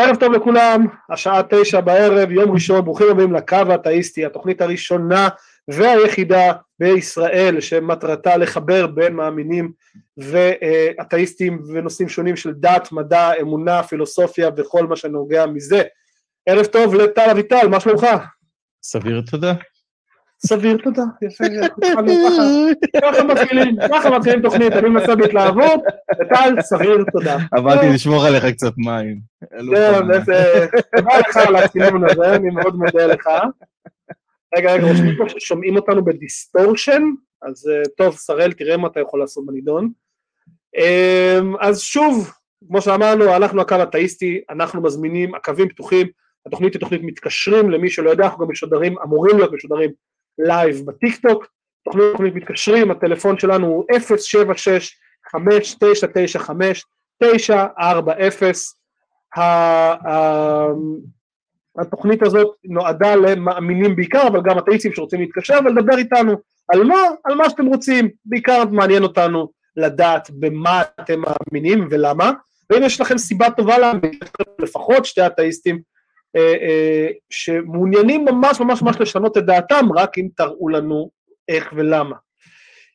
ערב טוב לכולם, השעה תשע בערב, יום ראשון, ברוכים הבאים לקו האתאיסטי, התוכנית הראשונה והיחידה בישראל שמטרתה לחבר בין מאמינים ואתאיסטים ונושאים שונים של דת, מדע, אמונה, פילוסופיה וכל מה שנוגע מזה. ערב טוב לטל אביטל, מה שלומך? סביר תודה. סביר תודה, יפה, ככה מתחילים, ככה מתחילים תוכנית, אני מנסה בהתלהבות, וטל, סביר תודה. עבדתי לשמור עליך קצת מים. כן, איזה, תודה לך על הצילום הזה, אני מאוד מודה לך. רגע, רגע, רושמים פה ששומעים אותנו ב distortion, אז טוב, ישראל, תראה מה אתה יכול לעשות בנידון. אז שוב, כמו שאמרנו, אנחנו הקו האתאיסטי, אנחנו מזמינים, הקווים פתוחים, התוכנית היא תוכנית מתקשרים, למי שלא יודע, אנחנו גם משודרים, אמורים להיות משודרים לייב בטיק טוק, תוכנית תוכנית מתקשרים, הטלפון שלנו הוא 076-5995-940, התוכנית הזאת נועדה למאמינים בעיקר, אבל גם אתאיסטים שרוצים להתקשר ולדבר איתנו על מה? על מה שאתם רוצים, בעיקר מעניין אותנו לדעת במה אתם מאמינים ולמה, ואם יש לכם סיבה טובה להאמין, לפחות שתי אתאיסטים שמעוניינים ממש ממש ממש לשנות את דעתם, רק אם תראו לנו איך ולמה.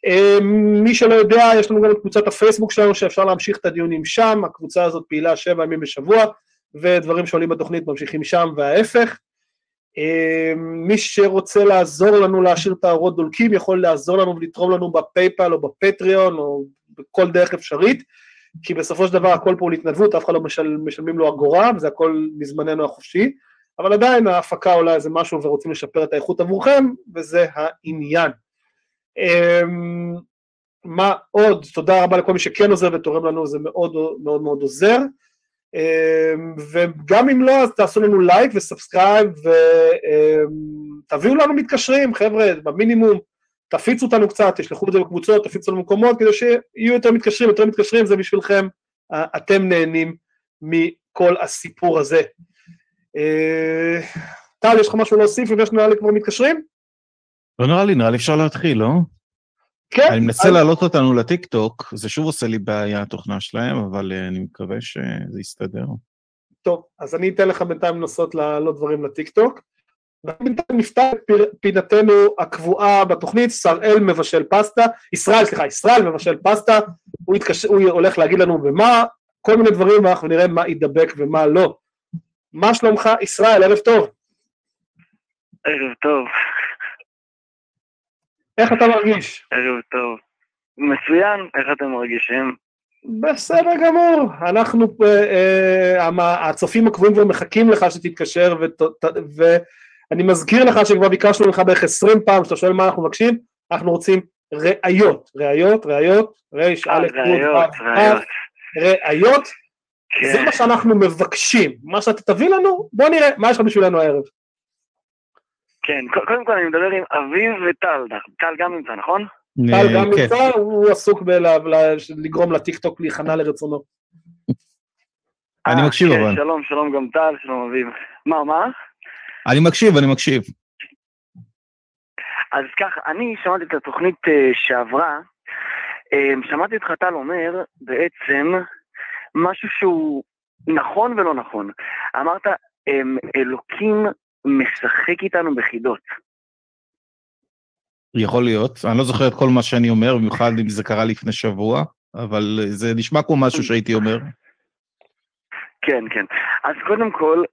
אה, מי שלא יודע, יש לנו גם את קבוצת הפייסבוק שלנו שאפשר להמשיך את הדיונים שם, הקבוצה הזאת פעילה שבע ימים בשבוע, ודברים שעולים בתוכנית ממשיכים שם וההפך. מי שרוצה לעזור לנו להשאיר את האורות דולקים יכול לעזור לנו ולתרום לנו בפייפל או בפטריון או בכל דרך אפשרית. כי בסופו של דבר הכל פה להתנדבות, אף אחד לא משל, משלמים לו אגורה, וזה הכל מזמננו החופשי, אבל עדיין ההפקה עולה איזה משהו ורוצים לשפר את האיכות עבורכם, וזה העניין. אמ, מה עוד? תודה רבה לכל מי שכן עוזר ותורם לנו, זה מאוד מאוד מאוד עוזר. אמ, וגם אם לא, אז תעשו לנו לייק ו subscribe ותביאו לנו מתקשרים, חבר'ה, במינימום. תפיצו אותנו קצת, תשלחו את זה בקבוצות, תפיצו לנו מקומות, כדי שיהיו יותר מתקשרים, יותר מתקשרים, זה בשבילכם, אתם נהנים מכל הסיפור הזה. אה, טל, יש לך משהו להוסיף לפני שנראה לי כבר מתקשרים? לא נראה לי, נראה לי אפשר להתחיל, לא? כן. אני מנסה להעלות אותנו לטיק טוק, זה שוב עושה לי בעיה התוכנה שלהם, אבל אה, אני מקווה שזה יסתדר. טוב, אז אני אתן לך בינתיים לנסות להעלות דברים לטיק טוק. בינתיים נפתח פינתנו הקבועה בתוכנית, שראל מבשל פסטה, ישראל, סליחה, ישראל מבשל פסטה, הוא, יתקש... הוא הולך להגיד לנו במה, כל מיני דברים, ואנחנו נראה מה ידבק ומה לא. מה שלומך, ישראל, ערב טוב. ערב טוב. איך אתה מרגיש? ערב טוב. מצוין, איך אתם מרגישים? בסדר גמור, אנחנו, אה, אה, הצופים הקבועים כבר מחכים לך שתתקשר ות, ו, אני מזכיר לך שכבר ביקשנו לך בערך עשרים פעם, שאתה שואל מה אנחנו מבקשים, אנחנו רוצים ראיות, ראיות, ראיות, ריש, א', ראיות, ראיות, ראיות, זה מה שאנחנו מבקשים, מה שאתה תביא לנו, בוא נראה, מה יש לך בשבילנו הערב? כן, קודם כל אני מדבר עם אביב וטל, טל גם נמצא, נכון? טל גם כן. נמצא, הוא עסוק בלגרום לטיק טוק להיכנע לרצונו. אני אה, מקשיב כן, אבל. שלום, שלום גם טל, שלום אביב. מה, מה? אני מקשיב, אני מקשיב. אז ככה, אני שמעתי את התוכנית uh, שעברה, uh, שמעתי אותך טל אומר בעצם משהו שהוא נכון ולא נכון. אמרת, אלוקים משחק איתנו בחידות. יכול להיות, אני לא זוכר את כל מה שאני אומר, במיוחד אם זה קרה לפני שבוע, אבל זה נשמע כמו משהו שהייתי אומר. כן, כן. אז קודם כל,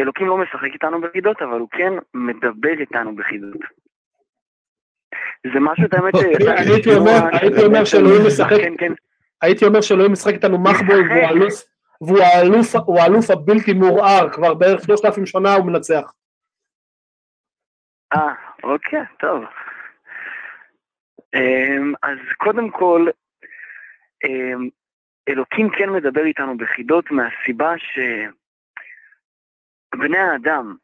אלוקים לא משחק איתנו בחידות, אבל הוא כן מדבר איתנו בחידות. זה משהו, את האמת, הייתי אומר שאלוהים משחק, כן, כן. הייתי אומר שאלוהים משחק איתנו מחבול, והוא האלוף הבלתי מעורער, כבר בערך שלושת אלפים שנה הוא מנצח. אה, אוקיי, טוב. אמ, אז קודם כל, אמ, אלוקים כן מדבר איתנו בחידות מהסיבה ש... בני האדם,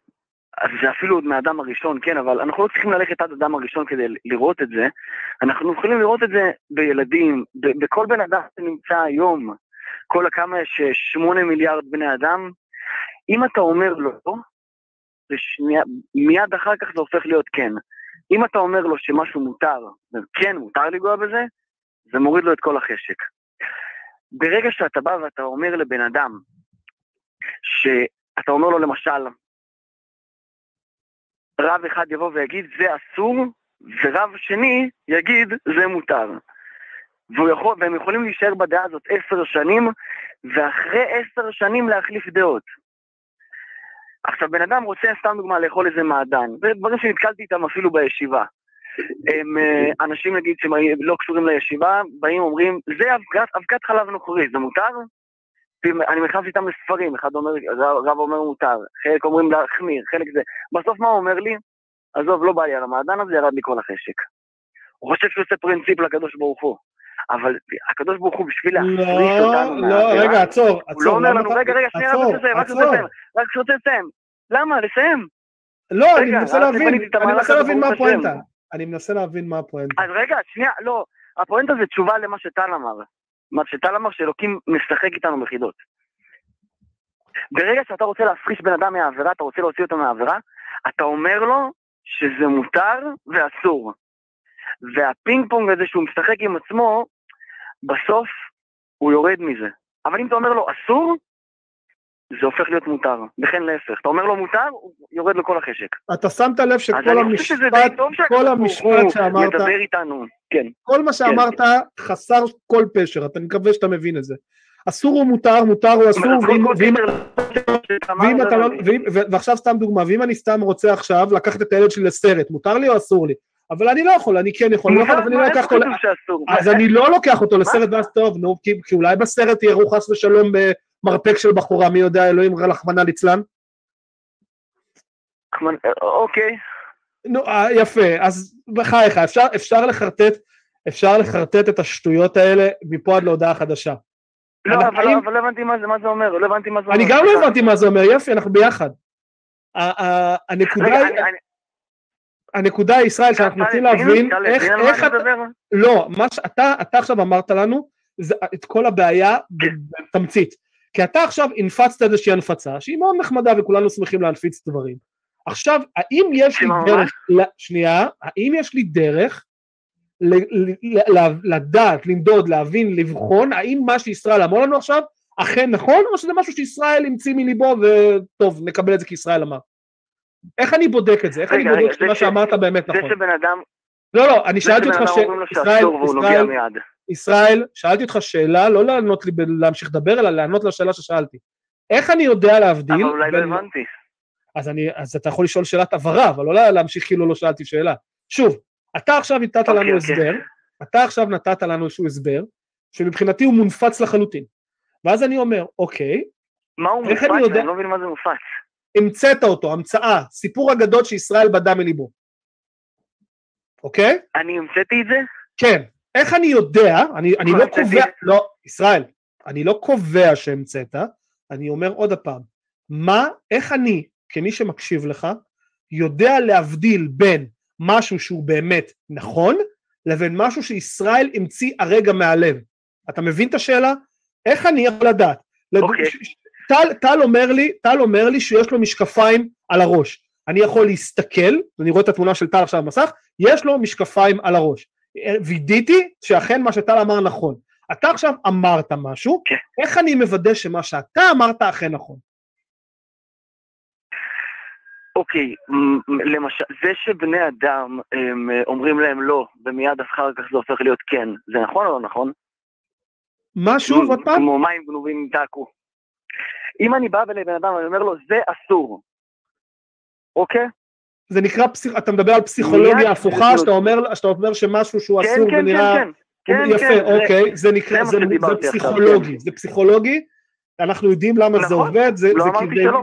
זה אפילו עוד מהאדם הראשון, כן, אבל אנחנו לא צריכים ללכת עד אדם הראשון כדי לראות את זה, אנחנו יכולים לראות את זה בילדים, בכל בן אדם שנמצא היום, כל הכמה יש שמונה מיליארד בני אדם, אם אתה אומר לא, ושנייה, מיד אחר כך זה הופך להיות כן. אם אתה אומר לו שמשהו מותר, כן, מותר לנגוע בזה, זה מוריד לו את כל החשק. ברגע שאתה בא ואתה אומר לבן אדם, שאתה אומר לו למשל, רב אחד יבוא ויגיד זה אסור, ורב שני יגיד זה מותר. יכול, והם יכולים להישאר בדעה הזאת עשר שנים, ואחרי עשר שנים להחליף דעות. עכשיו, בן אדם רוצה, סתם דוגמה, לאכול איזה מעדן, זה דברים שנתקלתי איתם אפילו בישיבה. הם אה, אנשים, נגיד, שלא קשורים לישיבה, באים אומרים, זה אבקת חלב נוכרי, זה מותר? אני נכנס איתם לספרים, אחד אומר, רב אומר מותר, חלק אומרים להחמיר, חלק זה. בסוף מה הוא אומר לי? עזוב, לא בא לי על המעדן הזה, ירד לי כל החשק. הוא חושב שהוא עושה פרינציפ לקדוש ברוך הוא. אבל הקדוש ברוך הוא בשביל להפריש לא, אותנו לא, לא, רגע, עצור, עצור. הוא לא אומר לנו, רגע, רגע, שנייה, רק לסיים, רק. לסיים. למה? לסיים. לא, אני מנסה להבין, אני מנסה להבין מה. הפואנטה. אני מנסה להבין מה הפואנטה. אז רגע, שנייה, לא, הפואנטה זה תשובה למה שטל אמר. מה שטל אמר שאלוקים משחק איתנו בחידות. ברגע שאתה רוצה להפריש בן אדם מהעבירה, אתה רוצה להוציא אותו מהעבירה, אתה אומר לו שזה מותר ואסור. והפינג פונג הזה שהוא משחק עם עצמו, בסוף הוא יורד מזה. אבל אם אתה אומר לו אסור, זה הופך להיות מותר, וכן להפך. אתה אומר לו מותר, הוא יורד לו כל החשק. אתה שמת לב שכל המשפט, כל המשפט הוא שאמרת, מדבר איתנו. כן. כל מה שאמרת חסר כל פשר, אתה מקווה שאתה מבין את זה. אסור או מותר, מותר או אסור, ואם- אתה לא, ועכשיו סתם דוגמה, ואם אני סתם רוצה עכשיו לקחת את הילד שלי לסרט, מותר לי או אסור לי? אבל אני לא יכול, אני כן יכול, אני לא יכול, אני לא אקח אותו? אז אני לא לוקח אותו לסרט ואז טוב, נו, כי אולי בסרט יראו חס ושלום במרפק של בחורה, מי יודע, אלוהים רחמנא ליצלן. אוקיי. נו, אה, יפה, אז בחייך, אפשר, אפשר לחרטט, אפשר לחרטט את השטויות האלה מפה עד להודעה חדשה. לא, אבל אבל האם- אבל לא הבנתי מה זה- מה זה אומר, לא הבנתי מה זה אומר. אני גם לא. הבנתי מה זה אומר, יופי, אנחנו ביחד. הנקודה היא, הנקודה היא, ישראל, שאנחנו רוצים להבין איך, איך אתה? לא, מה שאתה, אתה עכשיו אמרת לנו, זה את כל הבעיה בתמצית. כי אתה עכשיו הנפצת איזושהי הנפצה, שהיא מאוד נחמדה וכולנו שמחים להנפיץ דברים. עכשיו, האם יש לי דרך, שנייה, האם יש לי דרך לדעת, למדוד, להבין, לבחון, האם מה שישראל אמר לנו עכשיו אכן נכון, או שזה משהו שישראל המציא מליבו וטוב, נקבל את זה כי ישראל אמר. איך אני בודק את זה? איך אני בודק זה שמה ש- שאמרת באמת זה נכון? שבן אדם, לא, לא, אני זה שאלתי שבן אותך אדם ש... אומרים לו שאסור והוא נוגע מיד. ישראל, שאלתי אותך שאלה, לא לענות לי, להמשיך לדבר, אלא לענות לשאלה ששאלתי. איך אני יודע להבדיל? אבל אולי לא הבנתי. אז, אני, אז אתה יכול לשאול שאלת הבהרה, אבל לא להמשיך כאילו לא שאלתי שאלה. שוב, אתה עכשיו נתת אוקיי, לנו אוקיי. הסבר, אתה עכשיו נתת לנו איזשהו הסבר, שמבחינתי הוא מונפץ לחלוטין. ואז אני אומר, אוקיי, מה הוא מופץ? אני יודע- אני לא מבין מה זה מופץ. המצאת אותו, המצאה, סיפור אגדות שישראל בדה מליבו. אוקיי? אני המצאתי את זה? כן. איך אני יודע, אני, אני לא? קובע, לא, ישראל, אני לא קובע שהמצאת, אני אומר עוד הפעם, מה, איך אני, כמי שמקשיב לך, יודע להבדיל בין משהו שהוא באמת נכון, לבין משהו שישראל המציא הרגע מהלב. אתה מבין את השאלה? איך אני יכול לדעת? לד- אוקיי. טל, טל אומר לי, טל אומר לי שיש לו משקפיים על הראש. אני יכול להסתכל, אני רואה את התמונה של טל עכשיו במסך, יש לו משקפיים על הראש. וידאתי שאכן מה שטל אמר נכון. אתה עכשיו אמרת משהו, כן. איך אני מוודא שמה שאתה אמרת אכן נכון? אוקיי, למשל, זה שבני אדם הם, אומרים להם לא, ומיד אחר כך זה הופך להיות כן, זה נכון או לא נכון? מה שוב עוד פעם? כמו מים גנובים תעקו. אם אני בא לבן אדם ואני אומר לו, זה אסור, אוקיי? זה נקרא, פסיכ... אתה מדבר על פסיכולוגיה הפוכה, זה- שאתה אומר, שאתה אומר שמשהו שהוא כן, אסור כן, ונראה... כן, כן. כן, יפה, כן, זה- אוקיי, זה נקרא, זה זה, זה פסיכולוגי, כן. זה פסיכולוגי, אנחנו יודעים למה זה נכון, עובד, זה, לא זה אמרתי כדי... שלא.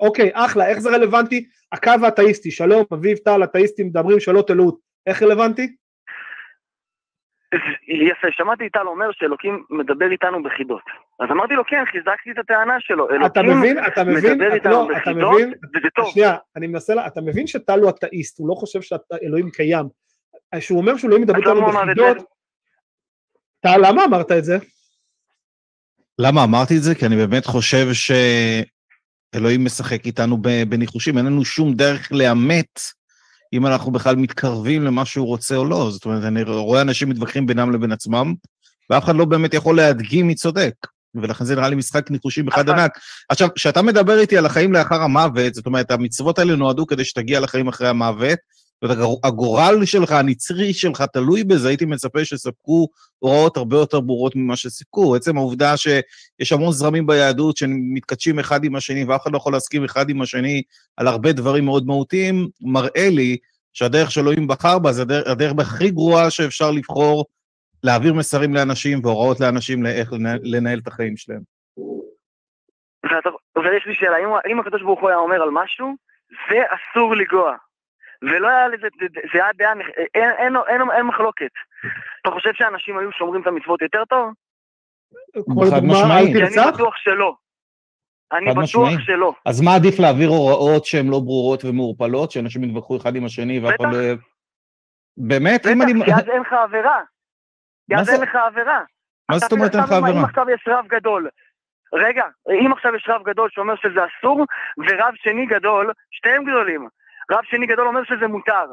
אוקיי, אחלה, איך זה רלוונטי? הקו האתאיסטי, שלום, אביב טל, אתאיסטים מדברים שאלות אלוהות, איך רלוונטי? יפה, שמעתי טל אומר שאלוקים מדבר איתנו בחידות. אז אמרתי לו, כן, חיזקתי את הטענה שלו. אתה אלוקים מבין, אתה מבין, מדבר אתה, איתנו לא, אתה בחידות, מבין, וזה טוב. שנייה, אני מנסה, לה- אתה מבין שטל הוא אתאיסט, הוא לא חושב שאלוהים קיים. כשהוא אומר שאלוהים מדבר אז למה איתנו בחידות? טל, למה אמרת את זה? למה אמרתי את זה? כי אני באמת חושב שאלוהים משחק איתנו בניחושים, אין לנו שום דרך לאמת אם אנחנו בכלל מתקרבים למה שהוא רוצה או לא. זאת אומרת, אני רואה אנשים מתווכחים בינם לבין עצמם, ואף אחד לא באמת יכול להדגים מי צודק. ולכן זה נראה לי משחק ניחושים אחד אבל- ענק. עכשיו, כשאתה מדבר איתי על החיים לאחר המוות, זאת אומרת, המצוות האלה נועדו כדי שתגיע לחיים אחרי המוות, זאת אומרת, הגור- הגורל שלך, הנצרי שלך, תלוי בזה, הייתי מצפה שיספקו הוראות הרבה יותר ברורות ממה שסיפקו. עצם העובדה שיש המון זרמים ביהדות שמתכתשים אחד עם השני, ואף אחד לא יכול להסכים אחד עם השני על הרבה דברים מאוד מהותיים, מראה לי שהדרך שאלוהים בחר בה זה הדרך, הדרך הכי גרועה שאפשר לבחור להעביר מסרים לאנשים והוראות לאנשים לאיך לנהל, לנהל את החיים שלהם. ויש לי שאלה, אם, אם הקדוש ברוך הוא היה אומר על משהו, זה אסור לגוע. ולא היה לזה, זה- היה דעה, אין, אין, אין, אין מחלוקת. אתה חושב שאנשים היו שומרים את המצוות יותר טוב? כמו חד לדוגמה, משמעית. כי אני? בטוח שלא. אני בטוח משמעית. שלא. אז מה עדיף להעביר הוראות שהן לא ברורות ומעורפלות, שאנשים יתווכחו אחד עם השני ואף אחד בטח. לא. באמת? אם אני... בטח, כי אז אין לך עבירה. כי אז זה- אין לך עבירה. מה זאת אומרת אין לך עבירה? אם עכשיו יש רב גדול, רגע, אם עכשיו יש רב גדול שאומר שזה אסור, ורב שני גדול, שתיהם גדולים, רב שני גדול אומר שזה מותר.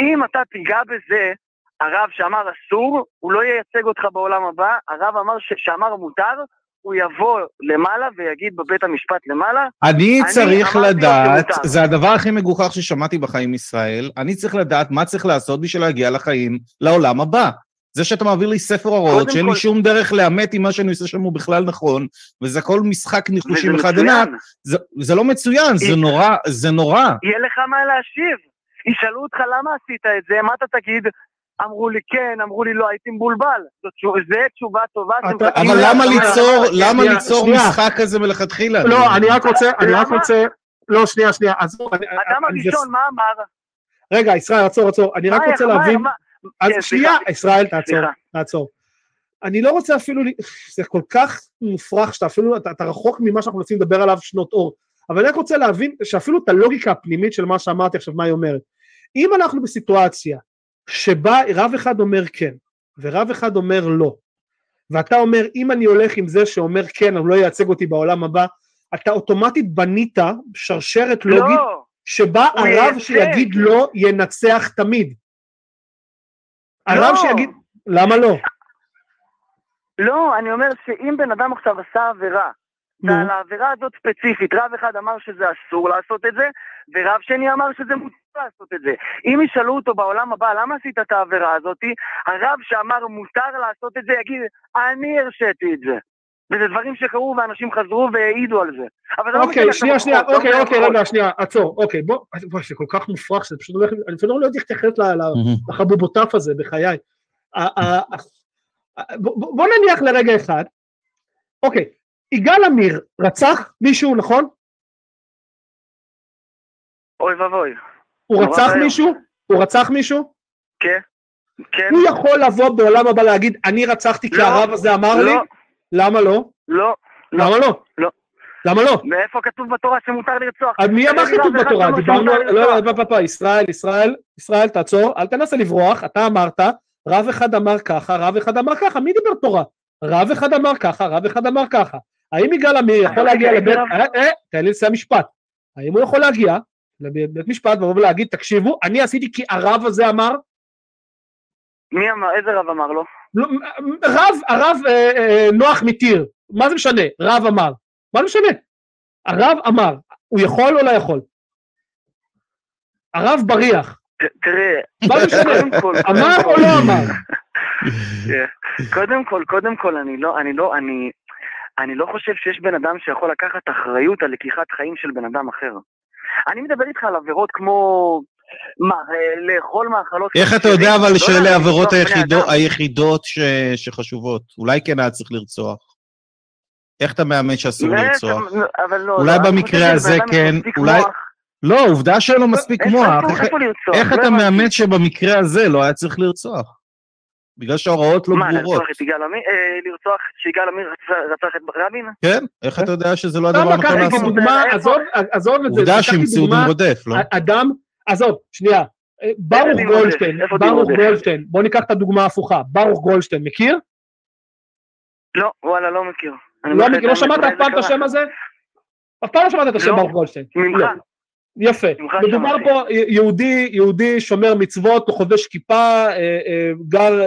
אם אתה תיגע בזה, הרב שאמר אסור, הוא לא ייצג אותך בעולם הבא, הרב אמר ש- שאמר מותר, הוא יבוא למעלה ויגיד בבית המשפט למעלה, אני אני צריך לדעת. זה הדבר הכי מגוחך ששמעתי בחיים ישראל, אני צריך לדעת מה צריך לעשות בשביל להגיע לחיים, לעולם הבא. זה שאתה מעביר לי ספר הוראות, שאין לי כל- שום דרך לאמת אם מה שאני עושה שם הוא בכלל נכון, וזה הכל משחק ניחושים אחד. ענק, זה, זה לא מצוין, זה נורא, זה נורא. יהיה לך מה להשיב. ישאלו אותך למה עשית את זה, מה אתה תגיד? אמרו לי כן, אמרו לי לא, הייתי מבולבל. זה תשובה טובה. אבל למה ליצור, למה ליצור. משחק כזה מלכתחילה? לא, אני רק רוצה, אני רק? רוצה, לא, שנייה, שנייה, עזוב, אדם הראשון, מה אמר? רגע, ישראל, עצור, עצור, אני רק רוצה להבין, אז כן, שנייה, סליחה. ישראל, תעצור, סליחה. תעצור. אני לא רוצה אפילו, זה כל כך מופרך שאתה אפילו, אתה, אתה רחוק ממה שאנחנו רוצים לדבר עליו שנות אור, אבל אני רק רוצה להבין שאפילו את הלוגיקה הפנימית של מה שאמרתי עכשיו, מה היא אומרת. אם אנחנו בסיטואציה שבה רב אחד אומר כן, ורב אחד אומר לא, ואתה אומר, אם אני הולך עם זה שאומר כן, הוא לא ייצג אותי בעולם הבא, אתה אוטומטית בנית שרשרת לוגית לא, שבה הרב ייצג. שיגיד לא ינצח תמיד. הרב לא. שיגיד, למה לא? לא, אני אומר שאם בן אדם עכשיו עשה עבירה, ועל העבירה הזאת ספציפית, רב אחד אמר שזה אסור לעשות את זה, ורב שני אמר שזה מותר לעשות את זה. אם ישאלו אותו בעולם הבא, למה עשית את העבירה הזאת, הרב שאמר מותר לעשות את זה יגיד, אני הרשיתי את זה. וזה דברים שקרו ואנשים חזרו והעידו על זה. אבל זה לא אוקיי, שנייה, שנייה, לא אוקיי, אוקיי. רגע, שנייה, עצור, אוקיי, בוא, בוא, זה כל כך מופרך, שזה פשוט הולך, אני אפילו לא יודע איך להתייחס ל- ל- לחבובוטף הזה בחיי. בוא נניח לרגע אחד, אוקיי, יגאל עמיר רצח מישהו, נכון? אוי ואבוי. הוא רצח. מישהו? הוא רצח מישהו? כן? כן? הוא יכול לבוא בעולם הבא להגיד, אני רצחתי כי לא, הרב הזה אמר לי? לא, למה לא? לא, לא. למה לא? לא. למה לא? מאיפה כתוב בתורה שמותר לרצוח? מי אמר לי, כתוב בתורה? שאומר דיברנו על... לא. לא, לא, לא, ישראל, ישראל, ישראל, תעצור, אל תנסה לברוח, אתה אמרת, רב אחד אמר ככה, רב אחד אמר ככה, מי דיבר תורה? רב אחד אמר ככה, רב אחד אמר ככה. האם יגאל עמיר יכול להגיע לבית... אה, אה, תן לי לסיים משפט. האם הוא יכול להגיע לבית משפט ולבוא ולהגיד, תקשיבו, אני עשיתי כי הרב הזה אמר, מי אמר? איזה רב אמר לו? רב, הרב אה, אה, נוח מטיר, מה זה משנה? רב אמר. מה זה משנה? הרב אמר, הוא יכול או לא יכול? הרב בריח, תראה, מה זה משנה? אמר או לא אמר? קודם כל, קודם כל, אני לא, אני לא, אני, אני לא חושב שיש בן אדם שיכול לקחת אחריות על לקיחת חיים של בן אדם אחר. אני מדבר איתך על עבירות כמו, מה, אה, לאכול מאכלות... איך אתה יודע אבל לא שאלה העבירות. היחידות שחשובות? אולי כן היה צריך לרצוח. איך אתה מאמן שאסור לרצוח? לא, אולי לא, אני במקרה הזה כן, אולי-. לא, עובדה שאין לו מספיק מוח. איך- לא אתה. מאמן שבמקרה הזה לא היה צריך לרצוח? בגלל שההוראות לא מה, ברורות. לרצוח את יגאל עמיר? אה, לרצוח שיגאל עמיר רצח- את רבין? כן? איך אתה יודע שזה לא הדבר הנכון לעשות? עזוב, את זה, עובדה שימצאו דוגמה, דין רודף, לא? אדם, עזוב, שנייה, אה, ברוך? גולדשטיין, ברוך? גולדשטיין, בוא ניקח את הדוגמה ההפוכה, ברוך גולדשטיין, מכיר? לא, וואלה, לא מכיר. לא מכיר, לא שמעת אף פעם את השם הזה? אף פעם לא שמעת את השם לא. ברוך גולדשטיין. ממך. לא. יפה. מדובר. פה יהודי, יהודי שומר מצוות, חובש כיפה, אה, אה, גר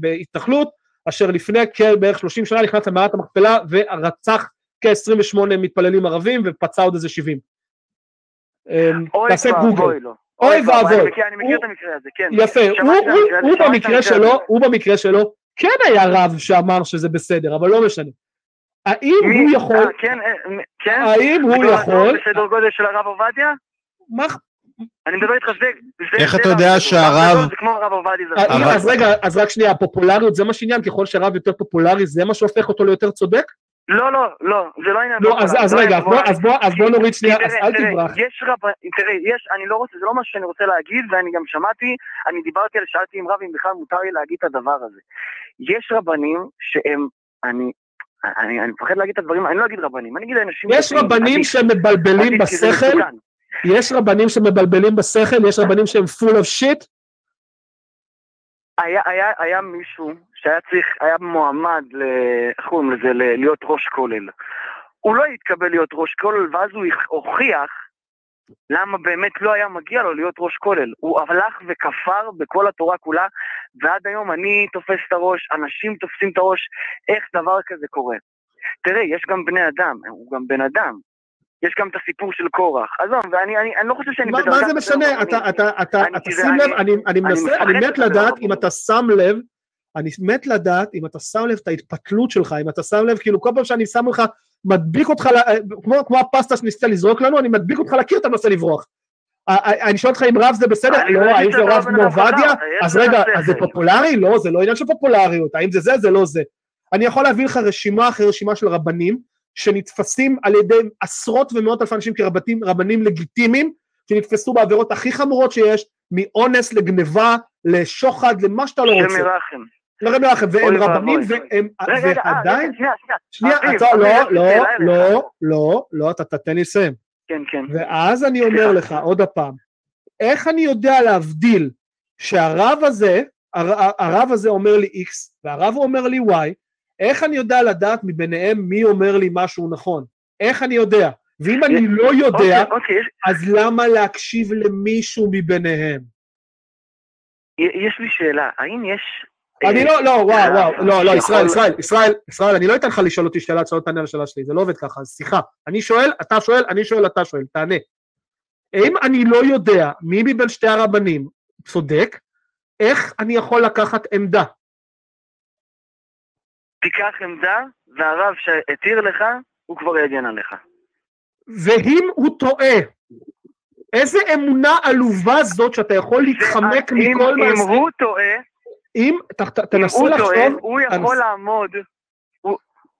בהתנחלות, אשר לפני בערך 30 שנה נכנס למערת המכפלה ורצח כ-28 מתפללים ערבים ופצע עוד איזה 70. אמ, תעשה גוגל. אוי ואבוי. אני מכיר את המקרה הזה, כן. יפה, הוא במקרה שלו, הוא במקרה שלו, כן היה רב שאמר שזה בסדר, אבל לא משנה. האם הוא יכול... אה, כן, אה, כן. האם הוא יכול... בסדר גודל של הרב עובדיה? מה... אני מדבר איתך, זה... איך אתה יודע שהרב... זה כמו הרב עובדיה. אז רגע, אז רק שנייה, הפופולריות זה מה שעניין, ככל שהרב יותר פופולרי, זה מה שהופך אותו ליותר צודק? לא, לא, לא, זה לא עניין. לא, אז רגע, אז בוא נוריד שנייה, אז אל תברח. יש רב... תראה, יש, אני לא רוצה, זה לא מה שאני רוצה להגיד, ואני גם שמעתי, אני דיברתי על, שאלתי עם רב אם בכלל מותר לי להגיד את הדבר הזה. יש רבנים שהם, אני, אני, אני מפחד להגיד את הדברים, אני לא אגיד רבנים, אני אגיד אנשים... יש רבנים שמבלבלים בשכל, יש רבנים שמבלבלים בשכל, יש רבנים שהם full of shit. היה, היה, היה מישהו שהיה צריך, היה מועמד, איך קוראים לזה, להיות ראש כולל. הוא לא התקבל להיות ראש כולל, ואז הוא הוכיח למה באמת לא היה מגיע לו להיות ראש כולל. הוא הלך וכפר בכל התורה כולה, ועד היום אני תופס את הראש, אנשים תופסים את הראש, איך דבר כזה קורה. תראה, יש גם בני אדם, הוא גם בן אדם. יש גם את הסיפור של קורח. עזוב, ואני אני, אני לא חושב שאני בדרגה... מה זה משנה? אתה, אתה, אתה, אתה שים לב, אני, אני מנסה, אני מת לדעת אם אתה שם לב, אני מת לדעת אם אתה שם לב את ההתפתלות שלך, אם אתה שם לב, כאילו כל פעם שאני שם לך מדביק אותך, כמו, כמו הפסטה שניסית לזרוק לנו, אני מדביק אותך לקיר, אתה מנסה לברוח. אני שואל אותך אם רב זה בסדר? לא, האם זה רב כמו עובדיה? אז רגע, אז זה פופולרי? לא, זה לא עניין של פופולריות, האם זה זה? זה לא זה. אני יכול להביא לך רשימה אחרי רשימה של רבנים, שנתפסים על ידי עשרות ומאות אלפי אנשים כרבנים רבנים לגיטימיים, שנתפסו בעבירות הכי חמורות שיש, מאונס לגניבה, לשוחד, למה שאתה לא רוצה. שם מרחם. לרבי מנחם, והם רבנים, והם, ועדיין, שנייה, לא, לא, לא, לא, לא, אתה תתן לי לסיים. כן, כן. ואז אני אומר לך, עוד הפעם, איך אני יודע להבדיל שהרב הזה, הרב הזה אומר לי X, והרב אומר לי Y, איך אני יודע לדעת מביניהם מי אומר לי משהו נכון? איך אני יודע? ואם אני לא יודע, אוקיי, אוקיי, אז למה להקשיב למישהו מביניהם? יש לי שאלה, האם יש אני לא, לא, וואו, וואו, לא, לא, ישראל, ישראל, ישראל, ישראל, אני לא אתן לך לשאול אותי שאלה, שלא תענה על השאלה שלי, זה לא עובד ככה, אז סליחה. אני שואל, אתה שואל, אני שואל, אתה שואל, תענה. אם אני לא יודע מי מבין שתי הרבנים צודק, איך אני יכול לקחת עמדה? תיקח עמדה, והרב שהתיר לך, הוא כבר יגן עליך. ואם הוא טועה, איזה אמונה עלובה זאת שאתה יכול להתחמק מכל מעשה? אם הוא טועה, אם, תנסו לחשוב... אם הוא טוען, הוא יכול לעמוד,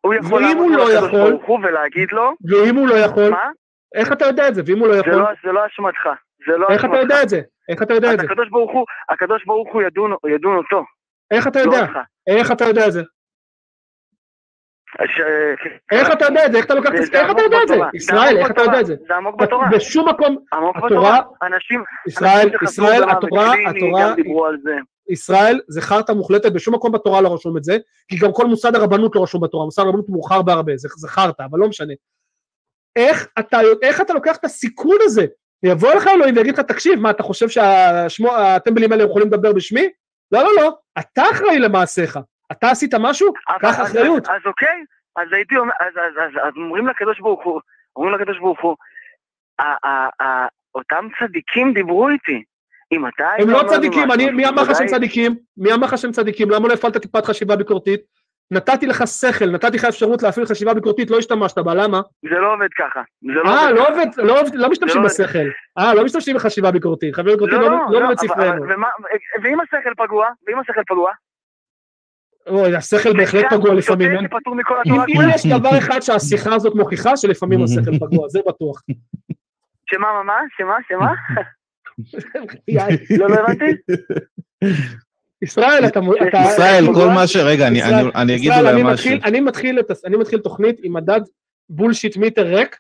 הוא יכול לעמוד לא יכול, ולהגיד לו... ואם הוא לא יכול... מה? איך אתה יודע את זה? ואם הוא לא יכול... לא- זה לא אשמתך. זה לא איך אתה יודע את זה? איך אתה יודע את זה? הקדוש ברוך הוא, הקדוש ברוך הוא ידון אותו. איך אתה יודע? לא איך אתה יודע את זה? איך אתה יודע את זה? איך אתה לוקח את זה? איך אתה יודע את זה? ישראל, איך אתה יודע את זה? זה עמוק בתורה. בשום מקום, התורה, אנשים, ישראל, ישראל, התורה, התורה, ישראל זה חרטא מוחלטת, בשום מקום בתורה לא רשום את זה, כי גם כל מוסד הרבנות לא רשום בתורה, מוסד הרבנות מאוחר בהרבה, זה, זה חרטא, אבל לא משנה. איך אתה, איך אתה לוקח את הסיכון הזה? יבוא לך אלוהים ויגיד לך, תקשיב, מה, אתה חושב שהטמבלים האלה יכולים לדבר בשמי? לא, לא, לא, אתה אחראי למעשיך. אתה עשית משהו? קח אחריות. אז, אוקיי, אז הייתי אומר, אז, אז, אז, אז אומרים לקדוש ברוך הוא, אומרים לקדוש ברוך הוא, אותם צדיקים דיברו איתי, אם אתה... הם לא צדיקים, אני, מי אמר לך שהם צדיקים? מי אמר לך שהם צדיקים? למה לא הפעלת טיפת חשיבה ביקורתית? נתתי לך שכל, נתתי לך אפשרות להפעיל חשיבה ביקורתית, לא השתמשת בה, למה? זה לא עובד ככה. אה, לא עובד, לא, לא משתמשים לא בשכל. אה, לא משתמשים בחשיבה ביקורתית, חשיבה ביקורתית לא, לא, לא בבית ספרנו. ואם השכל פגוע? ואם השכל פגוע? אוי, השכל בהחלט פגוע לפעמים. אם יש דבר אחד שהשיחה הזאת מוכיחה, שלפעמים השכל פגוע, זה בטוח. שמה, מה, מה? שמה, שמה? לא, לא הבנתי? ישראל, אתה... ישראל, כל מה ש... רגע, אני אגיד אולי משהו. אני מתחיל תוכנית עם מדד בולשיט מיטר ריק,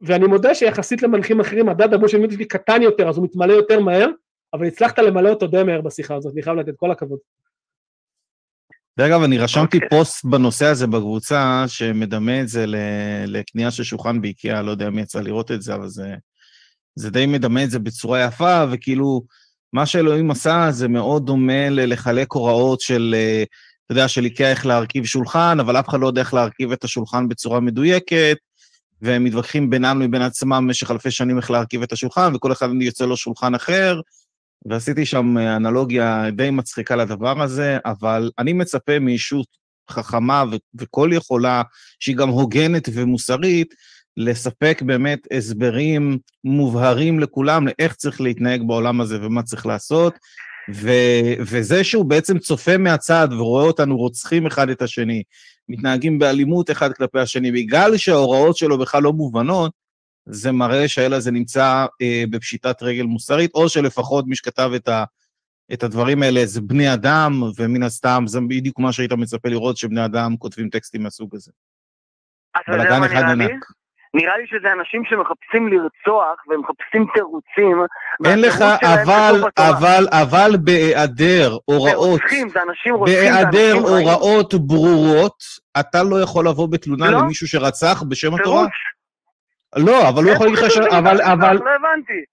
ואני מודה שיחסית למנחים אחרים, מדד הבולשיט מיטר שלי קטן יותר, אז הוא מתמלא יותר מהר, אבל הצלחת למלא אותו די מהר בשיחה הזאת, אני חייב לתת כל הכבוד. דרך אגב, אני רשמתי okay. אוקיי. פוסט בנושא הזה בקבוצה, שמדמה את זה לקנייה של שולחן באיקאה, לא יודע מי יצא לראות את זה, אבל זה, זה די מדמה את זה בצורה יפה, וכאילו, מה שאלוהים עשה זה מאוד דומה ללחלק הוראות של אתה יודע, של איקאה איך להרכיב שולחן, אבל אף אחד לא יודע איך להרכיב את השולחן בצורה מדויקת, והם מתווכחים בינם לבין עצמם במשך אלפי שנים איך להרכיב את השולחן, וכל אחד יוצא לו שולחן אחר, ועשיתי שם אנלוגיה די מצחיקה לדבר הזה, אבל אני מצפה מישות חכמה ו- וכל יכולה, שהיא גם הוגנת ומוסרית, לספק באמת הסברים מובהרים לכולם לאיך צריך להתנהג בעולם הזה ומה צריך לעשות, ו- וזה שהוא בעצם צופה מהצד ורואה אותנו רוצחים אחד את השני, מתנהגים באלימות אחד כלפי השני, בגלל שההוראות שלו בכלל לא מובנות, זה מראה שהאל הזה נמצא אה, בפשיטת רגל מוסרית, או שלפחות מי שכתב את, ה, את הדברים האלה זה בני אדם, ומן הסתם זה בדיוק מה שהיית מצפה לראות, שבני אדם כותבים טקסטים מהסוג הזה. אתה יודע מה נראה לי? שזה אנשים שמחפשים לרצוח ומחפשים תירוצים. אין לך, אבל, אבל, אבל בהיעדר הוראות, בהיעדר הוראות ברורות, אתה לא יכול לבוא בתלונה לא. למישהו שרצח בשם התורה. לא, אבל הוא יכול להגיד לך ש... אבל, אבל... לא הבנתי.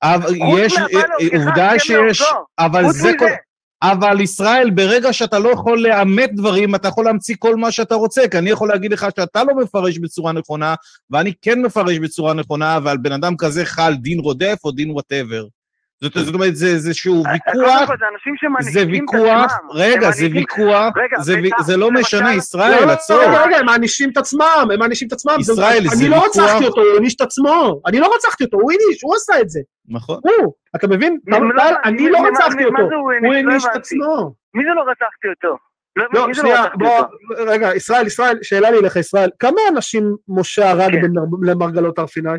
יש, עובדה שיש... אבל זה כל... אבל ישראל, ברגע שאתה לא יכול לאמת דברים, אתה יכול להמציא כל מה שאתה רוצה, כי אני יכול להגיד לך שאתה לא מפרש בצורה נכונה, ואני כן מפרש בצורה נכונה, ועל בן אדם כזה חל דין רודף או דין whatever. זאת, זאת אומרת, זה איזשהו אה, ויכוח, זה ויכוח, רגע, זה ויכוח, זה לא משנה, ישראל, עצור. רגע, רגע, הם מענישים את עצמם, הם מענישים את עצמם. ישראל, זה ויכוח... אני לא רצחתי אותו, הוא העניש את עצמו. אני לא רצחתי אותו, הוא העניש, הוא עשה את זה. נכון. הוא, אתה מבין? אני לא רצחתי אותו, הוא העניש את עצמו. מי זה לא רצחתי אותו? לא, לא שנייה, בוא, רגע, ישראל, ישראל, שאלה לי לך, ישראל, כמה אנשים משה הרג כן. למרגלות הר סיני?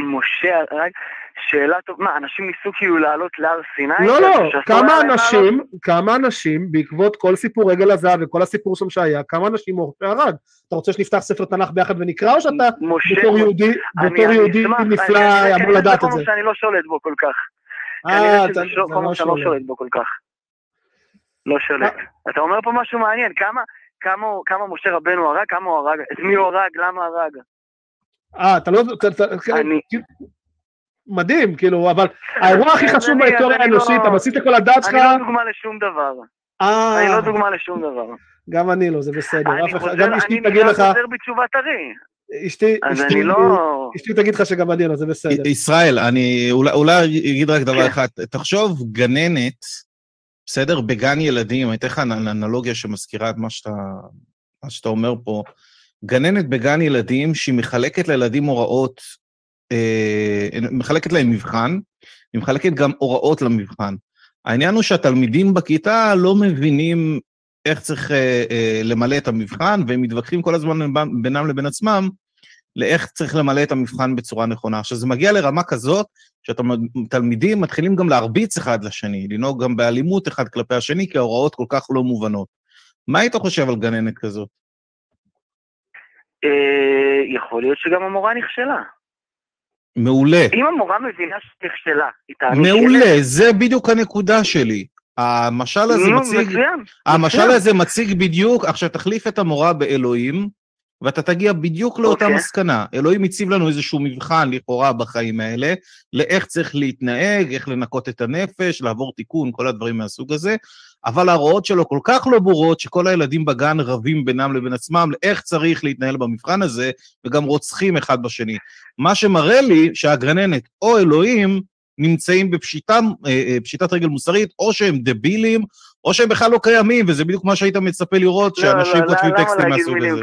משה הרג, שאלה טובה, מה, אנשים ניסו כאילו לעלות להר סיני? לא, לא, כמה אנשים, כמה אנשים, בעקבות כל סיפור רגל הזהב וכל הסיפור שם שהיה, כמה אנשים משה הרג? אתה רוצה שנפתח ספר תנ"ך ביחד ונקרא, או שאתה בתור יהודי, בתור יהודי נפלא אמור לדעת את זה? חומר שאני לא שולט בו כל כך. אה, אתה לא שאני לא שולט בו כל כך. לא שולט. אתה אומר פה משהו מעניין, כמה משה רבנו הרג, כמה הוא הרג, את מי הוא הרג, למה הרג? אה, אתה לא... אני... מדהים, כאילו, אבל האירוע הכי חשוב בהיסטוריה לא- האנושית, הבסיס לכל הדעת שלך... אני לא דוגמה לשום דבר. אה... אני לא דוגמה לשום דבר. גם אני לא, זה בסדר. גם אשתי תגיד לך... אני חוזר בתשובה טרי. אשתי, אשתי, לא... אשתי תגיד לך שגם אני לא, זה בסדר. ישראל, אני אולי אגיד רק דבר כן. אחד. תחשוב, גננת, בסדר? בגן ילדים, אני אתן לך אנלוגיה שמזכירה את מה שאתה, מה שאתה אומר פה. גננת בגן ילדים שהיא מחלקת לילדים הוראות, אה, מחלקת להם מבחן, היא מחלקת גם הוראות למבחן. העניין הוא שהתלמידים בכיתה לא מבינים איך צריך אה, אה, למלא את המבחן, והם מתווכחים כל הזמן בינם לבין עצמם לאיך צריך למלא את המבחן בצורה נכונה. עכשיו, זה מגיע לרמה כזאת, שתלמידים מתחילים גם להרביץ אחד לשני, לנהוג גם באלימות אחד כלפי השני, כי ההוראות כל כך לא מובנות. מה היית חושב על גננת כזאת? אה, יכול להיות שגם המורה נכשלה. מעולה. אם המורה מבינה שהיא נכשלה, היא תעניש מעולה, זה בדיוק הנקודה שלי. המשל הזה מציג, המשל הזה מציג בדיוק, עכשיו תחליף את המורה באלוהים, ואתה תגיע בדיוק לאותה. אוקיי. מסקנה. אלוהים הציב לנו איזשהו מבחן לכאורה בחיים האלה, לאיך צריך להתנהג, איך לנקות את הנפש, לעבור תיקון, כל הדברים מהסוג הזה, אבל ההוראות שלו כל כך לא ברורות, שכל הילדים בגן רבים בינם לבין עצמם לאיך צריך להתנהל במבחן הזה, וגם רוצחים אחד בשני. מה שמראה לי שהגרננת או אלוהים נמצאים בפשיטה, אה, אה, פשיטת רגל מוסרית, או שהם דבילים, או שהם בכלל לא קיימים, וזה בדיוק מה שהיית מצפה לראות, לא, שאנשים לא, כותבים לא, טקסטים מהסוג הזה.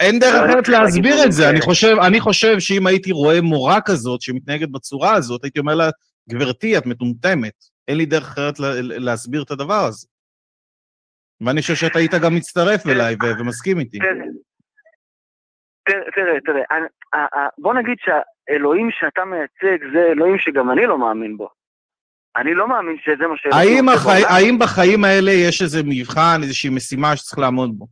אין דרך לא, אחרת להסביר את זה. אני חושב, אני חושב שאם הייתי רואה מורה כזאת שמתנהגת בצורה הזאת, הייתי אומר לה, גברתי, את מטומטמת. אין לי דרך אחרת להסביר את הדבר הזה. ואני חושב שאתה היית גם מצטרף אליי ומסכים איתי. תראה, תראה, בוא נגיד שהאלוהים שאתה מייצג זה אלוהים שגם אני לא מאמין בו. אני לא מאמין שזה מה ש... האם בחיים האלה יש איזה מבחן, איזושהי משימה שצריך לעמוד בו?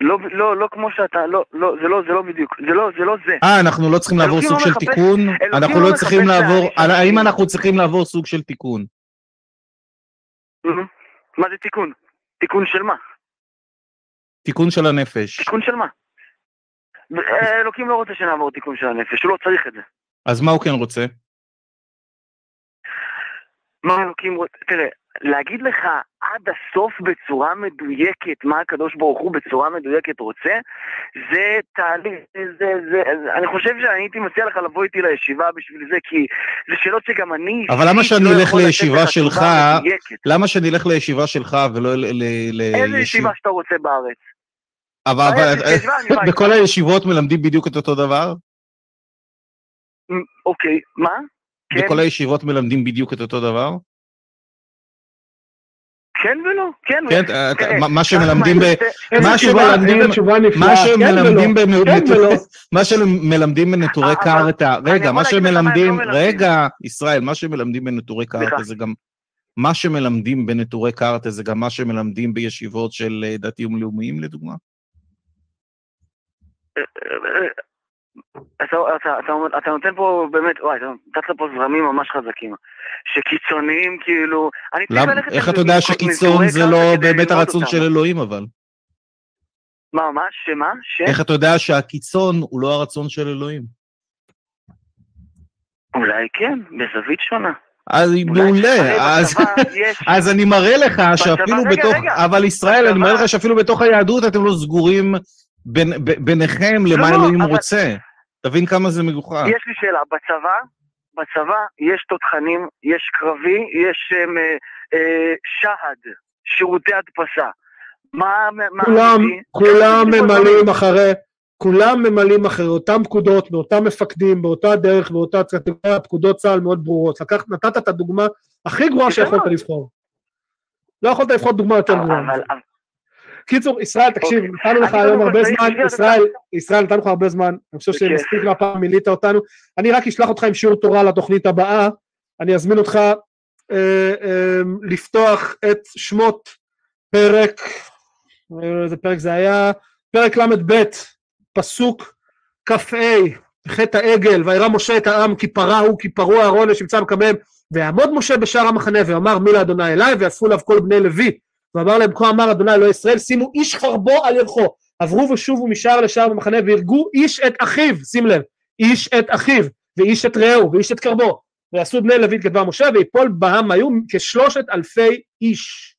לא, לא, לא כמו שאתה, לא, לא, זה לא, זה לא בדיוק, זה לא, זה לא זה. אה, אנחנו לא צריכים לעבור סוג של תיקון? אנחנו לא צריכים לעבור, האם אנחנו צריכים לעבור סוג של תיקון? מה זה תיקון? תיקון של מה? תיקון של הנפש. תיקון של מה? אלוקים לא רוצה שנעבור תיקון של הנפש, הוא לא צריך את זה. אז מה הוא כן רוצה? מה אלוקים רוצה, תראה, להגיד לך עד הסוף בצורה מדויקת מה הקדוש ברוך הוא בצורה מדויקת רוצה, זה תהליך, זה, זה, אני חושב שאני הייתי מציע לך לבוא איתי לישיבה בשביל זה, כי זה שאלות שגם אני... אבל למה שאני לא אלך יכול לתת לישיבה לך שלך. למה שאני אלך לישיבה שלך ולא ל... איזה ישיבה שאתה רוצה בארץ? אבל. בכל הישיבות מלמדים בדיוק את אותו דבר? אוקיי, מה? כן, בכל הישיבות מלמדים בדיוק את אותו דבר? כן ולא, כן. כן, מה- שמלמדים ב... מה שמלמדים- מה כן שמלמדים ולא, בנ- כן ולא. מה שמלמדים בנטורי אני רגע, מה שמלמדים, לא מלמדים. רגע, ישראל, מה שמלמדים בנטורי סליחה. זה גם, מה שמלמדים בנטורי קרתא זה גם מה שמלמדים בישיבות של אה, דתיים לאומיים, לדוגמה? אתה, אתה, אתה, אתה נותן פה באמת, וואי, אתה נתת פה זרמים ממש חזקים. שקיצוניים כאילו... אני צריך ללכת איך אתה יודע שקיצון זה לא באמת הרצון אותם. של אלוהים, אבל? מה, מה? שמה? ש? איך אתה יודע שהקיצון הוא לא הרצון של אלוהים? אולי כן, בזווית שונה. אז מעולה, אז... אז אני מראה לך שאפילו רגע, בתוך, רגע. אבל ישראל, אני בצבא- מראה לך שאפילו בתוך היהדות אתם לא סגורים בין, ב- ביניכם למה לא, אלוהים אבל- רוצה. תבין כמה זה מגוחך. יש לי שאלה, בצבא, בצבא יש תותחנים, יש קרבי, יש אמ, אה, אה, שהד, שירותי הדפסה. מה... מה כולם, מביא? כולם ממלאים? אחרי, כולם ממלאים אחרי אותם פקודות, באותם מפקדים, באותה דרך, באותה קטגוריה, פקודות צה"ל מאוד ברורות. לקחת, נתת את הדוגמה הכי גרועה שיכולת. לבחור. לא יכולת לבחור דוגמה יותר גרועה. אבל... קיצור, ישראל, תקשיב, אוקיי. נתנו לך היום כל הרבה זמן, ישראל. ישראל, נתנו לך הרבה זמן, אני חושב בכיף. שמספיק מהפעם מילאת אותנו. אני רק אשלח אותך עם שיעור תורה לתוכנית הבאה, אני אזמין אותך אה, אה, לפתוח את שמות פרק, אה, איזה פרק זה היה? פרק ל"ב, פסוק כ"ה, חטא העגל, וירא משה את העם כי פרע הוא כי פרעו אהרון ושבצה מקמם, ויעמוד משה בשער המחנה ויאמר מי לאדוני אליי ויאספו אליו כל בני לוי ואמר להם כה אמר אדוני אלוהי ישראל שימו איש חרבו על ירכו. עברו ושובו משער לשער במחנה והרגו איש את אחיו שים לב איש את אחיו ואיש את רעהו ואיש את קרבו. ועשו בני לוי כדבר משה ויפול בעם היו כשלושת אלפי איש.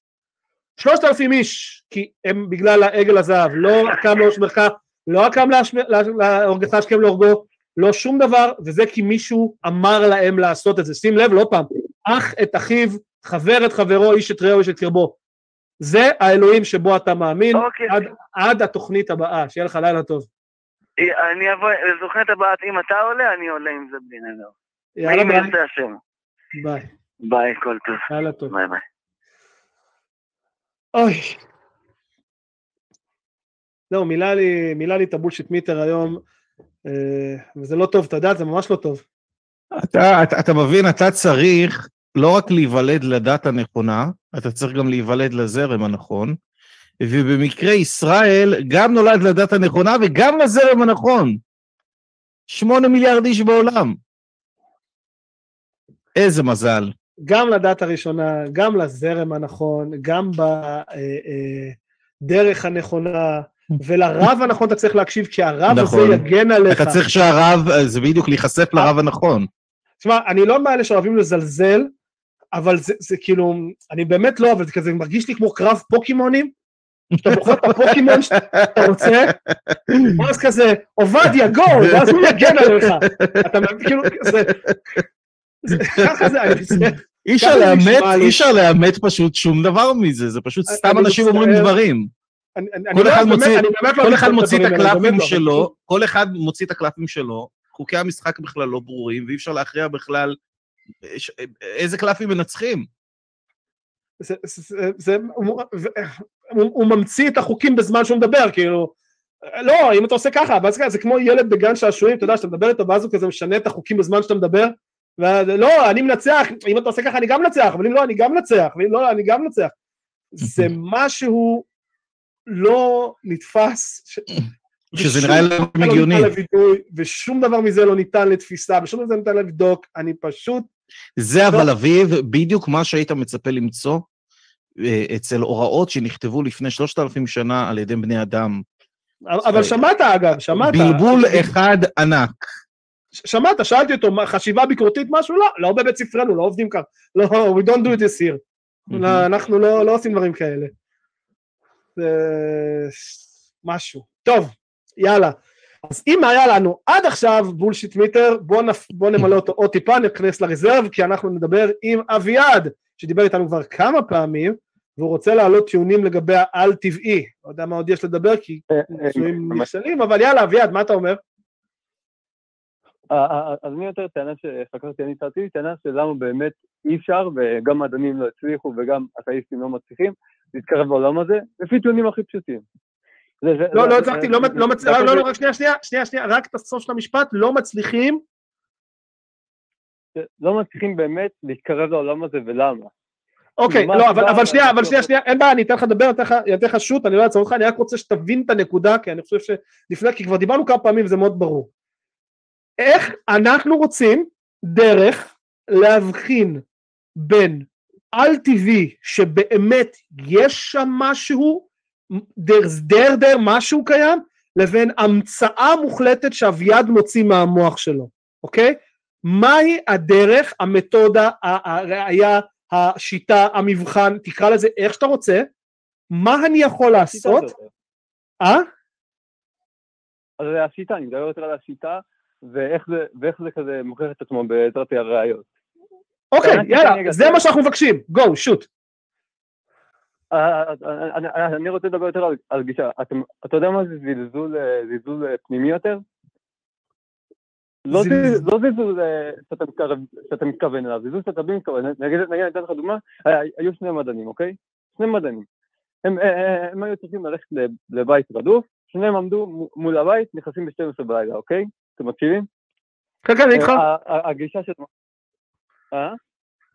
שלושת אלפים איש כי הם בגלל העגל הזהב. לא הקם לא הקם להשמ- לה- להורגך השכם להורגו לא שום דבר וזה כי מישהו אמר להם לעשות את זה. שים לב לא פעם. אח את אחיו חבר את חברו איש את רעהו איש את קרבו זה האלוהים שבו אתה מאמין אוקיי. עד, עד התוכנית הבאה שיהיה לך לילה טוב אני אבוא, לתוכנית הבאה, אם אתה עולה, אני עולה עם זה בלי נדר. יאללה ביי. ביי ביי, כל טוב. לילה טוב ביי ביי. אוי. לא, מילאו לי, מילאו לי את ה bullshit meter היום, אה, וזה לא טוב, אתה יודע, זה ממש לא טוב. אתה, אתה, אתה מבין, אתה צריך לא רק להיוולד לדת הנכונה, אתה צריך גם להיוולד לזרם הנכון, ובמקרה ישראל גם נולד לדת הנכונה וגם לזרם הנכון. שמונה מיליארד איש בעולם. איזה מזל. גם לדת הראשונה, גם לזרם הנכון, גם בדרך הנכונה, ולרב הנכון אתה צריך להקשיב, כי הרב נכון. הזה יגן עליך. אתה צריך שהרב, זה בדיוק להיחשף לרב הנכון. תשמע, אני לא מאלה שאוהבים לזלזל, אבל זה, זה כאילו, אני באמת לא, אבל זה כזה מרגיש לי כמו קרב פוקימונים, שאתה בוחר את הפוקימון שאתה רוצה, ואז כזה, עובדיה, גו, ואז הוא יגן עליך. אתה מבין, כאילו, זה... ככה אי אפשר לאמת, נשמע לי. אי אפשר לאמת פשוט שום דבר מזה, זה פשוט סתם אנשים. אומרים דברים. כל לא- אחד מוציא- לא את מוציא את הקלפים לא. שלו, כל אחד מוציא את הקלפים שלו, חוקי המשחק בכלל לא ברורים, ואי אפשר להכריע בכלל איזה קלפים מנצחים. זה, זה, זה, הוא, הוא, הוא ממציא את החוקים בזמן שהוא מדבר, כאילו, לא, אם אתה עושה ככה, ואז זה כמו ילד בגן שעשועים, אתה יודע, שאתה מדבר איתו, ואז הוא כזה משנה את החוקים בזמן שאתה מדבר, ולא, אני מנצח, אם אתה עושה ככה, אני גם מנצח, אבל אם לא, אני גם מנצח, ואם לא, אני גם מנצח. זה משהו לא נתפס, ש... שזה נראה להם לא הגיוני. ושום דבר מזה לא ניתן לתפיסה, ושום דבר מזה ניתן לבדוק, אני פשוט זה אבל אביב, בדיוק מה שהיית מצפה למצוא אה, אצל הוראות שנכתבו לפני שלושת אלפים שנה על ידי בני אדם. אבל שמעת אגב, שמעת. בלבול אחד ענק. שמעת, שאלתי אותו, חשיבה ביקורתית משהו? לא, לא בבית ספרנו, לא עובדים כך. לא, we don't do this here. לא, אנחנו לא, לא עושים דברים כאלה. משהו. טוב, יאללה. אז אם היה לנו עד עכשיו בולשיט מיטר, בואו נפ... בוא נמלא אותו עוד טיפה, נכנס לרזרב, כי אנחנו נדבר עם אביעד, שדיבר איתנו כבר כמה פעמים, והוא רוצה להעלות טיעונים לגבי העל טבעי. לא יודע מה עוד יש לדבר, כי ניסויים נכשלים, אבל יאללה, אביעד, מה אתה אומר? אז אני יותר טענה שחקרתי אני הצעתי, טענה של למה באמת אי אפשר, וגם מדענים לא הצליחו וגם אתאיסטים לא מצליחים, להתקרב בעולם הזה, לפי טיעונים הכי פשוטים. לא, לא הצלחתי, לא, לא, לא, לא, רק שנייה, שנייה, שנייה, שנייה, רק את הסוף של המשפט, לא מצליחים. לא מצליחים באמת להתקרב לעולם הזה, ולמה? אוקיי, לא, אבל שנייה, אבל שנייה, שנייה, אין בעיה, אני אתן לך לדבר, אני אתן לך שוט, אני לא אעצור אותך, אני רק רוצה שתבין את הנקודה, כי אני חושב שלפני, כי כבר דיברנו כמה פעמים וזה מאוד ברור. איך אנחנו רוצים דרך להבחין בין על טבעי שבאמת יש שם משהו, there's there there משהו קיים, לבין המצאה מוחלטת שאביעד מוציא מהמוח שלו, אוקיי? מהי הדרך, המתודה, הראייה, השיטה, המבחן, תקרא לזה איך שאתה רוצה, מה אני יכול לעשות? אה? אז זה השיטה, אני מדבר יותר על השיטה, ואיך זה, ואיך זה כזה מוכיח את עצמו בעזרת הראיות. אוקיי, יאללה, זה מה שאנחנו מבקשים, גו, שוט. אני רוצה לדבר יותר על גישה. אתה יודע מה זה זלזול פנימי יותר? לא זלזול שאתה מתכוון אליו, זלזול שאתה בלי מתכוון. נגיד, אני אתן לך דוגמה, היו שני מדענים, אוקיי? שני מדענים. הם היו צריכים ללכת לבית רדוף, שניהם עמדו מול הבית, נכנסים ב-12 בלילה, אוקיי? אתם מקשיבים? כן, כן, אני איתך. הגישה של... אה?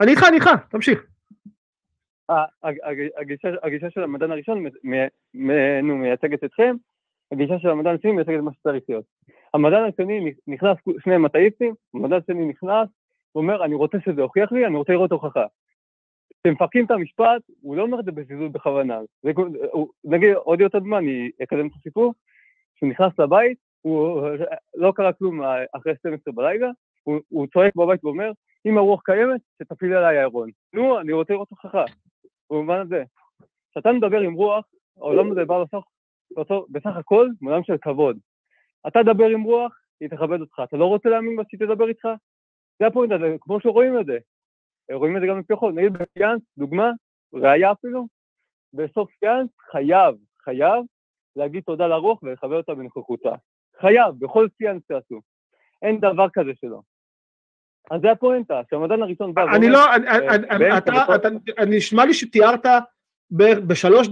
אני איתך, אני איתך, תמשיך. הגישה של המדען הראשון מייצגת אתכם, הגישה של המדען השני מייצגת מה שצריך להיות. המדען השני נכנס, שני מטאיסטים, המדען השני נכנס, הוא אומר, אני רוצה שזה יוכיח לי, אני רוצה לראות הוכחה. כשמפרקים את המשפט, הוא לא אומר את זה בזלזול בכוונה. נגיד, עוד יותר דוגמה, אני אקדם את הסיפור, כשהוא נכנס לבית, הוא לא קרה כלום אחרי 12 בלילה, הוא, צועק בבית ואומר, אם הרוח קיימת, שתפיל עליי הארון. נו, אני רוצה לראות הוכחה. במובן הזה. כשאתה מדבר עם רוח, העולם הזה בא בסך, בסך הכל מעולם של כבוד. אתה תדבר עם רוח, היא תכבד אותך. אתה לא רוצה להאמין בה שהיא תדבר איתך? זה הפוינט הזה, כמו שרואים את זה. רואים את זה גם לפי חול. נגיד בפיאנס, דוגמה, ראיה אפילו, בסוף פיאנס חייב, חייב להגיד תודה לרוח ולכבד אותה בנוכחותה. חייב, בכל פיאנס תעשו. אין דבר כזה שלא. אז זה הפואנטה, שהמדען הראשון בא... אני לא, אה, אתה, נשמע לי שתיארת בשלוש,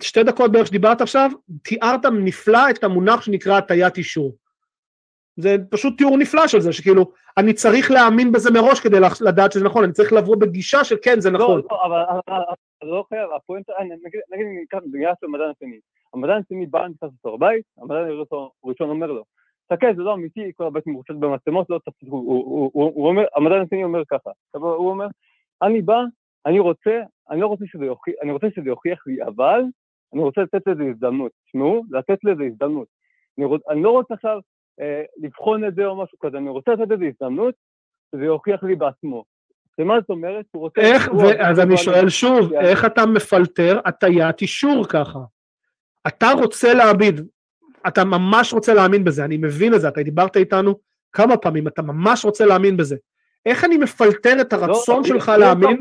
שתי דקות בערך שדיברת עכשיו, תיארת נפלא את המונח שנקרא הטיית אישור. זה פשוט תיאור נפלא של זה, שכאילו, אני צריך להאמין בזה מראש כדי לדעת שזה נכון, אני צריך לבוא בגישה של כן, זה נכון. לא, לא, אבל לא חייב, הפואנטה, נגיד ניקח דוגמא של המדען השני. המדען השני בא, נכנס לתור בית, המדען הראשון אומר לו, תסתכל, זה לא אמיתי, כל הבית מרושת במצלמות, לא תפסיק, הוא אומר, המדען השני אומר ככה, הוא אומר, אני בא, אני רוצה, אני לא רוצה שזה יוכיח, אני רוצה שזה יוכיח לי, אבל אני רוצה לתת לזה הזדמנות, תשמעו, לתת לזה הזדמנות. אני, רוצ, אני לא רוצה עכשיו אה, לבחון את זה או משהו כזה, אני רוצה לתת לזה הזדמנות, שזה יוכיח לי בעצמו. ומה זאת אומרת? הוא רוצה... איך, אז אני שואל שוב, איך אתה מפלטר הטיית אישור ככה? אתה רוצה להעביד, אתה ממש רוצה להאמין בזה, אני מבין את זה, אתה דיברת איתנו כמה פעמים, אתה ממש רוצה להאמין בזה. איך אני מפלטר את הרצון לא, שלך לי, להאמין?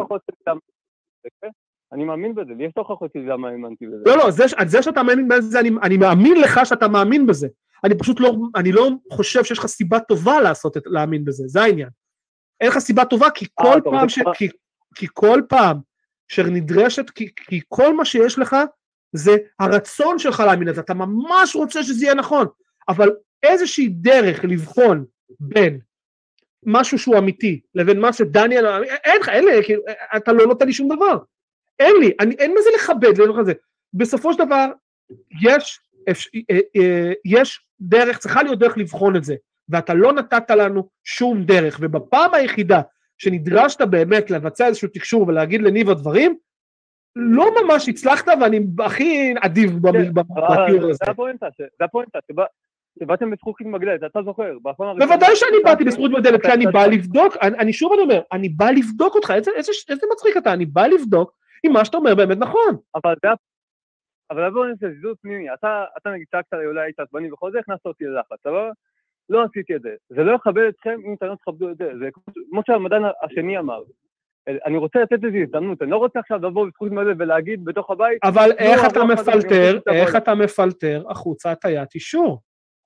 אני מאמין בזה, לי יש הוכחות שלי למה האמנתי בזה. לא, לא, זה, זה שאתה מאמין בזה, אני, אני מאמין לך שאתה מאמין בזה. אני פשוט לא, אני לא חושב שיש לך סיבה טובה לעשות את, להאמין בזה, זה העניין. אין לך סיבה טובה, כי אה, כל פעם ש... כי, כי כל פעם שנדרשת, כי, כי כל מה שיש לך זה הרצון שלך להאמין לזה, אתה ממש רוצה שזה יהיה נכון, אבל איזושהי דרך לבחון בין משהו שהוא אמיתי לבין מה שדניאל, אין לך, אין לי, כאילו, אתה לא נותן לי שום דבר, אין לי, אני, אין מה זה לכבד, לא זה. בסופו של דבר יש, אה, אה, יש דרך, צריכה להיות דרך לבחון את זה, ואתה לא נתת לנו שום דרך, ובפעם היחידה שנדרשת באמת לבצע איזשהו תקשור ולהגיד לניב הדברים, לא ממש הצלחת ואני הכי אדיב כן, בתיאור הזה. זה הפואנטה, זה הפואנטה, שבאתם בזכוכית מגדלת, אתה זוכר, בפעם הראשונה... בוודאי שאני באתי בזכות מגדלת, כי אני בא לבדוק, אני שוב אני אומר, אני בא לבדוק אותך, איזה- מצחיק אתה, אני בא לבדוק אם מה שאתה אומר באמת נכון. אבל זה... אבל בוא נעשה זיזוז פנימי, אתה, אתה נגיד צעקת לי אולי היית עצבני וכל זה, הכנסת אותי ללחץ, סבבה? לא עשיתי את זה. זה לא יכבד אתכם אם אתם לא תכבדו את זה. זה כמו שהמדען השני אמר. אני רוצה לתת איזו הזדמנות, אני לא רוצה עכשיו לבוא בזכות מלא ולהגיד בתוך הבית, אבל איך אבל אתה אחד לא מפלטר, איך. אתה מפלטר החוצה הטיית אישור?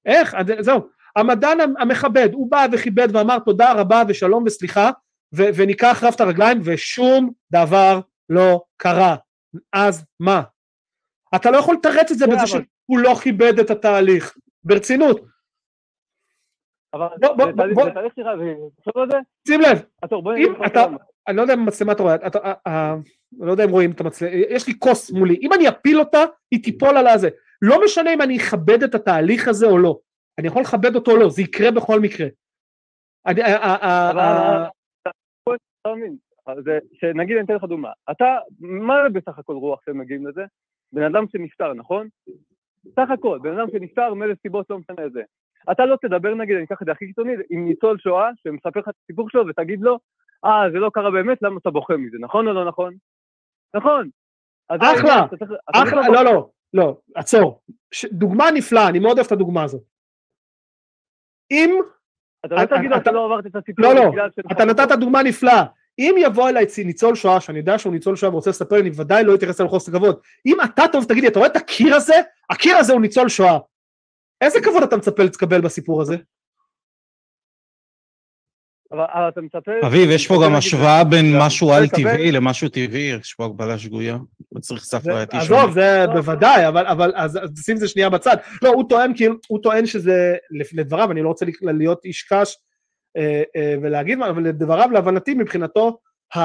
איך? זהו. המדען המכבד, הוא בא וכיבד ואמר תודה רבה ושלום וסליחה, ו- וניקה אחריו את הרגליים, ושום דבר לא קרה. אז מה? אתה לא יכול לתרץ את זה כן, בזה אבל- שהוא לא כיבד את התהליך. ברצינות. אבל בוא- בוא- זה תהליך- בוא- זה תהליך שירה, ותחשוב על זה, שים לב, עצור, בוא אם נגיד לך אתה- למה. אני לא יודע אם המצלמה אתה רואה, אתה- אה, אה, אני לא יודע אם רואים את המצלמה, יש לי כוס מולי, אם אני אפיל אותה, היא תיפול על הזה. לא משנה אם אני אכבד את התהליך הזה או לא. אני יכול לכבד אותו או לא, זה יקרה בכל מקרה. אני, אה, זה, שנגיד אני אתן לך דוגמה, אתה, מה בסך הכל רוח שהם מגיעים לזה? בן אדם שנפטר, נכון? סך הכל, בן אדם שנפטר מאיזה סיבות לא משנה את זה. אתה לא תדבר נגיד, אני אקח את זה הכי קיצוני, עם ניצול שואה שמספר לך את הסיפור שלו ותגיד לו, אה, זה לא קרה באמת, למה אתה בוכה מזה, נכון או לא נכון? נכון. אחלה, צריך אחלה, לבוא- לא, לא, לא, עצור. ש- דוגמה נפלאה, אני מאוד אוהב את הדוגמה הזאת. אם, אתה לא אתה- תגיד לו, אתה- לא עברת את הסיפור. לא, לא, אתה נתת דוגמה נפלאה. אם יבוא אליי ניצול שואה, שאני יודע שהוא ניצול שואה ורוצה לספר לי, אני ודאי לא אתייחס אליו חוסר כבוד. אם אתה טוב, תגיד לי, אתה רואה את הקיר הזה? הקיר הזה הוא ניצול שואה. איזה כבוד אתה מצפה לקבל בסיפור הזה? אבל אבל אתה מצפה... אביב, יש פה גם השוואה בין משהו רוצה על לקבל- טבעי למשהו טבעי, יש פה הגבלה שגויה. לא צריך סף זה- ראייתי עזוב, זה. בוודאי, אבל, אבל אז, אז שים זה שנייה בצד. לא, הוא טוען, כאילו, הוא טוען שזה, לדבריו, אני לא רוצה להיות איש קש אה, אה, ולהגיד מה, אבל לדבריו, להבנתי, מבחינתו, ה,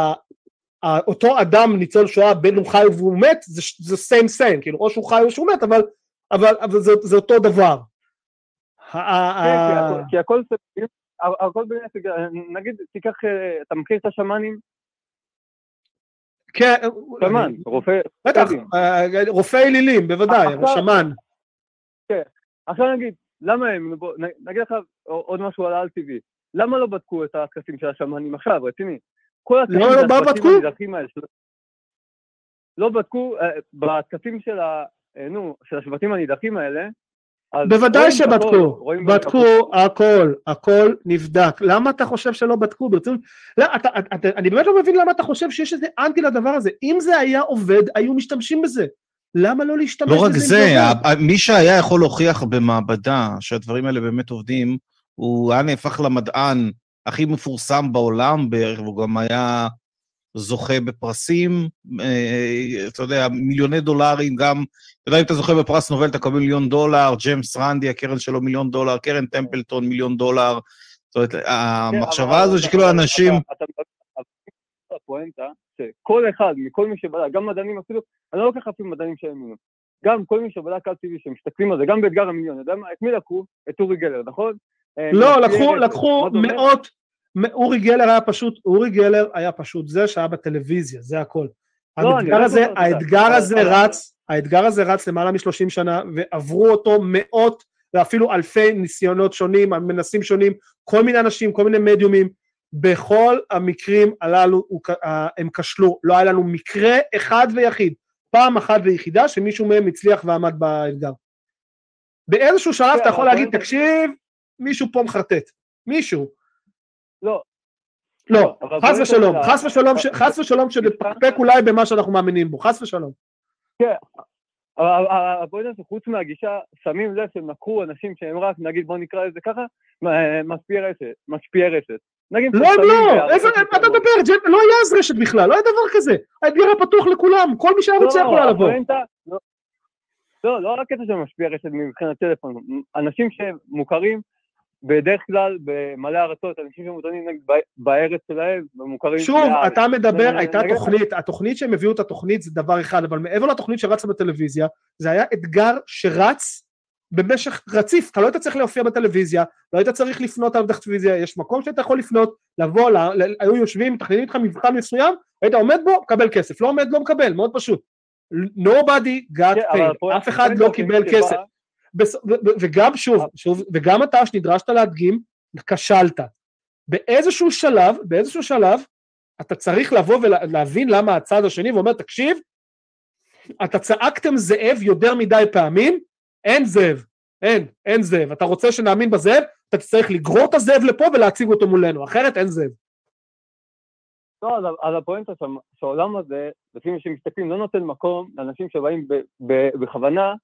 ה, אותו אדם ניצול שואה, בין הוא חי והוא מת, זה, same same, כאילו, או שהוא חי או שהוא מת, אבל, אבל, אבל זה, זה אותו דבר. כן, ה- כי הכל- כי הכל זה... הכל באמת, נגיד, תיקח, אה, אתה מכיר את השמאנים? כן, שמן, רופא... בטח. אה, רופא אלילים, בוודאי, שמן. עכשיו נגיד, למה הם, נ- נגיד לך עוד משהו על העל-טבעי, למה לא בדקו את הטקסים של השמנים עכשיו, רציני? כל הטקסים לא, של מה בדקו? לא בדקו, אה, בטקסים של ה... אה, נו, של השבטים הנידחים האלה, בוודאי שבדקו, בדקו הכל, הכל נבדק. למה אתה חושב שלא בדקו? ברצינות, לא, אתה, אתה, אני באמת לא מבין למה אתה חושב שיש איזה אנטי לדבר הזה. אם זה היה עובד, היו משתמשים בזה. למה לא להשתמש לא רק בזה? זה, מי שהיה יכול להוכיח במעבדה שהדברים האלה באמת עובדים, הוא היה נהפך למדען הכי מפורסם בעולם בערך, והוא גם היה זוכה בפרסים, אה, אתה יודע, מיליוני דולרים, גם, אתה יודע, אם אתה זוכה בפרס נובל, אתה מקבל מיליון דולר, ג'יימס רנדי, הקרן שלו מיליון דולר, קרן טמפלטון מיליון דולר. זאת אומרת, המחשבה הזו שכאילו אנשים... הפואנטה, שכל אחד, מכל מי שבדק, גם מדענים אפילו, אני לא לוקח אפילו מדענים שהאמינו, גם כל מי שבדק על טבעי שמסתכלים על זה, גם באתגר המיליון, אתה יודע מה, את מי לקחו? את אורי גלר, נכון? אה, לא, לקחו? מאות, אורי גלר היה פשוט, אורי גלר היה פשוט זה שהיה בטלוויזיה, זה הכל. לא, אני האתגר לא הזה, יודע. האתגר הזה אבל- רץ, האתגר הזה רץ למעלה משלושים שנה, ועברו אותו מאות ואפילו אלפי ניסיונות שונים, מנסים שונים, כל מיני אנשים, כל מיני מדיומים, בכל המקרים הללו הם כשלו, לא היה לנו מקרה אחד ויחיד, פעם אחת ויחידה שמישהו מהם הצליח ועמד באתגר. באיזשהו שלב כן, אתה יכול להגיד, תקשיב, מישהו פה מחרטט, מישהו. לא, לא, חס ושלום, חס ושלום, חס ושלום שנפקפק אולי במה שאנחנו מאמינים בו, חס ושלום. אבל הפואנטה שחוץ מהגישה, שמים לב שהם לקחו אנשים שהם רק, נגיד בוא נקרא לזה ככה, משפיעי רשת, משפיעי רשת. נגיד לא, הם לא, איזה. אתה מדבר, לא היה אז רשת בכלל, לא היה דבר כזה. האתגר היה פתוח לכולם, כל מי שהיה רוצה לא, יכול היה לבוא. לא- לא, לא רק קטע של משפיע רשת מבחינת טלפון, אנשים שמוכרים בדרך כלל במלא ארצות, אנשים שמותנים בארץ שלהם, ומוכרים שוב, מהארץ. אתה מדבר, הייתה תוכנית, התוכנית שהם הביאו את התוכנית זה דבר אחד, אבל מעבר לתוכנית שרצה בטלוויזיה, זה היה אתגר שרץ במשך רציף, אתה לא היית צריך להופיע בטלוויזיה, לא היית צריך לפנות על טלוויזיה, יש מקום שאתה יכול לפנות, לבוא, ל- ל- היו יושבים, מתכננים איתך מבחן מסוים, היית עומד בו, מקבל כסף, לא עומד, לא מקבל, מאוד פשוט. nobody got כן, paid, אף אחד לא קיבל כסף. וגם שוב, שוב, וגם אתה שנדרשת להדגים, כשלת. באיזשהו שלב, באיזשהו שלב, אתה צריך לבוא ולהבין למה הצד השני ואומר, תקשיב, אתה צעקתם זאב יותר מדי פעמים, אין זאב, אין, אין זאב. אתה רוצה שנאמין בזאב, אתה תצטרך לגרור את הזאב לפה ולהציג אותו מולנו, אחרת אין זאב. לא, אז, אז הפואנטה שהעולם הזה, לפי מה שמסתכלים, לא נותן מקום לאנשים שבאים ב, ב, בכוונה,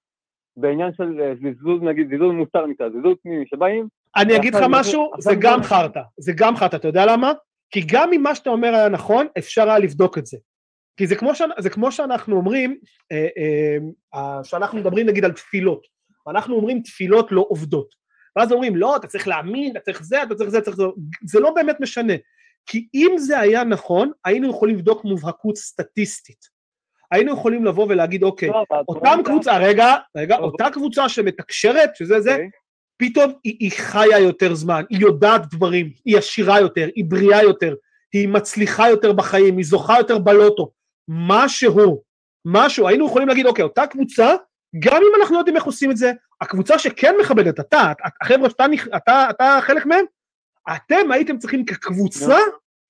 בעניין של אה, זלזול, נגיד, זלזול מותר נקרא, זלזול פנימי, שבאים, אני אגיד לך משהו, זה גם חרטא, זה גם חרטא, אתה יודע למה? כי גם אם מה שאתה אומר היה נכון, אפשר היה לבדוק את זה. כי זה כמו, ש... זה כמו שאנחנו אומרים, אה, אה, אה, שאנחנו מדברים נגיד על תפילות, אנחנו אומרים תפילות לא עובדות. ואז אומרים, לא, אתה צריך להאמין, אתה צריך זה, אתה צריך זה, אתה צריך זה, זה לא באמת משנה. כי אם זה היה נכון, היינו יכולים לבדוק מובהקות סטטיסטית. היינו יכולים לבוא ולהגיד, אוקיי, לא, אותם קבוצה, רגע, רגע, אבל- אותה קבוצה שמתקשרת, שזה זה, אוקיי? פתאום היא, היא חיה יותר זמן, היא יודעת דברים, היא עשירה יותר, היא בריאה יותר, היא מצליחה יותר בחיים, היא זוכה יותר בלוטו, משהו, משהו, היינו יכולים להגיד, אוקיי, אותה קבוצה, גם אם אנחנו לא יודעים איך עושים את זה, הקבוצה שכן מכבדת, אתה, החבר'ה שאתה אתה, אתה חלק מהם, אתם הייתם צריכים כקבוצה,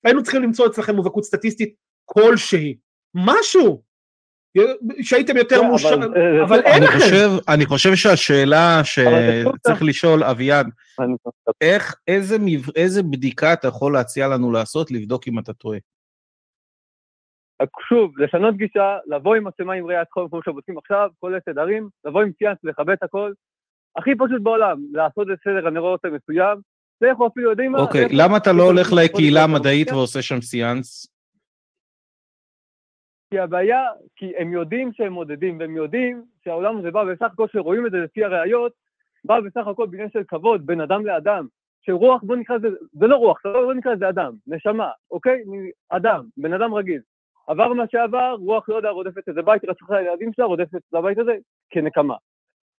היינו צריכים למצוא אצלכם מובהקות סטטיסטית כלשהי, משהו, שהייתם יותר כן, מאושר, אבל, אה, אבל זה- אין אני לכם. חושב, אני חושב שהשאלה זה שצריך לשאול, אביעד, איך, איזה, מב... איזה בדיקה אתה יכול להציע לנו לעשות לבדוק אם אתה טועה? שוב, לשנות גישה, לבוא עם מצלמה עם ראיית חום, כמו שבודקים עכשיו, כל התדרים, לבוא עם ציאנס, לכבד את הכל. הכי פשוט בעולם, לעשות את סדר הנרות המסוים, לכו אפילו, יודעים מה? אוקיי, למה אתה לא הולך לקהילה המדעית ועושה שם סיאנס? כי הבעיה, כי הם יודעים שהם מודדים, והם יודעים שהעולם הזה בא, בסך הכל שרואים את זה לפי הראיות, בא בסך הכל בעניין של כבוד בין אדם לאדם. שרוח, בוא נקרא לזה, זה לא רוח, בוא נקרא לזה אדם, נשמה, אוקיי? אדם, בן אדם רגיל. עבר מה שעבר, רוח לא יודע, רודפת איזה בית, רצחה את הילדים שלה, רודפת את הבית הזה, כנקמה.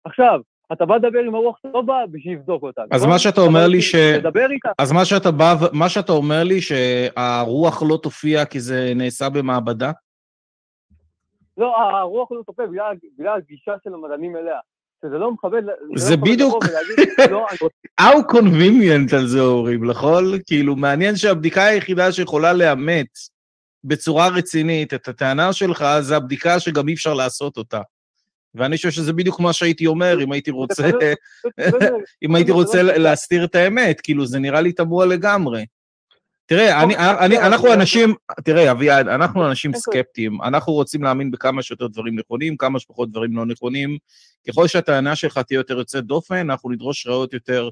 עכשיו, אתה בא לדבר עם הרוח לא בא בשביל לבדוק אותה. אז נכון? מה שאתה אתה אומר לי ש- לדבר איתה, אז מה שאתה בא, מה שאתה אומר לי, שהרוח לא תופיע כי זה נעשה במעבדה? לא, הרוח לא תופע בגלל, בגלל הגישה של המדענים אליה. שזה לא מכבד, זה לא בדיוק. לא, How convenient על זה אומרים, נכון? כאילו, מעניין שהבדיקה היחידה שיכולה לאמת בצורה רצינית את הטענה שלך, זה הבדיקה שגם אי אפשר לעשות אותה. ואני חושב שזה בדיוק מה שהייתי אומר, אם הייתי רוצה, אם הייתי רוצה להסתיר את האמת, כאילו, זה נראה לי תמוה לגמרי. תראה, אני, אני, אנחנו אנשים, תראה, אביעד, אנחנו אנשים סקפטיים, אנחנו רוצים להאמין בכמה שיותר דברים נכונים, כמה שפחות דברים לא נכונים. ככל שהטענה שלך תהיה יותר יוצאת דופן, אנחנו נדרוש ראיות יותר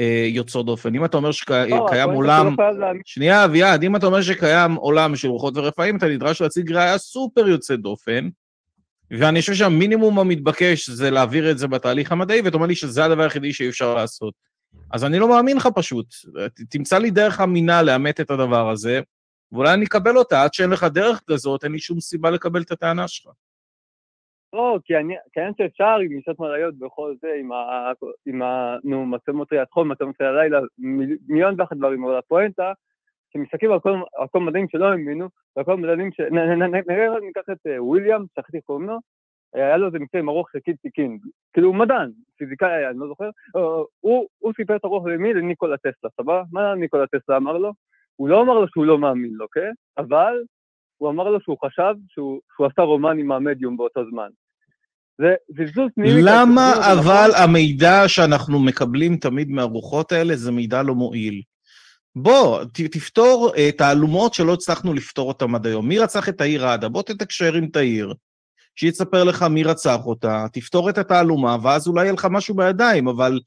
אה, יוצאות דופן. אם אתה אומר שקיים עולם... שנייה, אביעד, אם אתה אומר שקיים עולם של רוחות ורפאים, אתה נדרש להציג ראיה סופר יוצאת דופן, ואני חושב שהמינימום המתבקש זה להעביר את זה בתהליך המדעי, ואתה אומר לי שזה הדבר היחידי שאי אפשר לעשות. אז אני לא מאמין לך פשוט. תמצא לי דרך אמינה לאמת את הדבר הזה, ואולי אני אקבל אותה. עד שאין לך דרך כזאת, אין לי שום סיבה לקבל את הטענה שלך. לא, כי העניין שאפשר עם גישות מראיות בכל זה, עם ה... עם ה... נו, מצלמות ראיית חום, מצלמות ראיית לילה, מיליון ואחת דברים, אבל הפואנטה, שמסתכלים על כל, על כל מדעים שלא האמינו, ועל כל מדעים ש... נראה, ניקח את וויליאם, שכחתי איך קוראים לו, היה לו איזה מקרה עם הרוח של קייטי קינג, כאילו הוא מדען, פיזיקאי היה, אני לא זוכר, הוא, הוא סיפר את הרוח למי? לניקולה טסלה, סבבה? מה ניקולה טסלה אמר לו? הוא לא אמר לו שהוא לא מאמין לו, כן? אבל הוא אמר לו שהוא חשב שהוא, שהוא עשה רומן עם המדיום באותו זמן. זה זלזול פנימי. למה אבל המידע שאנחנו מקבלים תמיד מהרוחות האלה זה מידע לא מועיל? בוא, תפתור תעלומות שלא הצלחנו לפתור אותם עד היום. מי רצח את העיר עדה? בוא תתקשר עם תאיר. שהיא תספר לך מי רצח אותה, תפתור את התעלומה, ואז אולי יהיה לך משהו בידיים, אבל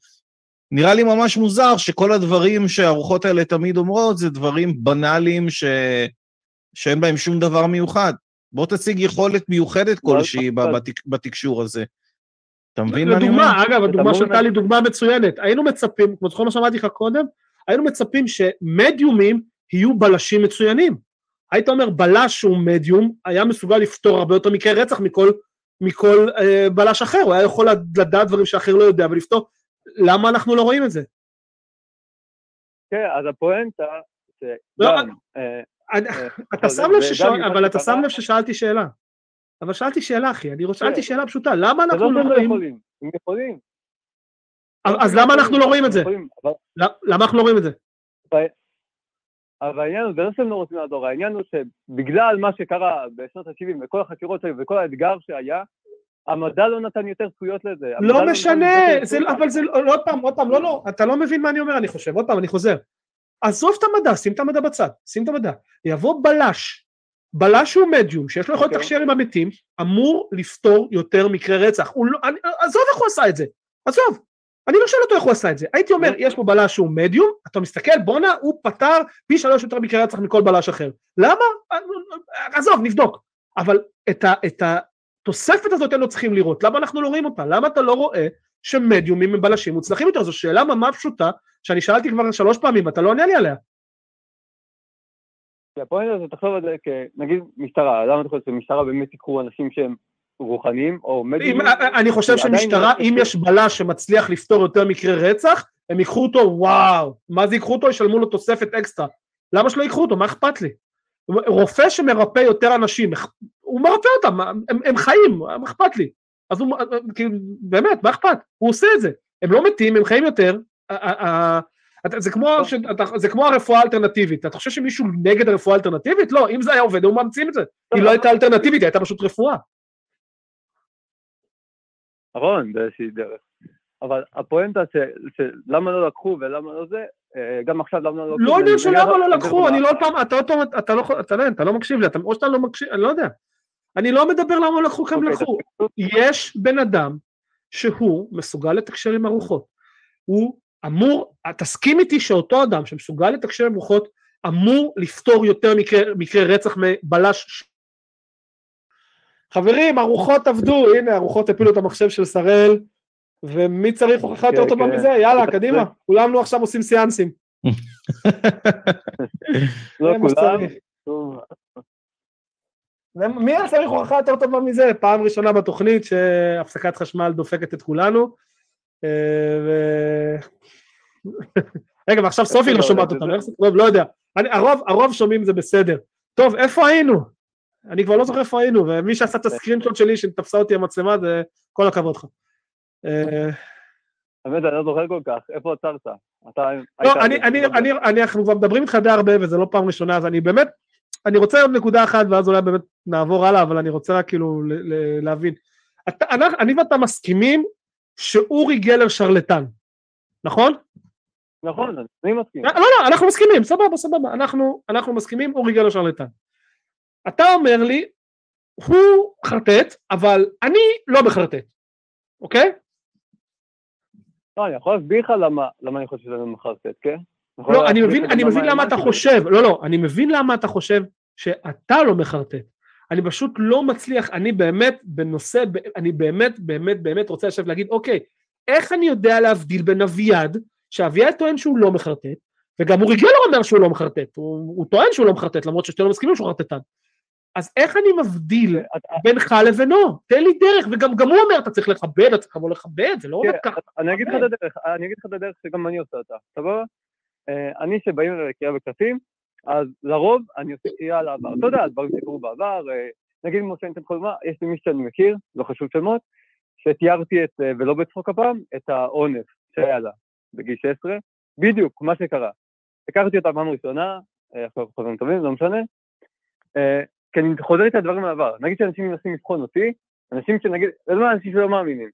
נראה לי ממש מוזר שכל הדברים שהרוחות האלה תמיד אומרות זה דברים בנאליים ש... שאין בהם שום דבר מיוחד. בוא תציג יכולת מיוחדת כלשהי בתק... בתקשור הזה. אתה מבין מה אני אומר? לדוגמה, אגב, הדוגמה שלך לי דוגמה מצוינת. היינו מצפים, כמו זכור מה שאמרתי לך קודם, היינו מצפים שמדיומים יהיו בלשים מצוינים. היית אומר בלש שהוא מדיום, היה מסוגל לפתור הרבה יותר מקרי רצח מכל, מכל אה, בלש אחר, הוא היה יכול לדעת דברים שאחר לא יודע ולפתור. למה אנחנו לא רואים את זה? כן, אז הפואנטה, לא, אתה שם לב ששאל, אבל אתה שם לב ששאלתי שאלה. אבל שאלתי שאלה, אחי, אני שאלתי שאלה פשוטה, למה אנחנו לא רואים... הם יכולים. אז למה אנחנו לא רואים את זה? למה אנחנו לא רואים את זה? אבל העניין הוא, זה לא שהם לא רוצים לעזור, העניין הוא שבגלל מה שקרה בשנות ה-70 וכל החקירות שהיו וכל האתגר שהיה, המדע לא נתן יותר זכויות לזה. לא נתן משנה, יותר זה. אבל זה, לא- עוד פעם, עוד פעם, לא, לא, אתה לא מבין מה אני אומר, אני חושב, עוד פעם, אני חוזר. עזוב את המדע, שים את המדע בצד, שים את המדע. יבוא בלש, בלש הוא מדיום, שיש לו יכולת אוקיי. לתקשר עם המתים, אמור לפתור יותר מקרי רצח. הוא לא, אני, עזוב איך הוא עשה את זה, עזוב. אני לא שואל אותו איך הוא עשה את זה. הייתי אומר, יש פה בלש שהוא מדיום, אתה מסתכל, בואנה, הוא פתר פי שלוש יותר מקרי רצח מכל בלש אחר. למה? עזוב, נבדוק. אבל את, ה, את התוספת הזאת הם לא צריכים לראות. למה אנחנו לא רואים אותה? למה אתה לא רואה שמדיומים הם בלשים מוצלחים יותר? זו שאלה ממש פשוטה, שאני שאלתי כבר שלוש פעמים, ואתה לא עונה לי עליה. הפואנטה זה, תחשוב על זה כנגיד משטרה, למה אתה חושב שמשטרה באמת ייקחו אנשים שהם רוחניים או אם, מדיומים? אני חושב שמשטרה, אם יש בלש שמצליח לפתור יותר מקרי רצח, הם ייקחו אותו, וואו, מה זה ייקחו אותו? ישלמו לו תוספת אקסטרה. למה שלא ייקחו אותו? מה אכפת לי? רופא שמרפא יותר אנשים, הוא מרפא אותם, הם, הם חיים, מה אכפת לי? אז הוא, כאילו, באמת, מה אכפת? הוא עושה את זה. הם לא מתים, הם חיים יותר. זה כמו, ש- זה כמו הרפואה האלטרנטיבית. אתה חושב שמישהו נגד הרפואה האלטרנטיבית? לא, אם זה היה עובד, היו מאמצים את זה. היא לא הייתה אלטרנטיבית, היא הייתה פשוט רפואה. נכון, באיזושהי דרך. אבל הפואנטה שלמה לא לקחו ולמה לא זה, אה, גם עכשיו למה לא לקחו. לא עניין זה- של זה למה גם- לא לקחו, גם- אני לא עוד פעם, אתה עוד פעם, אתה לא אתה לא, אתה לא, לא מקשיב לי, או שאתה לא מקשיב, אני לא יודע. אני לא מדבר למה לא לקחו, כמה אוקיי, לקחו. יש בן אדם שהוא מסוגל לתקשר עם הרוחות. הוא אמור, תסכים איתי שאותו אדם שמסוגל לתקשר עם רוחות, אמור לפתור יותר מקרי רצח מבלש. חברים, הרוחות עבדו, הנה, הרוחות הפילו את המחשב של שראל, ומי צריך הוכחה יותר כן, טובה כן. מזה? יאללה, קדימה, כולנו עכשיו עושים סיאנסים. לא כולם. מי היה צריך הוכחה יותר טובה מזה? פעם ראשונה בתוכנית שהפסקת חשמל דופקת את כולנו. אה, רגע, ועכשיו סופי לא לא, שומעת אותנו? טוב, לא יודע. הרוב שומעים זה בסדר. טוב, איפה היינו? אני כבר לא זוכר איפה היינו, ומי שעשה את הסקרינשוט שלי שתפסה אותי המצלמה, זה כל הכבוד לך. אה, האמת, אני לא זוכר כל כך, איפה עצרת? אתה... לא, היית- אני, אני, אני, אני, אנחנו כבר מדברים איתך די הרבה וזה לא פעם ראשונה, אז אני באמת, אני רוצה עוד נקודה אחת ואז אולי באמת נעבור הלאה, אבל אני רוצה רק כאילו להבין. אני, ואתה מסכימים שאורי גלר שרלטן, נכון? נכון, אני מסכים. לא, לא, אנחנו מסכימים, סבבה, סבבה, אנחנו מסכימים, אורי גלר שרלטן. אתה אומר לי, הוא חרטט, אבל אני לא בחרטט, אוקיי? לא, אני יכול להסביר לך למה למה אני חושב שזה מחרטט, כן? לא, אני מבין, אני מבין למה אתה. חושב, לא, לא, אני מבין למה אתה חושב שאתה לא מחרטט. אני פשוט לא מצליח, אני באמת בנושא, אני באמת, באמת, באמת רוצה לשבת להגיד, אוקיי, איך אני יודע להבדיל בין אביעד, שאביעד טוען שהוא לא מחרטט, וגם אורי גלר אומר שהוא לא מחרטט, הוא, הוא טוען שהוא לא מחרטט, למרות ששתינו מסכימים שהוא חרטטן. אז איך אני מבדיל בינך לבינו? תן לי דרך, וגם גם הוא אומר, אתה צריך לכבד, אתה צריך לבוא לכבד, זה לא עובד כן, ככה. אני אגיד לך את הדרך, אני אגיד לך את הדרך שגם אני עושה אותה, סבבה? אה, אני שבאים לקריאה בקלפים, אז לרוב אני עושה קריאה על העבר. אתה יודע, דברים שקרו בעבר, אה, נגיד כמו שאני אתן לך דוגמה, יש לי מישהו שאני מכיר, לא חשוב שמות, שתיארתי את, אה, ולא בצחוק הפעם, את האונס שהיה לה בגיל 16, בדיוק מה שקרה. הכרתי אותה פעם ראשונה, עכשיו חברים טובים, לא משנה, כי אני חוזר איתה דברים מהעבר. נגיד שאנשים מנסים לבחון אותי, אנשים שנגיד, אתה יודע אנשים שלא מאמינים.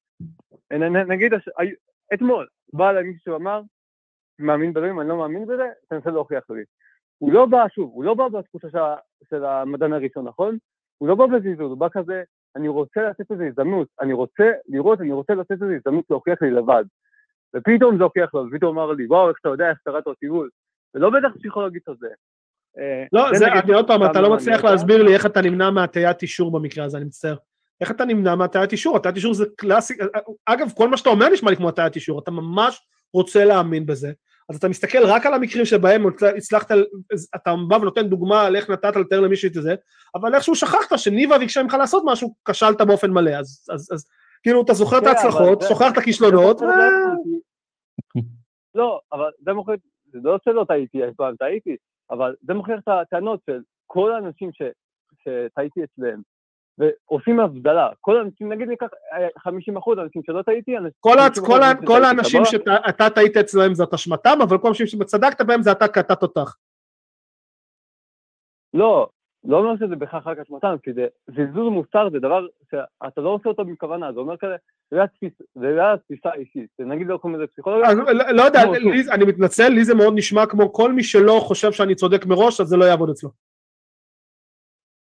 נגיד, אתמול, בא אליי מישהו שאמר, מאמין בדברים, אני לא מאמין בזה, תנסה להוכיח לי. הוא לא בא, שוב, הוא לא בא בתחושה של, של המדען הראשון, נכון? הוא לא בא בזלזול, הוא בא כזה, אני רוצה לתת לזה הזדמנות, אני רוצה לראות, אני רוצה לתת לזה הזדמנות להוכיח לי לבד. ופתאום זה הוכיח לו, ופתאום אמר לי, וואו, איך אתה יודע, איך קראת אותי בול. ולא בטח פסיכולוגית הזה. אה, לא, זה, אני עוד פעם, אתה לא מצליח. להסביר לי איך אתה נמנע מהטיית אישור במקרה הזה, אני מצטער. איך אתה נמנע מהטיית אישור? הטיית אישור זה קלאסי, אגב, כל מה שאתה אומר נשמע לי כמו הטיית אישור, אתה ממש רוצה להאמין בזה, אז אתה מסתכל רק על המקרים שבהם הצלחת, אתה בא ונותן דוגמה על איך נתת לתאר למישהו את זה, אבל איכשהו שכחת שניבה ביקשה ממך לעשות משהו, כשלת באופן מלא, אז, אז, אז כאילו אתה זוכר את כן, ההצלחות, זוכר את הכישלונות, ו... לא, אבל זה מוכר, זה לא שלא טעיתי אי פעם, טעיתי, אבל זה מוכר את הטענות של כל האנשים ש- שטעיתי אצלם, ועושים הבדלה. כל האנשים, נגיד ניקח אה, 50 אחוז, אנשים שלא טעיתי, כל, ה- 50% כל, ה- כל האנשים? שאתה טעית אצלם זאת אשמתם, אבל כל האנשים שצדקת בהם זה אתה קטעת אותך. לא, לא אומר שזה בהכרח רק אשמתם, כי זה זלזול מוסר זה דבר שאתה לא עושה אותו בכוונה, זה אומר כזה, זה זה התפיסה האישית, נגיד לא קוראים לזה פסיכולוגיה, אז לא לא יודע, לא, אני מתנצל, לי זה מאוד נשמע כמו כל מי שלא חושב שאני צודק מראש, אז זה לא יעבוד אצלו.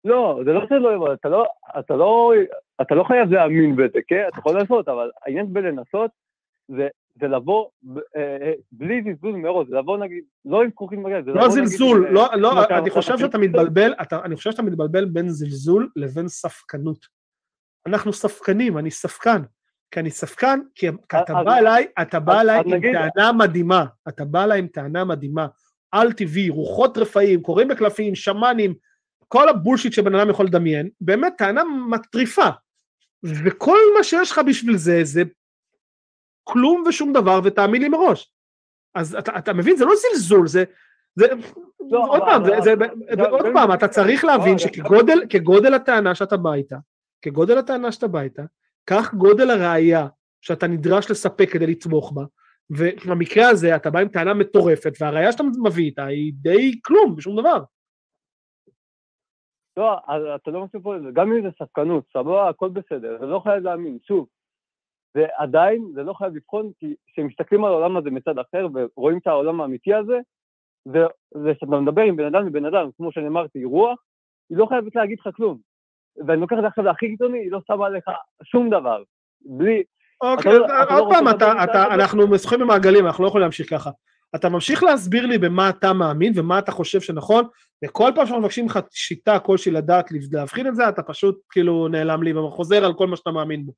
לא, זה לא שזה לא יבוא, אתה לא, אתה לא, אתה לא חייב להאמין בזה, כן? אתה יכול לעשות, אבל העניין בלנסות זה, זה לבוא אה, אה, בלי זלזול מראש, זה לבוא נגיד, לא עם זכוכית מגן, זה לא לבוא נגיד... זלזול, לא, אה, לא, שאתה אני חושב שאתה מתבלבל, אתה- אני חושב שאתה מתבלבל בין זלזול לבין ספקנות. אנחנו ספקנים, אני ספקן. כי אני ספקן, כי אתה בא אליי, אתה בא אליי עם טענה מדהימה, אתה בא אליי עם טענה מדהימה, על טבעי, רוחות רפאים, קוראים בקלפים, שמאנים, כל הבולשיט שבן אדם יכול לדמיין, באמת טענה מטריפה. וכל מה שיש לך בשביל זה, זה כלום ושום דבר, ותאמין לי מראש. אז אתה, אתה מבין, זה לא זלזול, זה... זה לא, עוד פעם, זה, אבל- זה, גם- עוד גם- פעם, אתה צריך להבין לא, שכגודל כגודל הטענה שאתה בא איתה, כגודל הטענה שאתה בא איתה, כך גודל הראייה שאתה נדרש לספק כדי לתמוך בה, ובמקרה הזה אתה בא עם טענה מטורפת, והראייה שאתה מביא איתה היא די כלום, ושום דבר. לא, אתה לא מוסיף פה, גם אם זה ספקנות, סבבה, הכל בסדר, זה לא חייב להאמין, שוב. ועדיין, זה לא חייב לבחון, כי כשמסתכלים על העולם הזה מצד אחר ורואים את העולם האמיתי הזה, זה, זה שאתה מדבר עם בן אדם לבן אדם, כמו שאני אמרתי, רוח, היא לא חייבת להגיד לך כלום. ואני לוקח את זה עכשיו להכי קיצוני, היא לא שמה לך שום דבר. בלי, אוקיי, אתה לא- אתה לא עוד פעם, רוצה אתה, אתה, איתה? אנחנו משחקים במעגלים, אנחנו לא יכולים להמשיך ככה. אתה ממשיך להסביר לי במה אתה מאמין ומה אתה חושב שנכון, וכל פעם שאנחנו מבקשים לך שיטה כלשהי לדעת להבחין את זה, אתה פשוט כאילו נעלם לי וחוזר על כל מה שאתה מאמין בו.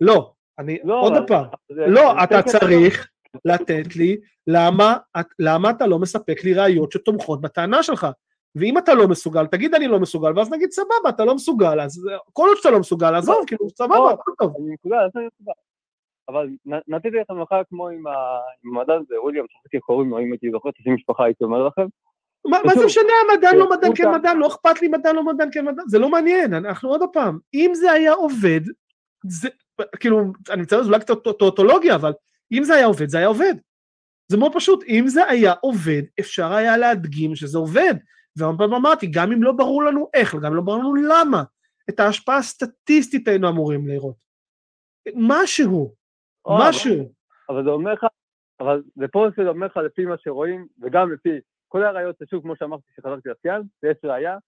לא, אני, לא, עוד פעם, לא, אתה צריך לתת לי למה, את- למה אתה לא מספק לי ראיות שתומכות בטענה שלך. ואם אתה לא מסוגל, תגיד אני לא מסוגל, ואז נגיד סבבה, אתה לא מסוגל, אז כל עוד שאתה לא מסוגל, עזוב, כאילו, סבבה, לא. הכל טוב. אני נקודה, אני נקודה. אבל נתתי לכם מחר כמו עם ה- עם המדען הזה, וויליאם, שחקתי קוראים לו, אם הייתי זוכר השם משפחה, הייתי אומר לכם. מה זה משנה המדען לא מדען הוא כן שם. מדען, לא אכפת לי מדען לא מדען כן מדען, זה לא מעניין, אנחנו עוד פעם, אם זה היה עובד, זה, כאילו, אני מצטער, זה אולי קצת טו- טאוטולוגיה, אבל אם זה היה עובד, זה היה עובד. זה מאוד פשוט, אם זה היה עובד, אפשר היה להדגים שזה עובד. והרבה פעמים אמרתי, גם אם לא ברור לנו איך, וגם אם לא ברור לנו למה, את ההשפעה הסטטיסטית היינו אמורים לראות. משהו, או, אבל- משהו. אבל זה אומר לך, אבל זה פה זה אומר לך לפי מה שרואים, וגם לפי כל הראיות, שוב, כמו שאמרתי, שחזרתי לסיאן, ויש ראייה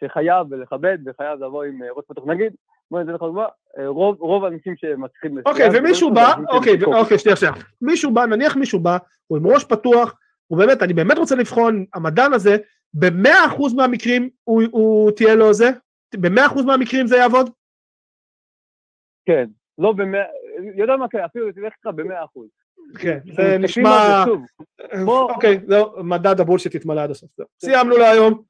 שחייב לכבד וחייב לבוא עם אה, ראש פתוח. נגיד, בוא ניתן לך דוגמה, אה, רוב רוב האנשים שמצליחים אוקיי, ומישהו בא, אוקיי. אוקיי, שנייה, שנייה. מישהו בא, נניח מישהו בא, הוא עם ראש פתוח, הוא באמת, אני באמת רוצה לבחון, המדען הזה, במאה אחוז מהמקרים הוא, הוא תהיה לו זה? במאה אחוז מהמקרים זה יעבוד? כן, לא במאה, יודע מה כן, אפילו תלך איתך במאה אחוז. כן, זה נשמע... בוא- אוקיי, זהו, מדד הבולשיט התמלא עד הסוף. זהו. סיימנו להיום.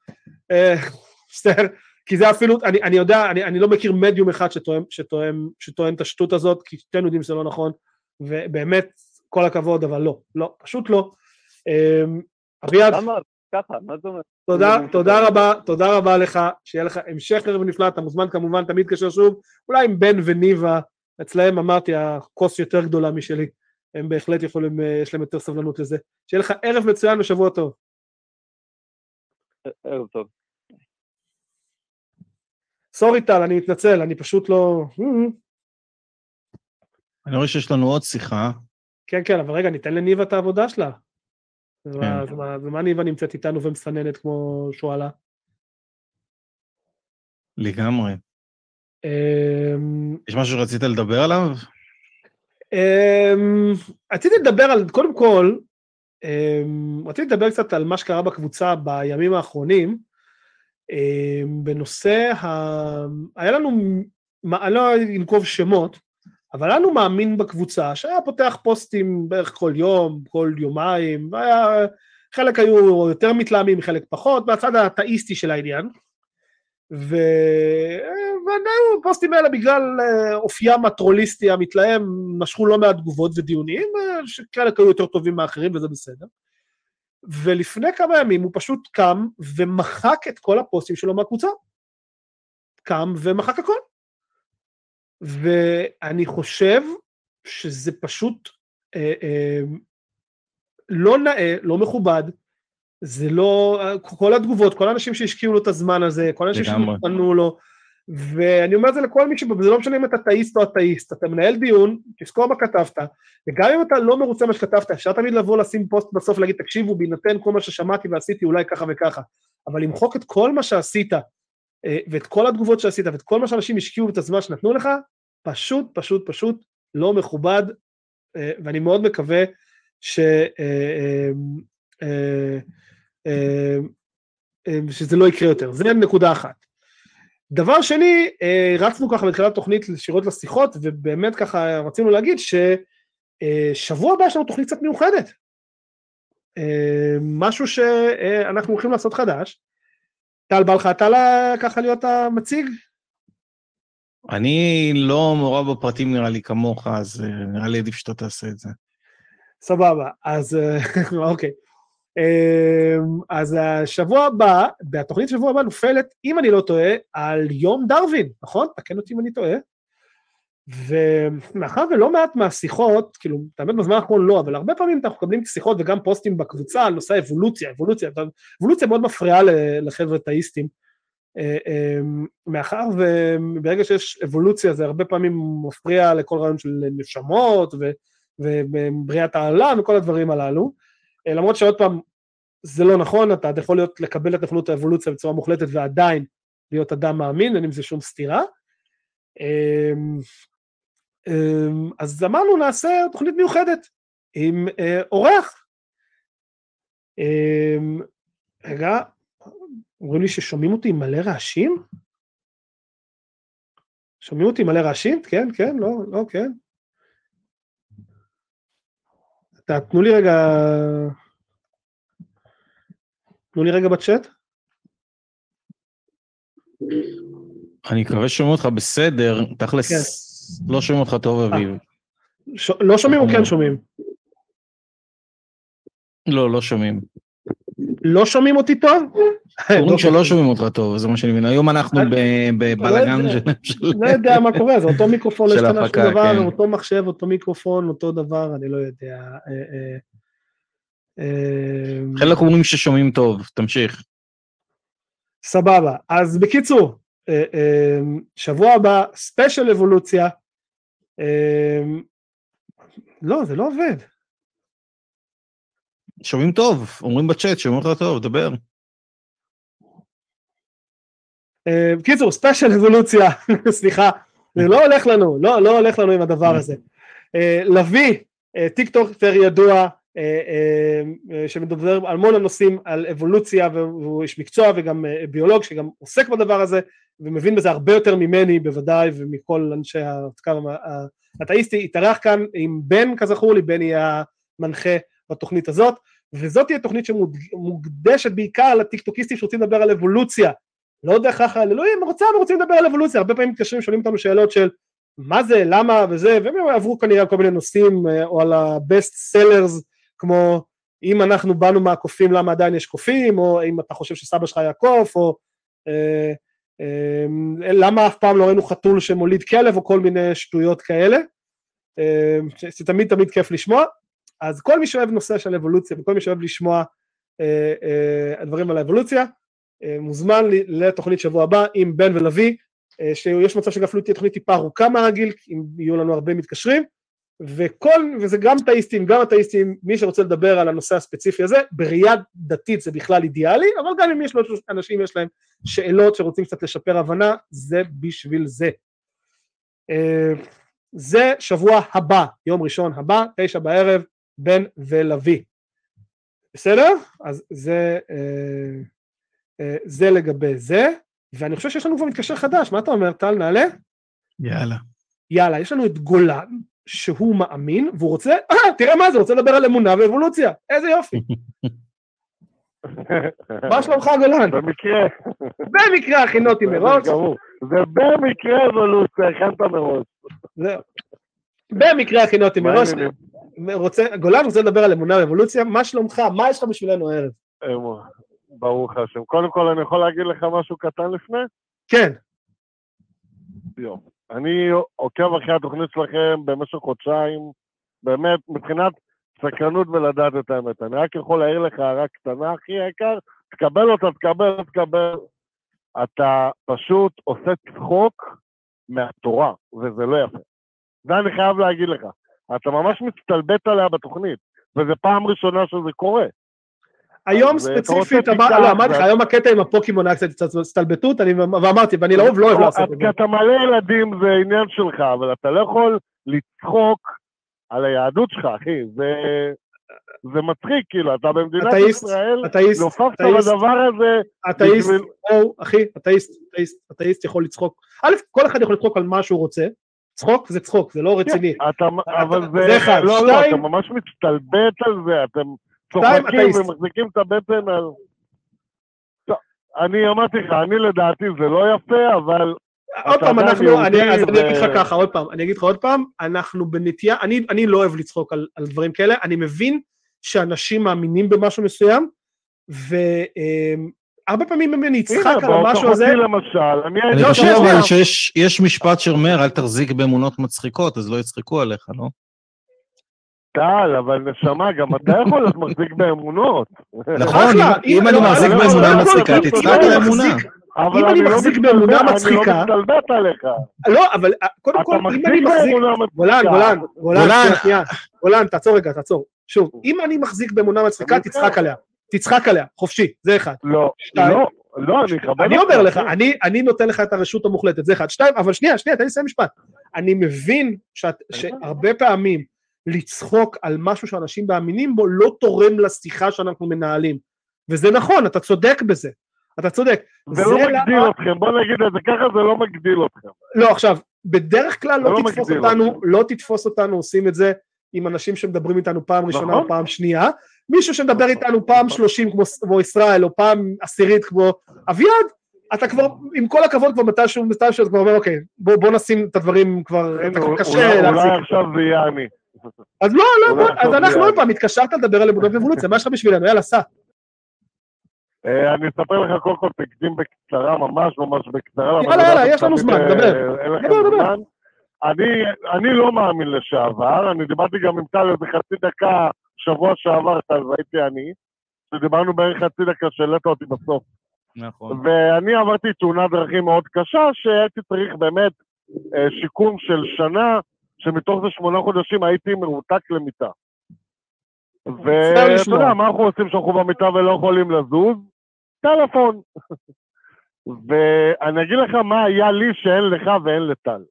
אה, מצטער, כי זה אפילו, אני, אני יודע, אני, אני לא מכיר מדיום אחד שטוען, שטוען, שטוען את השטות הזאת, כי שתינו יודעים שזה לא נכון, ובאמת, כל הכבוד, אבל לא, לא, פשוט לא. אה, אביעד, למה ככה, מה זה אומר? תודה, תודה. רבה, תודה רבה לך, שיהיה לך המשך ערב נפלא, אתה מוזמן כמובן תמיד להתקשר שוב, אולי עם בן וניבה, אצלהם אמרתי, הכוס יותר גדולה משלי, הם בהחלט יכולים, אה, יש להם יותר סבלנות לזה. שיהיה לך ערב מצוין ושבוע טוב. ערב טוב. סורי טל, אני מתנצל, אני פשוט לא... אני רואה שיש לנו עוד שיחה. כן, כן, אבל רגע, ניתן לניבה את העבודה שלה. אז מה- כן. ניבה נמצאת איתנו ומסננת כמו שואלה? לגמרי. אמ, יש משהו שרצית לדבר עליו? אמ, רציתי לדבר על, קודם כל, אמ, רציתי לדבר קצת על מה שקרה בקבוצה בימים האחרונים, בנושא, ה... היה לנו, אני לא אנקוב שמות, אבל היה לנו מאמין בקבוצה שהיה פותח פוסטים בערך כל יום, כל יומיים, והיה, חלק היו יותר מתלהמים, חלק פחות, מהצד האתאיסטי של העניין. ו... ועדיין הפוסטים האלה בגלל אה, אופיים הטרוליסטי המתלהם משכו לא מעט תגובות ודיונים, שחלק היו יותר טובים מאחרים וזה בסדר. ולפני כמה ימים הוא פשוט קם ומחק את כל הפוסטים שלו מהקבוצה. קם ומחק הכל. ואני חושב שזה פשוט אה, אה, לא נאה, לא מכובד, זה לא, כל התגובות, כל האנשים שהשקיעו לו את הזמן הזה, כל האנשים. שנתנו לו, ואני אומר את זה לכל מי ש... זה לא משנה אם אתה תאיסט או אתאיסט, אתה מנהל דיון, תזכור מה כתבת, וגם אם אתה לא מרוצה מה שכתבת, אפשר תמיד לבוא לשים פוסט בסוף, להגיד, תקשיבו, בהינתן כל מה ששמעתי ועשיתי, אולי ככה וככה, אבל למחוק את כל מה שעשית, אה, ואת כל התגובות שעשית, ואת כל מה שאנשים השקיעו את הזמן שנתנו לך, פשוט, פשוט, פשוט לא מכובד, אה, ואני מאוד מקווה ש... אה, שזה לא יקרה יותר, זה נקודה אחת. דבר שני, אה, רצנו ככה בתחילת תוכנית ישירות לשיחות, ובאמת ככה רצינו להגיד ששבוע הבא יש לנו תוכנית קצת מיוחדת. אה, משהו שאנחנו הולכים לעשות חדש. טל, בא לך אתה ככה להיות המציג? אני לא מעורב בפרטים נראה לי כמוך, אז אה, נראה לי עדיף שאתה תעשה את זה. סבבה, אז אה, אוקיי. אה, אז השבוע הבא, בתוכנית שבוע הבא נופלת, אם אני לא טועה, על יום דרווין, נכון? תקן אותי אם אני טועה. ומאחר ולא מעט מהשיחות, כאילו, האמת בזמן האחרון לא, אבל הרבה פעמים אנחנו מקבלים שיחות וגם פוסטים בקבוצה על נושא אבולוציה, אבולוציה, אבולוציה מאוד מפריעה לחבר'ה תאיסטים. אה, אה, מאחר וברגע שיש אבולוציה זה הרבה פעמים מפריע לכל רעיון של נשמות. ובריאת העולם וכל הדברים הללו. אה, למרות שעוד פעם, זה לא נכון, אתה יכול להיות, לקבל את נכונות האבולוציה בצורה מוחלטת ועדיין להיות אדם מאמין, אין עם זה שום סתירה. אמ, אמ, אז אמרנו נעשה תוכנית מיוחדת עם אה, אורח. אמ, רגע, אומרים לי ששומעים אותי מלא רעשים? שומעים אותי מלא רעשים? כן, כן, לא, לא, כן. ת- תנו לי רגע... תנו לי רגע בצ'אט. אני מקווה ששומעים אותך בסדר, תכלס כן. לא שומעים אותך טוב, אביב. ש... לא שומעים או כן שומעים? לא, לא שומעים. לא שומעים אותי טוב? אומרים שלא שומעים אותך טוב, זה מה שאני מבין. היום אנחנו ב- בבלאגן לא של... לא יודע מה קורה, זה אותו מיקרופון, לא של השתנה שום דבר, כן. אותו מחשב, אותו מיקרופון, אותו דבר, אני לא יודע. אה, אה, אה, חלק אומרים ששומעים טוב, תמשיך. סבבה. אז בקיצור, שבוע הבא, ספיישל אבולוציה. לא, זה לא עובד. שומעים טוב, אומרים בצ'אט, שומעים אותך טוב, דבר. בקיצור, ספיישל אבולוציה, סליחה, זה לא הולך לנו, לא, לא הולך לנו עם הדבר הזה. אה, לביא, אה, טיקטוקר ידוע, אה, אה, אה, שמדבר על המון הנושאים על אבולוציה, והוא איש מקצוע וגם אה, ביולוג שגם עוסק בדבר הזה, ומבין בזה הרבה יותר ממני בוודאי, ומכל אנשי המחקר ה- האתאיסטי, התארח כאן עם בן, כזכור לי, בן יהיה המנחה בתוכנית הזאת, וזאת תהיה תוכנית שמוקדשת בעיקר לטיקטוקיסטים שרוצים לדבר על אבולוציה, לא בהכרח על אלוהים, רוצה, הם רוצים לדבר על אבולוציה, הרבה פעמים מתקשרים, שואלים אותנו שאלות של מה זה, למה וזה, והם עברו כנראה על כל מיני נושאים, אה, או על ה-best sellers, כמו אם אנחנו באנו מהקופים, למה עדיין יש קופים, או אם אתה חושב שסבא שלך היה קוף, או אה, אה, למה אף פעם לא ראינו חתול שמוליד כלב, או כל מיני שטויות כאלה, אה, זה תמיד כיף לשמוע, אז כל מי שאוהב נושא של אבולוציה, וכל מי שאוהב לשמוע אה, אה, הדברים על האבולוציה, מוזמן ל- לתוכנית שבוע הבא עם בן ולוי, אה, שיש מצב שגם אפילו תהיה תוכנית טיפה ארוכה מהרגיל, אם יהיו לנו הרבה מתקשרים, וכל, וזה גם תאיסטים, גם אתאיסטים, מי שרוצה לדבר על הנושא הספציפי הזה, בראייה דתית זה בכלל אידיאלי, אבל גם אם יש לו אנשים, יש להם שאלות שרוצים קצת לשפר הבנה, זה בשביל זה. אה, זה שבוע הבא, יום ראשון הבא, תשע בערב, בן ולוי. בסדר? אז זה, אה, אה, זה לגבי זה, ואני חושב שיש לנו כבר מתקשר חדש, מה אתה אומר, טל, נעלה? יאללה. יאללה, יש לנו את גולן, שהוא מאמין, והוא רוצה, אה, תראה מה זה, רוצה לדבר על אמונה ואבולוציה, איזה יופי. מה שלומך גולן? במקרה. במקרה הכינותי מראש. זה במקרה אבולוציה, הכנת מראש. במקרה הכינותי מראש? רוצה, גולן רוצה לדבר על אמונה ואבולוציה, מה שלומך, מה יש לך בשבילנו הערב? ברוך השם. קודם כל, אני יכול להגיד לך משהו קטן לפני? כן, יום. אני עוקב אחרי התוכנית שלכם במשך חודשיים, באמת, מבחינת סקרנות ולדעת את האמת. אני רק יכול להעיר לך הערה קטנה, הכי יקר, תקבל אותה, תקבל, תקבל. אתה פשוט עושה צחוק מהתורה, וזה לא יפה. זה אני חייב להגיד לך. אתה ממש מצטלבט עליה בתוכנית, וזו פעם ראשונה שזה קורה. היום ספציפית, לא, אמרתי לך, היום הקטע עם הפוקימון היה קצת הסתלבטות, ואמרתי, ואני לרוב לא אוהב לעשות את כי זה. אתה מלא ילדים זה עניין שלך, אבל אתה לא יכול לצחוק על היהדות שלך, אחי. זה, מצחיק, כאילו, אתה במדינת ישראל, נופפת בדבר הזה, אתאיסט, אחי, אתאיסט, יכול לצחוק. א', כל אחד יכול לצחוק על מה שהוא רוצה. צחוק זה צחוק, זה לא רציני. אתה, אבל זה. לא, לא, אתה ממש מצטלבט על זה, אתם צוחקים. ומחזיקים את הבטן על... אני אמרתי לך, אני לדעתי זה לא יפה, אבל עוד פעם, אנחנו, אני, אז אני אגיד לך ככה, עוד פעם, אני אגיד לך עוד פעם, אנחנו בנטייה, אני, אני לא אוהב לצחוק על, על דברים כאלה, אני מבין שאנשים מאמינים במשהו מסוים, והרבה פעמים אם אני אצחק הנה, על המשהו הזה, אותי למשל, אני אני חושב אבל. שיש יש משפט שאומר, אל תחזיק באמונות מצחיקות, אז לא יצחקו עליך, לא? טל, אבל נשמה, גם אתה יכול להיות מחזיק באמונות. נכון, אחלה, אם- אם אני לא, מחזיק לא, באמונה לא, לא, מצחיקה, לא, תצחק אם אני על האמונה. מחזיק- אבל אם אני לא מחזיק מתלבט- באמונה מצחיקה- אני לא מתלבט עליך. לא, אבל אה, קודם כל, אם אני מחזיק. גולן, גולן, גולן, גולן. שנייה, גולן, תעצור רגע, תעצור. שוב, אם אני מחזיק באמונה מצחיקה, תצחק עליה. תצחק עליה, חופשי, זה אחד. לא. לא, לא, אני אכבד אני אומר לך. אני, אני נותן לך את הרשות המוחלטת, זה אחד. שתיים, אבל שנייה, שנייה, תן לי לסיים משפט. אני מבין שאת, שהרבה פעמים לצחוק על משהו שאנשים מאמינים בו לא תורם לשיחה שאנחנו מנהלים. וזה נכון, אתה צודק בזה. אתה צודק. זה לא זה מגדיל למה- אתכם, בוא נגיד את זה ככה, זה לא מגדיל אתכם. לא, עכשיו, בדרך כלל לא לא תתפוס אותנו, אותנו. לא תתפוס אותנו עושים את זה עם אנשים שמדברים איתנו פעם ראשונה נכון. או פעם שנייה. מישהו שמדבר נכון. איתנו פעם נכון. שלושים כמו, כמו ישראל, או פעם עשירית כמו אביעד, אתה כבר, עם כל הכבוד, כבר מתישהו, מתישהו, אתה כבר אומר, אוקיי, בוא, בוא נשים את הדברים כבר, הנה, אתה כבר קשה להחזיק. אולי עכשיו זה יהיה אני. אז לא, לא, אז אנחנו עוד פעם, התקשרת לדבר על אמונות ואבולוציה, מה יש לך בשבילנו? יאללה, סע. אה, אני אספר לך קודם כל תקדים בקצרה, ממש ממש בקצרה. יאללה, יאללה, יש לנו זמן, דבר. אני, אני לא מאמין לשעבר, אני דיברתי גם עם טל איזה חצי דקה שבוע שעבר, טל, והייתי אני, שדיברנו בערך חצי דקה שהעלית אותי בסוף. נכון. ואני עברתי תאונת דרכים מאוד קשה, שהייתי צריך באמת אה, שיקום של שנה, שמתוך זה שמונה חודשים הייתי מרותק למיטה. ואתה. יודע, מה אנחנו עושים כשאנחנו במיטה ולא יכולים לזוז? טלפון. ואני אגיד לך מה היה לי שאין לך ואין לטל.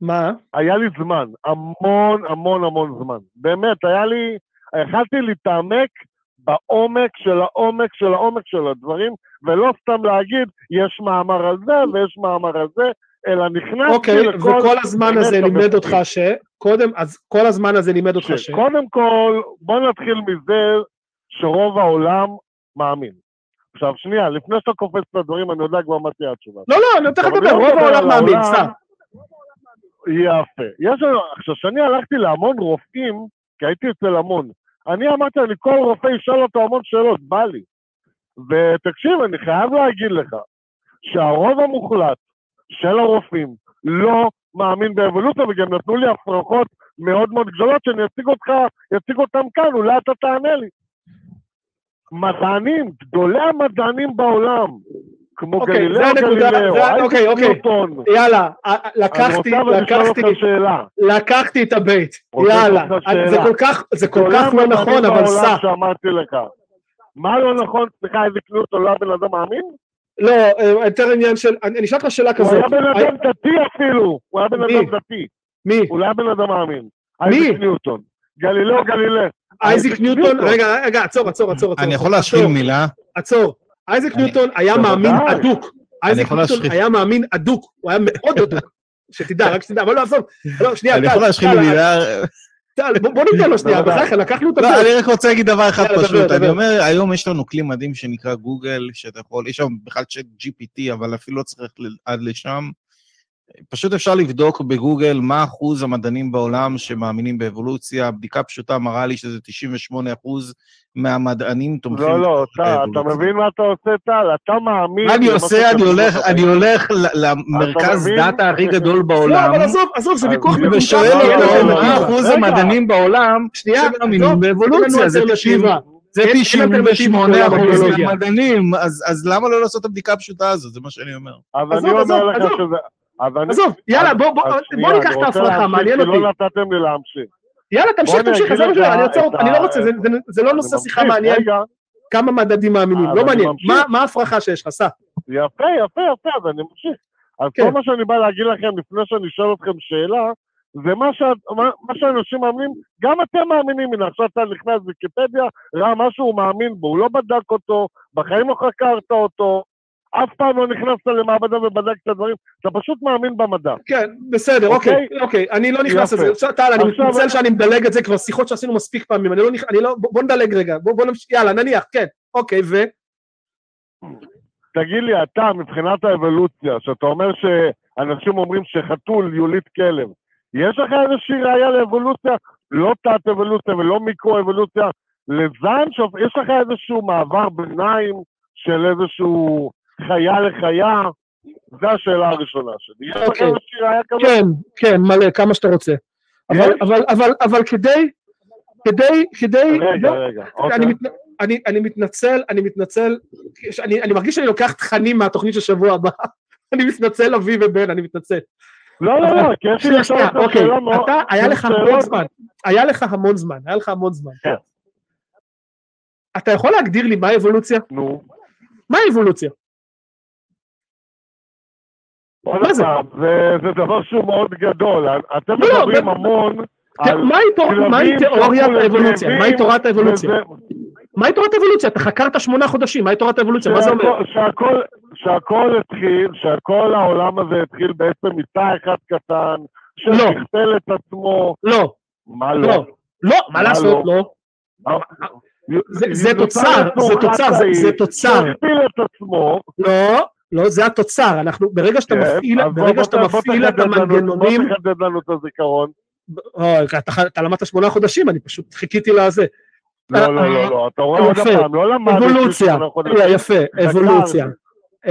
מה? היה לי זמן, המון המון המון זמן. באמת, היה לי, יכלתי להתעמק בעומק של העומק של העומק של הדברים, ולא סתם להגיד, יש מאמר על זה ויש מאמר על זה, אלא נכנסתי אוקיי, לכל... וכל הזמן הזה לימד. אותך ש... קודם, אז כל הזמן הזה לימד אותך ש... קודם כל, בוא נתחיל מזה שרוב העולם מאמין. עכשיו, שנייה, לפני שאתה קופץ את הדברים, אני יודע כבר מה תהיה התשובה. לא, לא, אני אבל לדבר, רוב העולם מאמין. סע. יפה. יש לנו, עכשיו, כשאני הלכתי להמון רופאים, כי הייתי אצל המון, אני אמרתי, אני כל רופא ישאל אותו המון שאלות, בא לי. ותקשיב, אני חייב להגיד לך, שהרוב המוחלט של הרופאים לא מאמין באבולוציה, וגם נתנו לי הפרחות מאוד מאוד גדולות, שאני אציג אותך, אציג אותם כאן, אולי אתה תענה לי. מדענים, גדולי המדענים בעולם, כמו אוקיי, גלילאו גלילאו, אוקיי, אוקיי. יאללה, א- א- אני לקחתי, לקחתי. לקחתי את רוצה יאללה, זה. כל כך, זה כל כך לא נכון, אבל סע. מה לא נכון? סליחה, איזה לא היה בן אדם מאמין? לא, אה, יותר עניין של, אני אשאל אותך שאלה הוא כזאת. היה בן אדם דתי אפילו. הוא היה בן מי? אדם דתי. מי? הוא לא היה בן אדם מאמין. מי? אייזק ניוטון. גלילאו גלילה. אייזק ניוטון, רגע, רגע, עצור, עצור, עצור. אני יכול להשחיל מילה? עצור. אייזק אני- ניוטון היה. מאמין אדוק. אייזק יכול ניוטון היה מאמין אדוק, הוא היה מאוד אדוק. שתדע, רק שתדע, אבל לא, עזוב, לא, שנייה, אני יכול להשחיל מילה? בוא ניתן לו שנייה. בחייך, לקחנו את לא, הפרק. אני רק רוצה להגיד דבר אחד פשוט. אני. אומר, היום יש לנו כלי מדהים שנקרא גוגל, שאתה יכול, יש שם בכלל צ'אט GPT, אבל אפילו לא צריך עד לשם. פשוט אפשר לבדוק בגוגל מה אחוז המדענים בעולם שמאמינים באבולוציה. בדיקה פשוטה מראה לי שזה 98 אחוז מהמדענים תומכים לא, לא, אתה, אתה. מבין מה אתה עושה, טל? אתה מאמין... מה אני עושה? אני הולך. אני הולך למרכז מבין? דאטה הכי גדול לא, בעולם, אבל עזוב, עזוב, זה ויכוח מטומטם. ושואל לא, לא, אותו לא, מה לא. אחוז. המדענים בעולם שנייה, שמאמינים באבולוציה, זה אין לנו 90 אלטרנטיבה. זה 98 אלטרנטיבה אחוז לביולוגיה. מהמדענים, אז למה לא לעשות את הבדיקה הפשוטה הזאת? זה מה שאני אומר. אז עזוב, אני אומר לך. שזה... עזוב, יאללה, בוא, ניקח את ההפרחה, מעניין אותי. לא נתתם לי להמשיך. יאללה, תמשיך, תמשיך, עזוב זה, אני עוצר אותך, אני לא רוצה, זה- לא נושא שיחה מעניין, כמה מדדים מאמינים, אז לא מעניין. מה- ההפרחה שיש לך, סע. יפה, יפה, יפה, אז אני ממשיך. אז כן. כל מה שאני בא להגיד לכם לפני שאני אשאל אתכם שאלה, זה מה, שה, מה, מה שאנשים מאמינים, גם אתם מאמינים, הנה עכשיו אתה נכנס ויקיפדיה, ראה משהו הוא מאמין בו, הוא לא בדק אותו, בחיים לא חקרת אותו, אף פעם לא נכנסת למעבדה ובדקת את הדברים, אתה פשוט מאמין במדע. כן, בסדר, אוקיי, אוקיי, אני לא נכנס. לזה. טל, אני מתנצל שאני מדלג את זה, כבר שיחות שעשינו מספיק פעמים, אני לא נכנס, לא, בוא נדלג רגע, בוא נמשיך, יאללה, נניח, כן, אוקיי, ו... תגיד לי, אתה, מבחינת האבולוציה, שאתה אומר שאנשים אומרים שחתול יוליד כלב, יש לך איזושהי ראייה לאבולוציה? לא תת-אבולוציה ולא מיקרו-אבולוציה, לזן? יש לך איזשהו מעבר ביניים של איזשהו חיה לחיה? זו השאלה הראשונה שלי. אוקיי. כן, כן, מלא, כמה שאתה רוצה. אבל? אבל, אבל, אבל כדי, כדי, כדי, רגע, לא, רגע. אוקיי. אני, אני מתנצל, אני מתנצל, אני, אני מרגיש שאני לוקח תכנים מהתוכנית של שבוע הבא, אני מתנצל אבי ובן, אני מתנצל. לא, לא, לא, כי יש לי לשאול שנייה, אותך אוקיי, שאלה מאוד... אתה, היה לך המון זמן, היה לך המון זמן, היה לך המון זמן. כן. אתה יכול להגדיר לי מה האבולוציה? נו. מה האבולוציה? מה זה? דבר שהוא מאוד גדול. אתם לא, לא, מדברים ב- המון על... מהי תיאוריית האבולוציה? מהי תורת האבולוציה? מהי תורת האבולוציה? אתה חקרת שמונה חודשים, מהי תורת האבולוציה? מה זה אומר? שהכל- התחיל, שהכל העולם הזה התחיל בעצם מתא אחד קטן, לא. ששכפל את עצמו, לא, מה לא? לא, לא, מה לעשות, לא? לא. זה- תוצר, זה תוצר, זה- תוצר. שהכפיל את עצמו. לא, לא, זה התוצר. אנחנו, ברגע שאתה כן, מפעיל, ברגע שאתה מפעיל את המנגנונים, בוא תחדד לנו את הזיכרון. אתה, אתה למדת שמונה חודשים, אני פשוט חיכיתי לזה. לא, לא, לא, לא, אתה רואה עוד. פעם, לא למדתי אבולוציה. רגע, יפה. אבולוציה.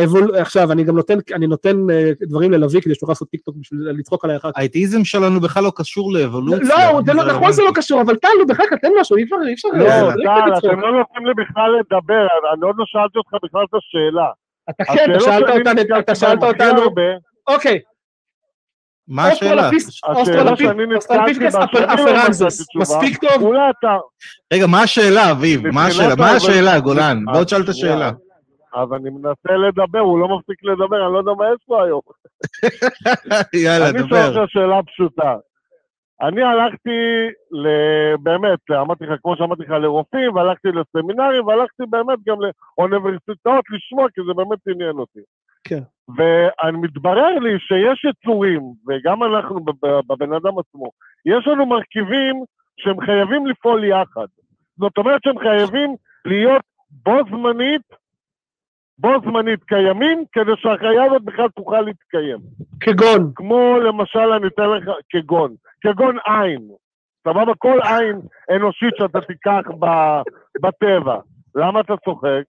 אבול... עכשיו, אני גם נותן, אני נותן אה, דברים ללוי כדי שתוכל לעשות טיקטוק בשביל לצחוק עליי אחר כך. האתאיזם שלנו בכלל לא קשור לאבולוציה. לא, זה לא, נכון זה לא קשור, אבל טל, נו, בחייך, תן משהו, אי אפשר, אי אפשר. לא, אה, טל. אתם לא נותנים לי בכלל לדבר, אני עוד לא שאלתי אותך בכלל את השאלה. אתה כן, אתה שאלת אותנו, אתה שאלת אותנו, הרבה, אוקיי, מה השאלה? בה, שאני לא אפרנזוס, מספיק טוב? רגע, מה השאלה, אביב? מה השאלה? מה השאלה, גולן? אה, בוא תשאל את שנייה. השאלה. אז אני מנסה לדבר, הוא לא מפסיק לדבר, אני לא יודע מה יש פה היום. יאללה, אני שואל דבר. אותך שאלה פשוטה. אני הלכתי. באמת, אמרתי לך, כמו שאמרתי לך, לרופאים, והלכתי לסמינרים, והלכתי באמת גם לאוניברסיטאות לשמוע, כי זה באמת עניין אותי. כן. ומתברר לי שיש יצורים, וגם אנחנו בב- בבן אדם עצמו, יש לנו מרכיבים שהם חייבים לפעול יחד. זאת אומרת שהם חייבים להיות בו זמנית, בו זמנית קיימים, כדי שהחיה הזאת בכלל תוכל להתקיים. כגון, כמו למשל, אני אתן לך, כגון, כגון עין. סבבה? כל עין אנושית שאתה תיקח ב- בטבע. למה אתה צוחק?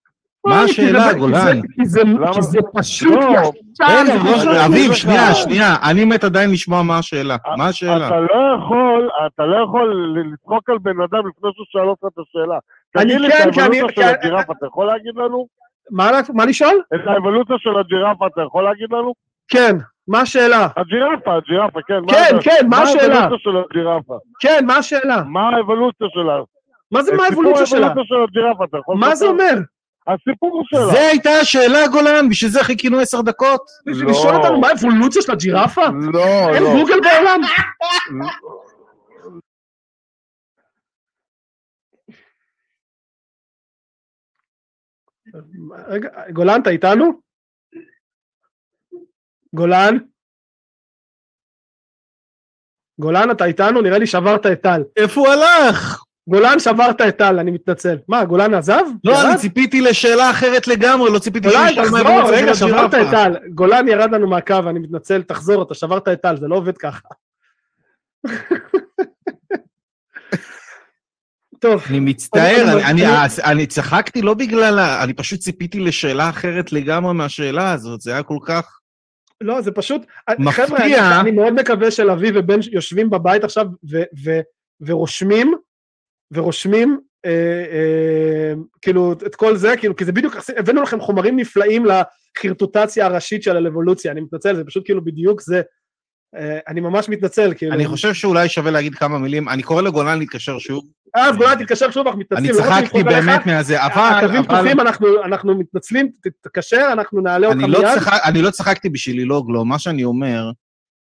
מה השאלה, גולן? זה- כי זה- זה פשוט לא, ישר. לא, חושב אביב, שנייה. שנייה, אני מת עדיין לשמוע מה השאלה. מה השאלה? אתה לא יכול, אתה לא יכול לצחוק על בן אדם לפני שהוא שואל אותך את השאלה. אני תגיד לי כן, את כי אני- האבולוציה של כי- הג'ירפה, אתה יכול להגיד לנו? מה מה לשאול? את האבולוציה של הג'ירפה, אתה יכול להגיד לנו? כן, מה השאלה? הג'ירפה, הג'ירפה, כן. מה כן, זה- כן, מה השאלה? האבולוציה של הג'ירפה? כן, מה השאלה? מה האבולוציה שלה? מה זה מה האבולוציה שלה? האבולוציה של הג'ירפה, אתה יכול... מה זה? אומר? הסיפור שלה. זה הייתה השאלה, גולן, בשביל זה חיכינו עשר דקות. בשביל לשאול אותנו מה האבולוציה של הג'ירפה? לא, אין לא. גוגל בעולם? רגע, גולן, אתה איתנו? גולן? גולן, אתה איתנו? נראה לי שברת את טל. איפה הוא הלך? גולן שברת את טל, אני מתנצל. מה, גולן עזב? לא, ירד? אני ציפיתי לשאלה אחרת לגמרי, לא ציפיתי גולן, תחזור, רגע, שברת את. טל. גולן ירד לנו מהקו, אני מתנצל, תחזור, אתה שברת את טל, זה לא עובד ככה. טוב, אני מצטער, אני- אני- אני- אני- צחקתי לא בגלל, ה- אני פשוט ציפיתי לשאלה אחרת לגמרי מהשאלה הזאת, זה היה כל כך... לא, זה פשוט... מפתיע. חבר'ה, אני, אני מאוד מקווה שלוי ובן יושבים בבית עכשיו ו, ו, ורושמים, ורושמים, אה, אה, כאילו, את כל זה, כאילו, כי זה בדיוק, הבאנו לכם חומרים נפלאים לחרטוטציה הראשית של האבולוציה, אני מתנצל, זה פשוט כאילו בדיוק זה. אה, אני ממש מתנצל, כאילו. אני חושב שאולי שווה להגיד כמה מילים, אני קורא לגולן להתקשר שוב, אז גולן, תתקשר שוב, אנחנו מתנצלים. אני לא צחקתי. באמת מהזה, אבל... הקווים אבל- פתוחים, אנחנו- מתנצלים, תתקשר, אנחנו נעלה אותך לא, מיד. אני לא צחקתי בשביל ללעוג לו, מה שאני אומר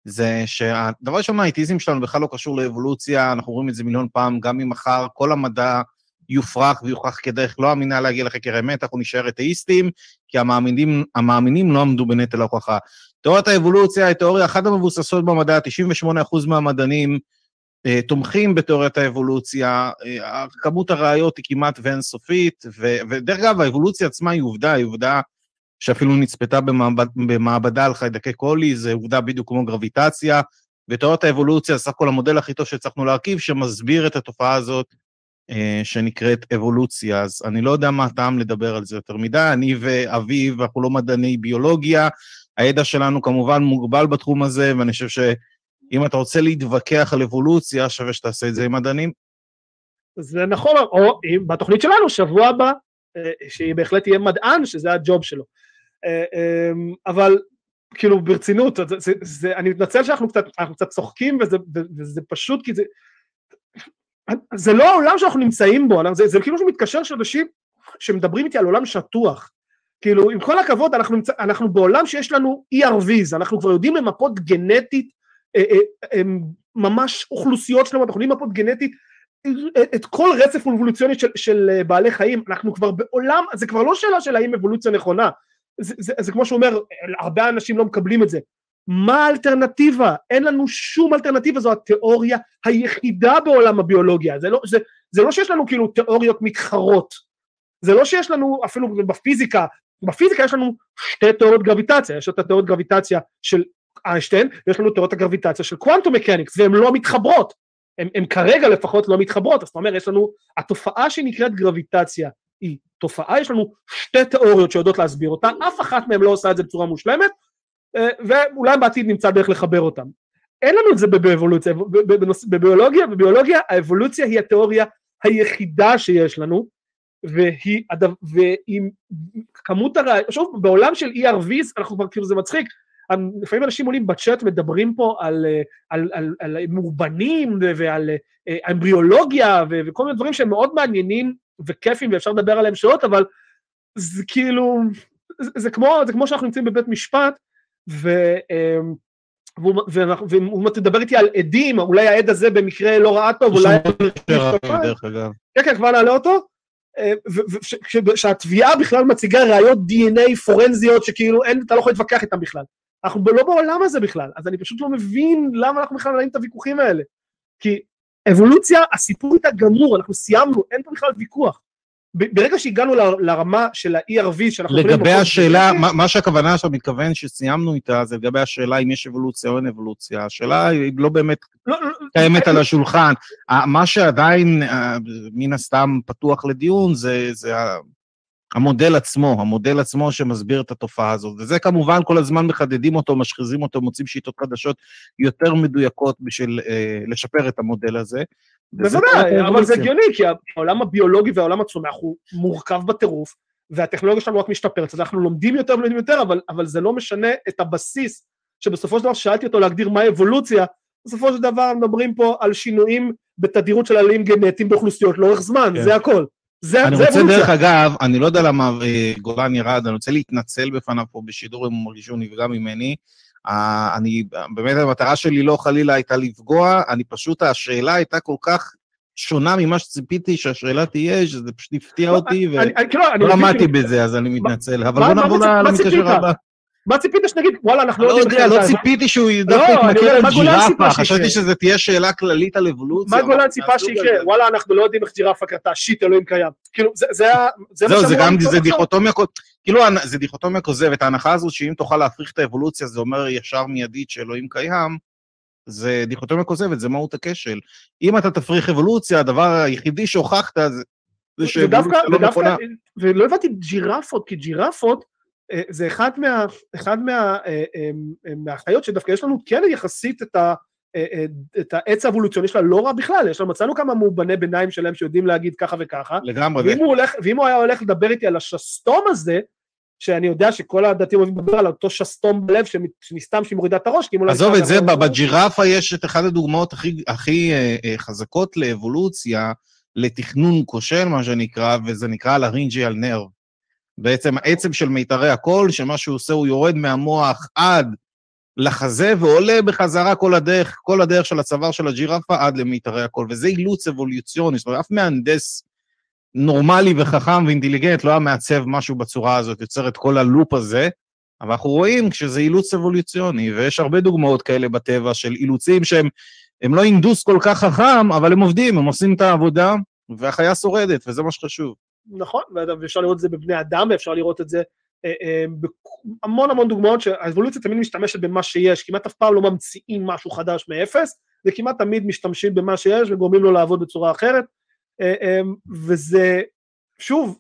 זה שהדבר ראשון, האיטיזם שלנו בכלל לא קשור לאבולוציה, אנחנו רואים את זה מיליון פעם, גם אם מחר כל המדע יופרך ויוכח כדרך לא אמינה להגיע לחקר האמת, אנחנו נשאר אתאיסטים, כי המאמינים, המאמינים לא עמדו בנטל ההוכחה. תיאוריית האבולוציה היא תיאוריה אחת המבוססות במדע, 98% מהמדענים אה, תומכים בתיאוריית האבולוציה, אה, כמות הראיות היא כמעט ואינסופית, ו- ודרך אגב, האבולוציה עצמה היא עובדה, היא עובדה שאפילו נצפתה במעבד, במעבדה על חיידקי קולי, זה עובדה בדיוק כמו גרביטציה, ותיאוריית האבולוציה זה סך הכל המודל הכי טוב שהצלחנו להרכיב, שמסביר את התופעה הזאת אה, שנקראת אבולוציה. אז אני לא יודע מה הטעם לדבר על זה יותר מדי, אני ואביב, אנחנו לא מדעני ביולוגיה, הידע שלנו כמובן מוגבל בתחום הזה, ואני חושב שאם אתה רוצה להתווכח על אבולוציה, שווה שתעשה את זה עם מדענים. זה נכון, או אם בתוכנית שלנו, שבוע הבא, אה, שהיא בהחלט תהיה מדען, שזה הג'וב שלו. אה, אה, אבל כאילו ברצינות, זה, זה, זה, אני מתנצל שאנחנו קצת, קצת צוחקים, וזה, וזה פשוט כי זה... זה לא העולם שאנחנו נמצאים בו, זה, זה כאילו שמתקשר שאנשים שמדברים איתי על עולם שטוח. כאילו, עם כל הכבוד, אנחנו, אנחנו בעולם שיש לנו ERVs, אנחנו כבר יודעים למפות גנטית, אה, אה, אה, ממש אוכלוסיות שלמות, אנחנו יודעים למפות גנטית את כל רצף אבולוציוני של, של אה, בעלי חיים, אנחנו כבר בעולם, זה כבר לא שאלה של האם אבולוציה נכונה, זה, זה, זה כמו שאומר, הרבה אנשים לא מקבלים את זה. מה האלטרנטיבה? אין לנו שום אלטרנטיבה, זו התיאוריה היחידה בעולם הביולוגיה. זה לא, זה, זה לא שיש לנו כאילו תיאוריות מתחרות. זה לא שיש לנו אפילו בפיזיקה, בפיזיקה יש לנו שתי תיאוריות גרביטציה, יש את התיאוריות גרביטציה של איינשטיין, ויש לנו תיאוריות הגרביטציה של קוונטום מקניקס, והן לא מתחברות. הן כרגע לפחות לא מתחברות, אז אתה אומר, יש לנו, התופעה שנקראת גרביטציה היא תופעה, יש לנו שתי תיאוריות שיודעות להסביר אותה, אף אחת מהן לא עושה את זה בצורה מושלמת, ואולי בעתיד נמצא דרך לחבר אותם. אין לנו את זה באבולוציה, בביולוגיה, בביולוגיה האבולוציה היא התיאוריה היחידה שיש לנו, והיא, והיא כמות הראיות, שוב, בעולם של ERVs, אנחנו כבר, כאילו זה מצחיק, לפעמים אנשים עולים בצ'אט, מדברים פה על, על, על, על מאובנים ועל אמבריאולוגיה וכל מיני דברים שהם מאוד מעניינים וכיפים ואפשר לדבר עליהם שעות, אבל זה כאילו, זה, זה, כמו, זה כמו שאנחנו נמצאים בבית משפט, ו... והוא תדבר איתי על עדים, אולי העד הזה במקרה לא ראה טוב, אולי... דרך אגב. כן, כן, כבר נעלה אותו. שהתביעה בכלל מציגה ראיות DNA פורנזיות שכאילו אין, אתה לא יכול להתווכח איתן בכלל. אנחנו לא בעולם הזה בכלל, אז אני פשוט לא מבין למה אנחנו בכלל מנהלים את הוויכוחים האלה. כי אבולוציה, הסיפור איתה גמור, אנחנו סיימנו, אין פה בכלל ויכוח. ברגע שהגענו לרמה של ה-ERV שאנחנו... לגבי השאלה, מה, מה שהכוונה שאתה מתכוון שסיימנו איתה, זה לגבי השאלה אם יש אבולוציה או אין אבולוציה. השאלה היא לא באמת לא, קיימת לא, על השולחן. מה שעדיין, מן הסתם, פתוח לדיון, זה, זה המודל עצמו, המודל עצמו שמסביר את התופעה הזאת. וזה כמובן כל הזמן מחדדים אותו, משחיזים אותו, מוצאים שיטות חדשות יותר מדויקות בשביל אה, לשפר את המודל הזה. בוודאי, אבל זה הגיוני, כי העולם הביולוגי והעולם הצומח הוא מורכב בטירוף, והטכנולוגיה שלנו רק משתפרת, אז אנחנו לומדים יותר ולומדים יותר, אבל, אבל זה לא משנה את הבסיס, שבסופו של דבר שאלתי אותו להגדיר מה אבולוציה, בסופו של דבר מדברים פה על שינויים בתדירות של עלים גנטיים באוכלוסיות לאורך זמן, כן. זה הכל. זה, אני זה רוצה, אבולוציה. דרך אגב, אני לא יודע למה גולן ירד, אני רוצה להתנצל בפניו פה בשידור, אם הוא מרגיש שהוא נפגע ממני. אני, באמת המטרה שלי לא חלילה הייתה לפגוע, אני פשוט, השאלה הייתה כל כך שונה ממה שציפיתי שהשאלה תהיה, שזה פשוט הפתיע אותי, ולא כאילו, עמדתי בזה, אז אני מתנצל. אבל בוא נעבור למתקשר הבא. מה ציפית שנגיד, וואלה, אנחנו לא לא יודעים... יודע, בכלל לא ציפיתי שהוא לא, דווקא אני יתמקד יודע, על ג'ירפה? חשבתי שזו תהיה שאלה כללית על אבולוציה. מה גולן ציפה שיקרה? וואלה, אנחנו לא יודעים איך ג'ירפה קרתה, שיט, אלוהים קיים. כאילו, זה- ה... זהו, זה גם, זה. דיכוטומיה, כו- כאילו, זה דיכוטומיה כוזבת, ההנחה הזו שאם תוכל להפריך את האבולוציה, זה אומר ישר מיידית שאלוהים קיים, זה דיכוטומיה כוזבת, זה מהות הכשל. אם אתה תפריך אבולוציה, הדבר היחידי שהוכחת זה- שאבולוציה לא נכונה. ולא הבנתי ג'ירפות, כי ג'ירפות זה אחד מה, אחד מה, אה, אה, אה, מהחיות שדווקא יש לנו כן יחסית את ה... אה, אה, את העץ האבולוציוני שלה לא רע בכלל, יש לנו, מצאנו כמה מאובני ביניים שלהם שיודעים להגיד ככה וככה, לגמרי, ואם הוא, הולך, ואם הוא היה הולך לדבר איתי על השסתום הזה, שאני יודע שכל הדתיים אוהבים לדבר על אותו שסתום בלב שנסתם שהיא מורידה את הראש, כי אם הוא לא עזוב את זה, בג'ירפה יש את אחת הדוגמאות הכי, הכי אה, אה, חזקות לאבולוציה, לתכנון כושל, מה שנקרא, וזה נקרא לרינג'יאל נרב. בעצם העצם של מיתרי הקול, שמה שהוא עושה, הוא יורד מהמוח עד לחזה ועולה בחזרה כל הדרך, כל הדרך של הצוואר של הג'ירפה עד למיתרי הקול, וזה אילוץ אבולוציוני, זאת אומרת, אף מהנדס נורמלי וחכם ואינטליגנט לא היה מעצב משהו בצורה הזאת, יוצר את כל הלופ הזה, אבל אנחנו רואים שזה אילוץ אבולוציוני, ויש הרבה דוגמאות כאלה בטבע של אילוצים שהם הם לא אינדוס כל כך חכם, אבל הם עובדים, הם עושים את העבודה, והחיה שורדת, וזה מה שחשוב. נכון, ואפשר לראות את זה בבני אדם, ואפשר לראות את זה אה, אה, בהמון המון דוגמאות שהאבולוציה תמיד משתמשת במה שיש, כמעט אף פעם לא ממציאים משהו חדש מאפס, וכמעט תמיד משתמשים במה שיש וגורמים לו לעבוד בצורה אחרת, אה, וזה, שוב,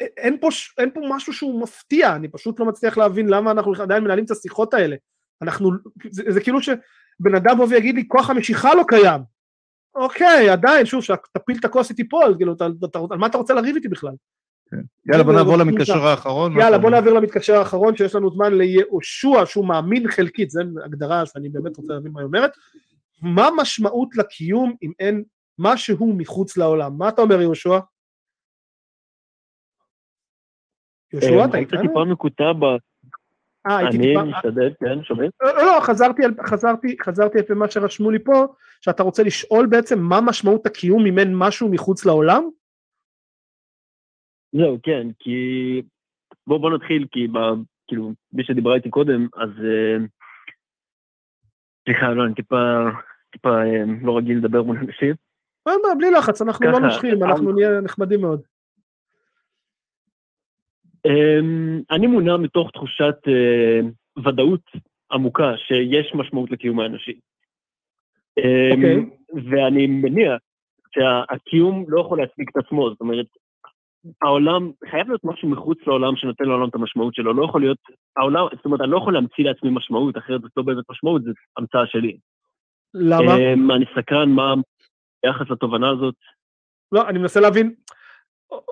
אין פה, אין פה משהו שהוא מפתיע, אני פשוט לא מצליח להבין למה אנחנו עדיין מנהלים את השיחות האלה. אנחנו, זה, זה כאילו שבן אדם יבוא ויגיד לי, כוח המשיכה לא קיים. אוקיי, עדיין, שוב, שתפיל את הכוס היא תיפול, כאילו, אתה, אתה, על מה אתה רוצה לריב איתי בכלל? יאללה, בוא נעבור זה- למתקשר האחרון. יאללה, בוא נעביר למתקשר האחרון, שיש לנו זמן ליהושע, שהוא מאמין חלקית, זו הגדרה שאני באמת רוצה להבין מה היא אומרת. מה המשמעות לקיום אם אין משהו מחוץ לעולם? מה אתה אומר, יהושע? יהושע, אתה היית איתנו? טיפה מקוטע ב... אה, הייתי אני טיפה... משתדל, כן, שומעים? לא, לא, חזרתי, על- חזרתי, חזרתי לפי מה שרשמו לי פה, שאתה רוצה לשאול בעצם מה משמעות הקיום אם אין משהו מחוץ לעולם? זהו, כן, כי... בוא, בוא נתחיל, כי ב... כאילו, מי שדיברה איתי קודם, אז... אה, סליחה, לא, אני טיפה, טיפה אה, לא רגיל לדבר מול אנשים. אין בעיה, בלי לחץ, אנחנו לא נושכים, אנחנו נהיה נחמדים מאוד. אמ, אני מונע מתוך תחושת אה, ודאות עמוקה שיש משמעות לקיום האנושי. אמ, אוקיי. ואני מניח שהקיום לא יכול להצדיק את עצמו, זאת אומרת, העולם, חייב להיות משהו מחוץ לעולם שנותן לעולם את המשמעות שלו, לא יכול להיות, העולם, זאת אומרת, אני לא יכול להמציא לעצמי משמעות, אחרת זאת לא באמת משמעות, זאת המצאה שלי. למה? אמ, אני סקרן מה ביחס לתובנה הזאת. לא, אני מנסה להבין.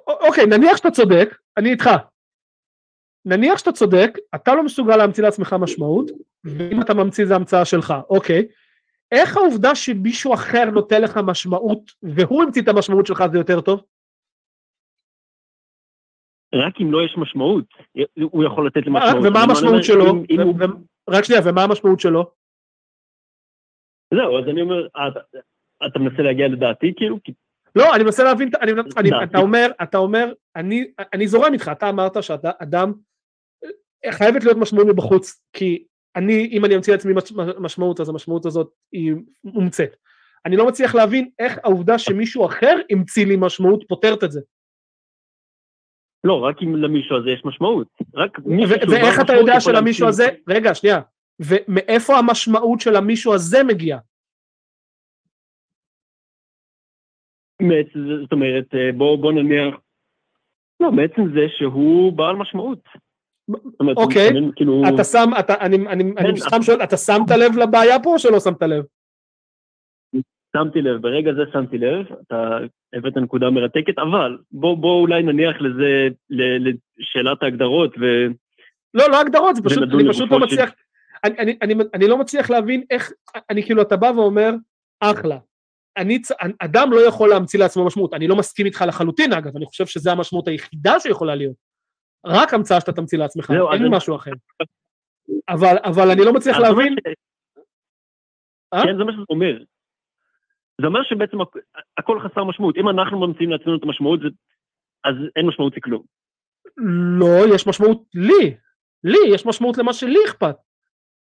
אוקיי, נניח שאתה צודק, אני איתך. נניח שאתה צודק, אתה לא מסוגל להמציא לעצמך משמעות, ואם אתה ממציא זה המצאה שלך, אוקיי. איך העובדה שמישהו אחר נותן לך משמעות, והוא המציא את המשמעות שלך זה יותר טוב? רק אם לא יש משמעות, הוא יכול לתת לי מה- משמעות. ומה המשמעות שלו? רק שנייה, ומה המשמעות שלו? זהו, אז אני אומר, אתה, מנסה להגיע לדעתי, כאילו? לא, אני מנסה להבין. אתה אומר, אתה אומר, אני, זורם איתך, אתה אמרת שאתה אדם, אה, חייבת להיות משמעות מבחוץ, כי אני, אם אני אמציא לעצמי מש- משמעות, אז המשמעות הזאת היא מומצאת. אני לא מצליח להבין איך העובדה שמישהו אחר המציא לי משמעות פותרת את זה. לא, רק אם למישהו הזה יש משמעות. רק מישהו ואיך אתה משמעות יודע שלמישהו הזה, רגע, שנייה, ומאיפה המשמעות של המישהו הזה מגיעה? זאת אומרת, אה, בוא, בוא נניח... לא, בעצם זה שהוא בעל משמעות. אוקיי. כאילו... אתה שם, אתה, אני, כן, סתם שואל, אתה שמת לב לבעיה פה או שלא שמת לב? שמתי לב, ברגע זה שמתי לב, אתה הבאת נקודה מרתקת, אבל בוא, בוא אולי נניח לזה, לשאלת ההגדרות, ו... לא, לא הגדרות, זה פשוט, אני פשוט לא מצליח, אני, אני, אני, אני לא מצליח להבין איך, אני כאילו, אתה בא ואומר, אחלה, אני, אדם לא יכול להמציא לעצמו משמעות, אני לא מסכים איתך לחלוטין אגב, אני חושב שזו המשמעות היחידה שיכולה להיות, רק המצאה שאתה תמציא לעצמך, זהו, אין לי אני- משהו אחר. אבל, אבל אני לא מצליח להבין, ש- אה? כן, זה מה שזה אומר. זה אומר שבעצם הכ- הכל חסר משמעות. אם אנחנו ממציאים לעצמנו את המשמעות, זה- אז אין משמעות לכלום. לא, יש משמעות לי, לי יש משמעות למה שלי אכפת.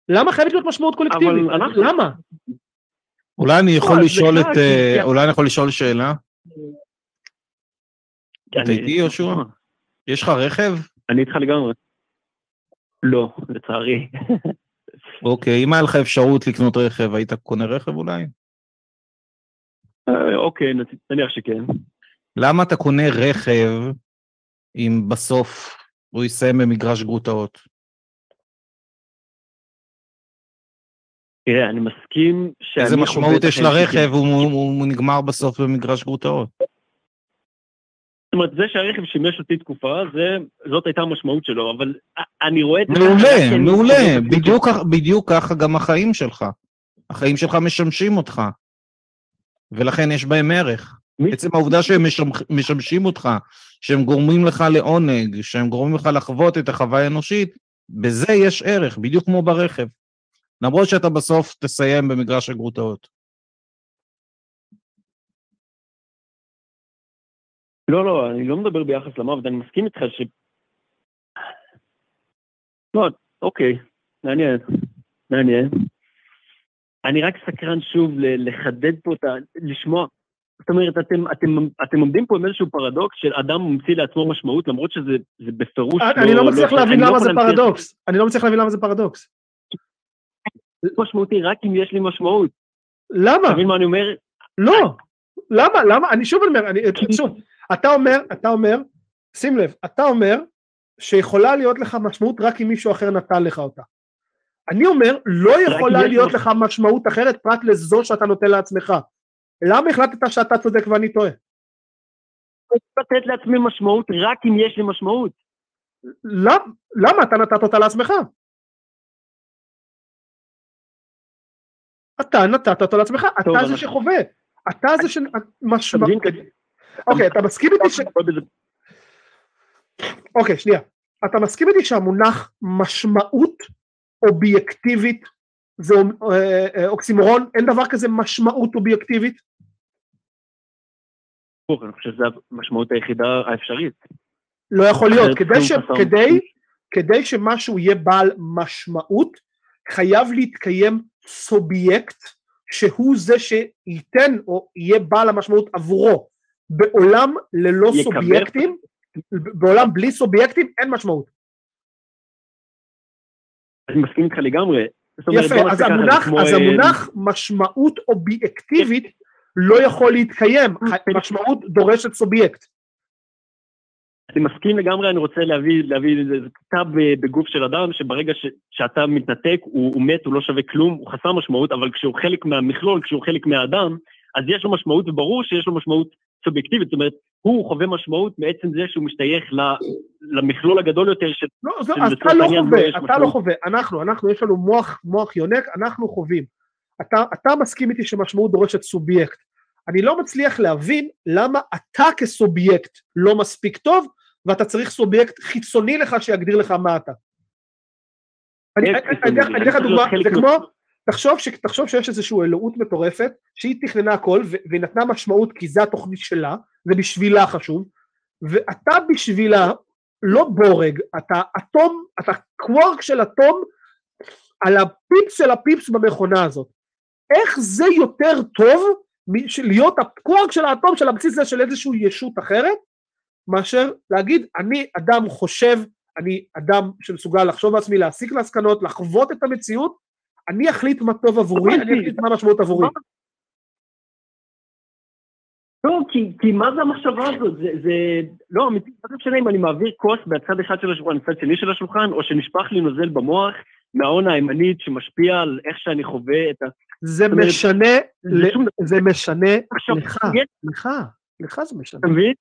למה חייבת להיות משמעות קולקטיבית? אבל אנחנו- למה? אולי אני יכול לא, לשאול את... כי- אה, אולי אני יכול לשאול שאלה? אתה איתי, יהושע? יש לך רכב? אני איתך לגמרי. לא, לצערי. אוקיי, אם היה לך אפשרות לקנות רכב, היית קונה רכב אולי? אה, אוקיי, נ- נניח שכן. למה אתה קונה רכב אם בסוף הוא יסיים במגרש גרוטאות? תראה, אני מסכים שאני איזה משמעות יש לרכב, הוא נגמר בסוף במגרש גרוטאות. זאת אומרת, זה שהרכב שימש אותי תקופה, זה, זאת הייתה המשמעות שלו, אבל אני רואה את זה... מעולה, מעולה, בדיוק, בדיוק ככה גם החיים שלך. החיים שלך משמשים אותך, ולכן יש בהם ערך. מי- עצם העובדה שהם משמח- משמשים אותך, שהם גורמים לך לעונג, שהם גורמים לך לחוות את החוויה האנושית, בזה יש ערך, בדיוק כמו ברכב. למרות שאתה בסוף תסיים במגרש הגרוטאות. לא, לא, אני לא מדבר ביחס למוות, אני מסכים איתך ש... לא, אוקיי, מעניין, מעניין. אני רק סקרן שוב לחדד פה את ה... לשמוע. זאת אומרת, אתם, אתם, אתם עומדים פה עם איזשהו פרדוקס של אדם ממציא לעצמו משמעות, למרות שזה זה בפירוש אני לא מצליח אני להבין לא למה יכול זה פרדוקס. אני לא מצליח להבין למה זה פרדוקס. משמעותי רק אם יש לי משמעות. למה? אתה מבין מה אני אומר? לא. למה? למה? אני שוב אומר, אני, שוב, אתה אומר, אתה אומר, שים לב, אתה אומר שיכולה להיות לך משמעות רק אם מישהו אחר נתן לך אותה. אני אומר, לא יכולה להיות לך משמעות אחרת פרט לזו שאתה נותן לעצמך. למה החלטת שאתה צודק ואני טועה? לתת לעצמי משמעות רק אם יש לי משמעות. למה, למה אתה נתת אותה לעצמך? אתה נתת אותו לעצמך, אתה זה שחווה, אתה זה ש... אוקיי, אתה מסכים איתי ש... אוקיי, שנייה. אתה מסכים איתי שהמונח משמעות אובייקטיבית זה אה, אה, אוקסימורון? אין דבר כזה משמעות אובייקטיבית? אני חושב שזו המשמעות היחידה האפשרית. לא יכול להיות. כדי, ש... כדי, משמעות. כדי שמשהו יהיה בעל משמעות, חייב להתקיים סובייקט שהוא זה שייתן או יהיה בעל המשמעות עבורו. בעולם ללא. סובייקטים, בעולם בלי סובייקטים אין משמעות. אני מסכים איתך לגמרי. אומרת, יפה, בוא אז המונח, כמו, אז אה, המונח משמעות אובייקטיבית לא יכול להתקיים, משמעות דורשת סובייקט. אני מסכים לגמרי, אני רוצה להביא, להביא איזה קטע ב- בגוף של אדם, שברגע ש, שאתה מתנתק, הוא, הוא מת, הוא לא שווה כלום, הוא חסר משמעות, אבל כשהוא חלק מהמכלול, כשהוא חלק מהאדם, אז יש לו משמעות, וברור שיש לו משמעות סובייקטיבית, זאת אומרת, הוא חווה משמעות מעצם זה שהוא משתייך למכלול הגדול יותר של... לא, של אז אתה לא חווה, אתה לא משמעות. חווה, אנחנו, אנחנו, יש לנו מוח, מוח יונק, אנחנו חווים. אתה, אתה מסכים איתי שמשמעות דורשת סובייקט. אני לא מצליח להבין למה אתה כסובייקט לא מספיק טוב, ואתה צריך סובייקט חיצוני לך שיגדיר לך מה אתה. אני חיצוני, אתן לך- דוגמה, זה כמו, תחשוב ש- תחשוב שיש איזושהי אלוהות מטורפת, שהיא תכננה הכל, והיא נתנה משמעות כי זה התוכנית שלה, זה בשבילה חשוב, ואתה בשבילה לא בורג, אתה אטום, אתה קוורק של אטום על הפיפס של הפיפס במכונה הזאת. איך זה יותר טוב להיות הקוורק של האטום של הבסיס הזה של איזושהי ישות אחרת, מאשר להגיד אני אדם חושב, אני אדם שמסוגל לחשוב בעצמי, להסיק מסקנות, לחוות את המציאות, אני אחליט מה טוב עבורי, אני אחליט מה המשמעות עבורי. לא, כי, כי מה זה המחשבה הזאת? זה, זה לא, אמיתי, מה זה משנה אם אני מעביר כוס מהצד אחד של השולחן לצד שני של השולחן, או שנשפך לי נוזל במוח מההון הימנית שמשפיע על איך שאני חווה את ה... זה משנה, זה משנה לך, יש- לך, לך זה משנה. אתה מבין?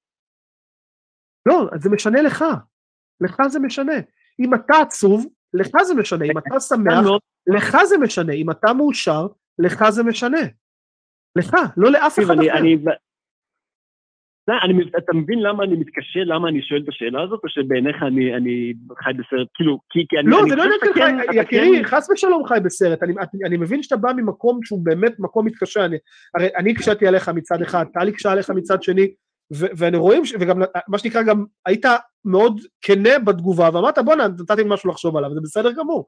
לא, זה משנה לך. לך זה משנה. אם אתה עצוב, לך זה משנה. אם אתה שמח, מאוד- לך זה משנה. אם אתה מאושר, לך זה משנה. לך, לא לאף אחד אחר. אני, זה, אני, אתה מבין למה אני מתקשה, למה אני שואל את השאלה הזאת, או שבעיניך אני, אני חי בסרט, כאילו, כי, כי אני... לא, אני זה לא עניין של שאתה חי, אתה יקירי, כן- חס ושלום חי בסרט. אני, אני, אני מבין שאתה בא ממקום שהוא באמת מקום מתקשה. אני, הרי אני הקשבתי עליך מצד אחד, טלי הקשה עליך מצד שני, ו, ואני רואים, ש, וגם מה שנקרא גם, היית מאוד כנה בתגובה, ואמרת בואנה, נתתי משהו לחשוב עליו, זה בסדר גמור.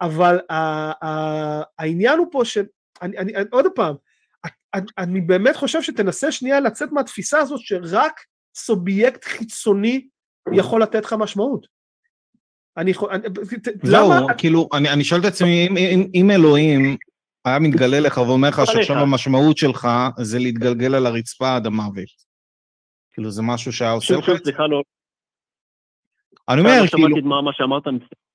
אבל ה- ה- העניין הוא פה ש... אני, אני, עוד פעם, אני, אני באמת חושב שתנסה שנייה לצאת מהתפיסה הזאת שרק סובייקט חיצוני יכול לתת לך משמעות. אני יכול... זהו, למה... כאילו, אני, אני שואל את עצמי, אם, אם, אם אלוהים היה מתגלה לך ואומר לך שעכשיו. המשמעות שלך זה להתגלגל על הרצפה עד המוות. כאילו, זה משהו שהיה עושה לך שוב, את זה? סליחה, לא אני לא אומר, שמעתי כאילו, את מה מה שאמרת, מצטער.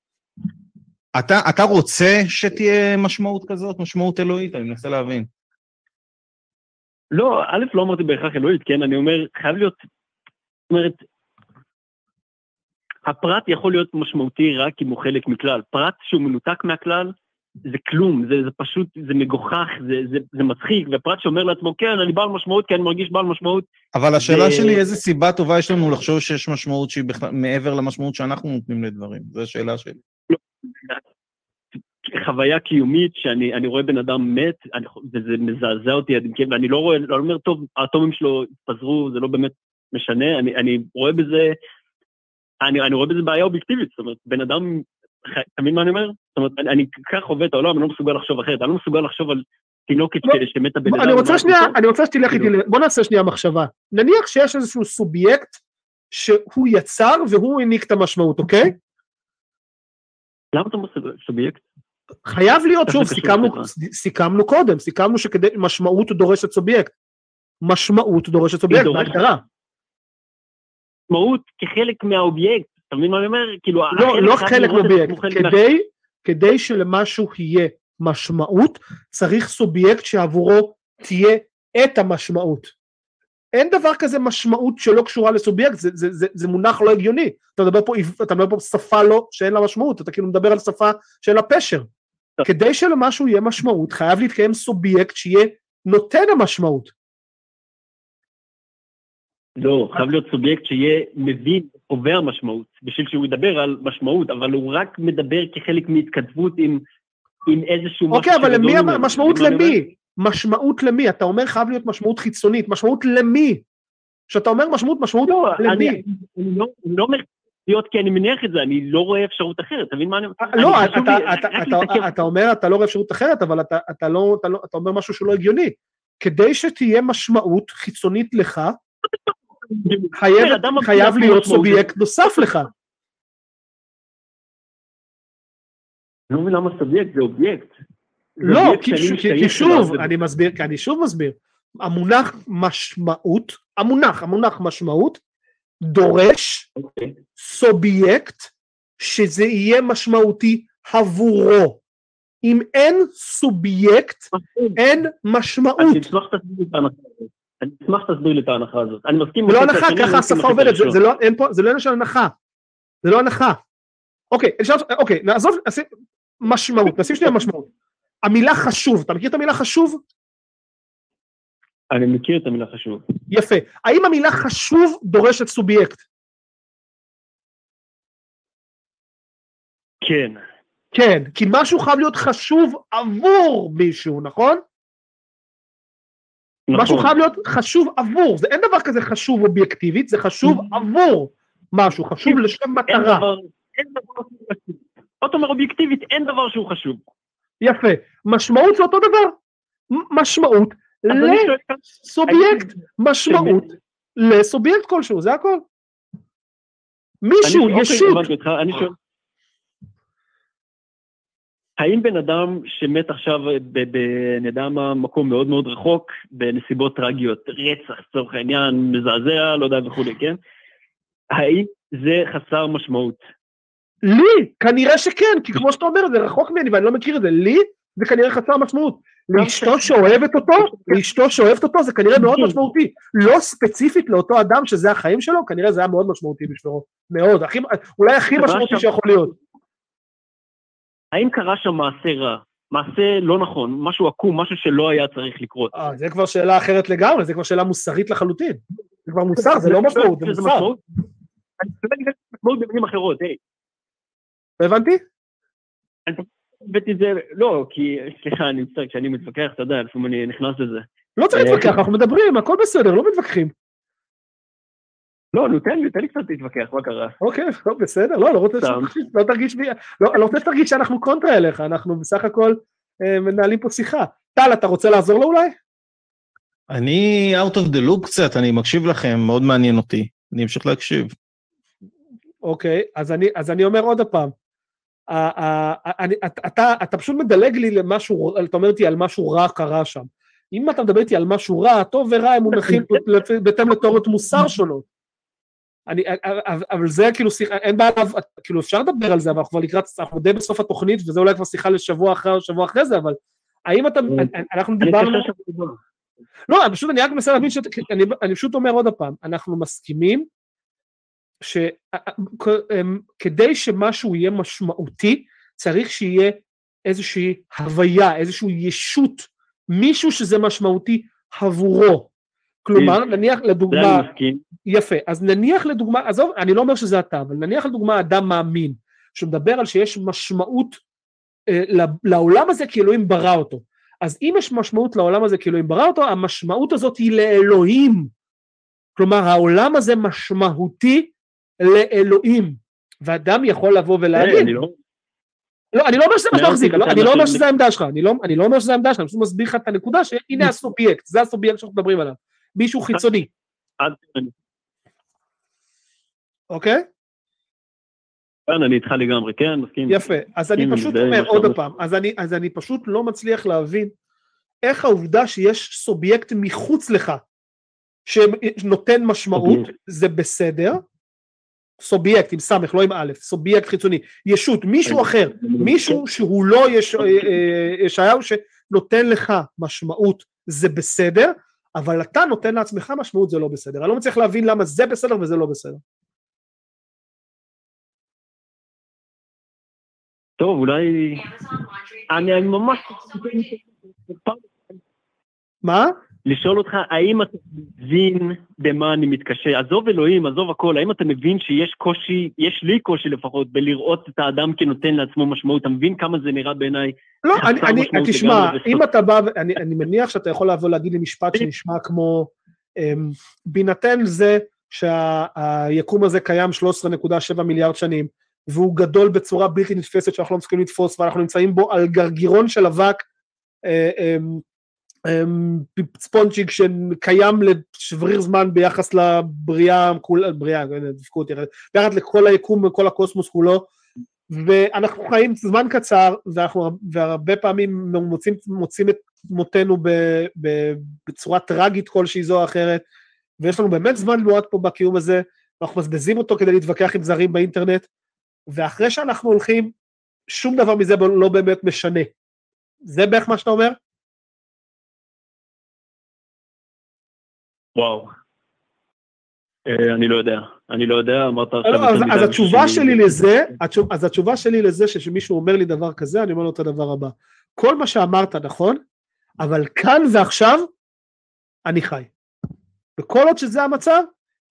אתה, אתה רוצה שתהיה משמעות כזאת, משמעות אלוהית? אני מנסה להבין. לא, א', לא אמרתי בהכרח אלוהית, כן? אני אומר, חייב להיות... זאת אומרת, הפרט יכול להיות משמעותי רק אם הוא חלק מכלל. פרט שהוא מנותק מהכלל, זה כלום, זה, זה פשוט, זה מגוחך, זה, זה, זה מצחיק, ופרט שאומר לעצמו, כן, אני בעל משמעות, כי אני מרגיש בעל משמעות, אבל השאלה ו- שלי, איזה סיבה טובה יש לנו לחשוב שיש משמעות שהיא בכלל מעבר למשמעות שאנחנו נותנים לדברים? זו השאלה שלי. חוויה קיומית שאני אני רואה בן אדם מת, אני, וזה מזעזע אותי עמקי, ואני לא רואה, לא אומר, טוב, האטומים שלו התפזרו, זה לא באמת משנה, אני, אני רואה בזה, אני, אני רואה בזה בעיה אובייקטיבית, זאת אומרת, בן אדם, אתה מבין מה אני אומר? זאת אומרת, אני, אני כך חווה את העולם, אני לא מסוגל לחשוב אחרת, אני לא מסוגל לחשוב על תינוקת לא, שמתה בלידה. אני רוצה שנייה? אני רוצה שתלך איתי, כאילו- בוא נעשה שנייה מחשבה. נניח שיש איזשהו סובייקט שהוא יצר והוא העניק את המשמעות, אוקיי? למה אתה סובייקט? חייב להיות, שוב, סיכמנו? סיכמנו קודם, סיכמנו שכדי, משמעות דורשת סובייקט. משמעות דורשת סובייקט, דורשת. בהגדרה. משמעות כחלק מהאובייקט, אתה מבין מה אני אומר? כאילו, לא, לא חלק מאובייקט. חלק מה- כדי, כדי שלמשהו יהיה משמעות, צריך סובייקט שעבורו תהיה את המשמעות. אין דבר כזה משמעות שלא קשורה לסובייקט, זה, זה, זה, זה מונח לא הגיוני. אתה מדבר פה, אתה מדבר פה שפה לא, שאין לה משמעות, אתה כאילו מדבר על שפה שאין לה פשר. טוב. כדי שלמשהו יהיה משמעות, חייב להתקיים סובייקט שיהיה נותן המשמעות. לא, חייב להיות סובייקט שיהיה מבין, קובע משמעות, בשביל שהוא ידבר על משמעות, אבל הוא רק מדבר כחלק מהתכתבות עם, עם איזשהו אוקיי, אבל למי, אומר? למי? משמעות למי? אתה אומר חייב להיות משמעות חיצונית, משמעות למי? כשאתה אומר משמעות, משמעות לא, למי? אני, אני לא, אני לא אומר להיות כי אני מניח את זה, אני לא רואה אפשרות אחרת, אתה מבין מה אני אומר? לא, אני חשוב אתה, לי אתה, אתה. אתה אומר אתה לא רואה אפשרות אחרת, אבל אתה, אתה, לא, אתה, לא, אתה אומר משהו שהוא לא הגיוני. כדי שתהיה משמעות חיצונית לך, חייב, חייב להיות. סובייקט נוסף לך. אני לא מבין למה סובייקט זה אובייקט. לא, כי, שוב, אני מסביר, כי אני שוב מסביר, המונח משמעות, המונח, המונח משמעות, דורש אוקיי. סובייקט שזה יהיה משמעותי עבורו. אם אין סובייקט, אין משמעות. אני אשמח שתסביר לי את ההנחה הזאת. אני מסכים... זה לא הנחה, ככה השפה עובדת, זה- לא, זה לא עניין של הנחה. זה לא הנחה. אוקיי, אוקיי, נעזוב, משמעות, נשים שנייה משמעות. המילה חשוב, אתה מכיר את המילה חשוב? אני מכיר את המילה חשוב. יפה. האם המילה חשוב דורשת סובייקט? כן. כן, כי משהו חייב להיות חשוב עבור מישהו, נכון? משהו נכון. חייב להיות חשוב עבור, זה אין דבר כזה חשוב אובייקטיבית, זה חשוב עבור משהו, חשוב לשם אין מטרה. דבר... אין דבר שהוא חשוב. עוד אומר אובייקטיבית, אין דבר שהוא חשוב. יפה. משמעות זה אותו דבר. משמעות לסובייקט, משמעות לסובייקט כלשהו, זה הכל. מישהו, אוקיי, ישות. האם בן אדם שמת עכשיו, אני יודע מה, מקום מאוד מאוד רחוק, בנסיבות טרגיות, רצח, לצורך העניין, מזעזע, לא יודע וכולי, כן? האם זה חסר משמעות? לי, כנראה שכן, כי כמו שאתה אומר, זה רחוק ממני ואני לא מכיר את זה, לי זה כנראה חסר משמעות. לאשתו שאוהבת אותו, לאשתו שאוהבת אותו, זה כנראה מאוד משמעותי. לא ספציפית לאותו אדם שזה החיים שלו, כנראה זה היה מאוד משמעותי בשבילו. מאוד, הכי, אולי הכי משמעותי שיכול להיות. האם קרה שם מעשה רע? מעשה לא נכון, משהו עקום, משהו שלא היה צריך לקרות. אה, זה כבר שאלה אחרת לגמרי, זה כבר שאלה מוסרית לחלוטין. זה כבר מוסר, זה לא משמעות, זה זה מוסר. אני שואל אם יש משמעות במילים אחרות, היי. לא הבנתי? הבאתי את זה, לא, כי, סליחה, אני מצטער, כשאני מתווכח, אתה יודע, לפעמים אני נכנס לזה. לא צריך אה, להתווכח, אנחנו מדברים, הכל בסדר, לא מתווכחים. לא, נו, תן לי, תן לי קצת להתווכח, מה קרה? אוקיי, טוב, בסדר, לא, לא רוצה. שתרגיש, לא תרגיש, לא, אני לא רוצה שתרגיש שאנחנו קונטרה אליך, אנחנו בסך הכל אה, מנהלים פה שיחה. טל, אתה רוצה לעזור לו אולי? אני out of the loop קצת, אני מקשיב לכם, מאוד מעניין אותי. אני אמשיך להקשיב. אוקיי, אז אני, אז אני אומר עוד פעם, אני, אתה, פשוט מדלג לי למשהו, אתה אומר איתי על משהו רע קרה שם. אם אתה מדבר איתי על משהו רע, טוב ורע הם מונחים בהתאם לתיאוריות מוסר שונות. אני, אבל- אבל זה כאילו שיחה, אין בעיה, כאילו אפשר לדבר על זה, אבל אנחנו כבר לקראת, אנחנו די בסוף התוכנית, וזה אולי כבר שיחה לשבוע אחרי או שבוע אחרי זה, אבל האם אתה, אנחנו דיברנו. לא, פשוט אני רק מנסה להבין, שאת, אני, אני פשוט אומר עוד פעם, אנחנו מסכימים שכדי שמשהו יהיה משמעותי, צריך שיהיה איזושהי הוויה, איזושהי ישות, מישהו שזה משמעותי עבורו. כלומר, נניח זה לדוגמה. יפה, אז נניח לדוגמה, עזוב, אני לא אומר שזה אתה, אבל נניח לדוגמה אדם מאמין, שמדבר על שיש משמעות אה, לעולם הזה כי אלוהים ברא אותו. אז אם יש משמעות לעולם הזה כי אלוהים ברא אותו, המשמעות הזאת היא לאלוהים. כלומר, העולם הזה משמעותי לאלוהים. ואדם יכול לבוא ולהגיד, לא... לא, אני לא אומר שזה מה מאוד שמחזיק, מתנצל אני לא אומר לשבת. שזה העמדה שלך, אני לא, לא אומר שזה העמדה שלך, אני פשוט מסביר לך את הנקודה שהנה הסובייקט, זה הסובייקט שאנחנו מדברים עליו, מישהו חיצוני, אוקיי? כן, אני איתך לגמרי, כן, מסכים. יפה, אז אני פשוט אומר עוד. פעם, אז אני, פשוט לא מצליח להבין איך העובדה שיש סובייקט מחוץ לך שנותן משמעות. זה בסדר, סובייקט עם סמך, לא עם א', סובייקט חיצוני, ישות, מישהו אחר, מישהו שהוא לא יש- אה, אה, ישעיהו שנותן לך משמעות, זה בסדר, אבל אתה נותן לעצמך משמעות, זה לא בסדר. אני לא מצליח להבין למה זה בסדר וזה לא בסדר. טוב, אולי... אני אני ממש... מה? לשאול אותך, האם אתה מבין במה אני מתקשה? עזוב אלוהים, עזוב הכל, האם אתה מבין שיש קושי, יש לי קושי לפחות, בלראות את האדם כנותן לעצמו משמעות? אתה מבין כמה זה נראה בעיניי? לא, אני, אני, תשמע, אם אתה בא, אני, אני מניח שאתה יכול לבוא להגיד לי משפט שנשמע כמו, אמ, בהינתן זה שהיקום הזה קיים 13.7 מיליארד שנים, והוא גדול בצורה בלתי נתפסת שאנחנו לא מסוגלים לתפוס, ואנחנו נמצאים בו על גרגירון של אבק, אה, אמ, ספונצ'יק שקיים לשבריר זמן ביחס לבריאה, בריאה, הנה, דפקו אותי, ביחס לכל היקום וכל הקוסמוס כולו, ואנחנו חיים זמן קצר, ואנחנו והרבה פעמים מוצאים, מוצאים את מותנו ב, ב, בצורה טראגית כלשהי זו או אחרת, ויש לנו באמת זמן מועט פה בקיום הזה, ואנחנו מבזבזים אותו כדי להתווכח עם זרים באינטרנט, ואחרי שאנחנו הולכים, שום דבר מזה לא באמת משנה. זה בערך מה שאתה אומר? וואו. אה, אני לא יודע, אני לא יודע, אמרת עכשיו... לא, אז, התשובה שלי לזה, אז התשובה שלי לזה שמישהו אומר לי דבר כזה, אני אומר לו את הדבר הבא. כל מה שאמרת נכון, אבל כאן ועכשיו אני חי. וכל עוד שזה המצב,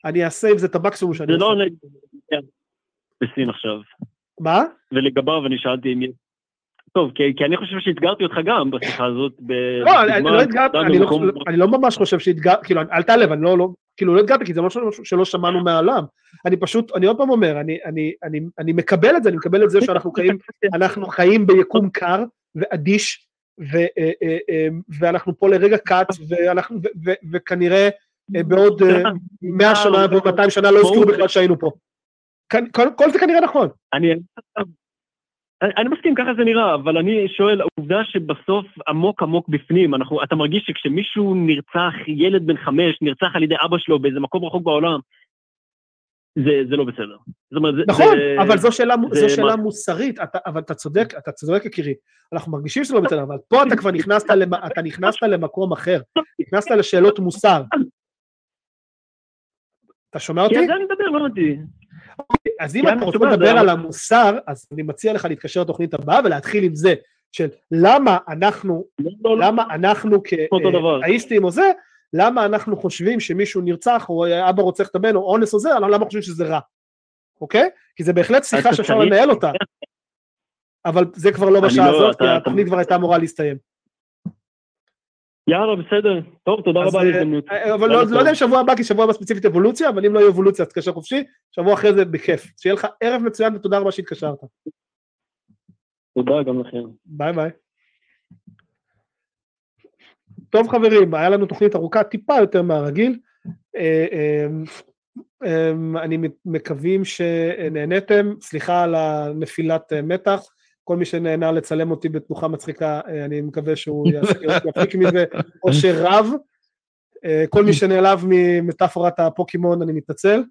אני אעשה עם זה את המקסימום שאני זה לא עושה. כן. בסין עכשיו. מה? ולגביו אני שאלתי אם... טוב, כי, כי אני חושב שאתגרתי אותך גם בשיחה הזאת. ב... לא, אני, אני לא אתגרתי, אתה אני, לא, אני לא ממש חושב שאתגרתי, כאילו, אל תעלב, אני לא, לא, כאילו, לא אתגרתי, כי זה משהו שלא שמענו מהעולם. אני פשוט, אני עוד פעם אומר, אני, אני, אני, אני מקבל את זה, אני מקבל את זה שאנחנו חיים, אנחנו חיים ביקום קר ואדיש, ו, אה, אה, אה, ואנחנו פה לרגע קט, ואנחנו, ו, ו, וכנראה אה, בעוד אה, 100 שנה ועוד 200 שנה לא יזכרו בכלל שהיינו פה. כל, כל זה כנראה נכון. אני, אני, מסכים, ככה זה נראה, אבל אני שואל, העובדה שבסוף עמוק עמוק בפנים, אנחנו, אתה מרגיש שכשמישהו נרצח, ילד בן חמש, נרצח על ידי אבא שלו באיזה מקום רחוק בעולם, זה, זה לא בסדר. זאת אומרת, זה, נכון, זה, אבל זו שאלה, זה זו שאלה מה- מוסרית, אתה, אבל אתה צודק, אתה צודק יקירי, אנחנו מרגישים שזה לא בסדר, אבל פה אתה כבר נכנסת, למ, אתה נכנסת למקום אחר, נכנסת לשאלות מוסר. אתה שומע אותי? על זה אני מדבר, לא הבנתי. אז אם כן, אתה רוצה לדבר על המוסר, אז אני מציע לך להתקשר לתוכנית הבאה ולהתחיל עם זה, של למה אנחנו, לא, לא, לא. למה אנחנו דבר. כאתאיסטים או זה, למה אנחנו חושבים שמישהו נרצח, או אבא רוצח את הבן, או אונס או זה, למה חושבים שזה רע, אוקיי? כי זה בהחלט שיחה שאפשר לנהל אותה. אבל זה כבר לא בשעה הזאת, כי התוכנית כבר הייתה אמורה להסתיים. יאללה, בסדר. טוב, תודה רבה על אה, ההזדמנות. אה, אבל לא לא יודע אם. שבוע הבא, כי שבוע הבא ספציפית אבולוציה, אבל אם לא יהיה אבולוציה, תתקשר חופשי, שבוע אחרי זה בכיף. שיהיה לך ערב מצוין ותודה רבה שהתקשרת. תודה גם לכם. ביי ביי. טוב חברים, היה לנו תוכנית ארוכה טיפה יותר מהרגיל. אה, אה, אה, אני מקווים שנהניתם, סליחה על הנפילת מתח. כל מי שנהנה לצלם אותי בתנוחה מצחיקה, אה, אני מקווה שהוא יפיק מזה אושר רב. אה, כל מי שנעלב ממטאפורת הפוקימון, אני מתנצל.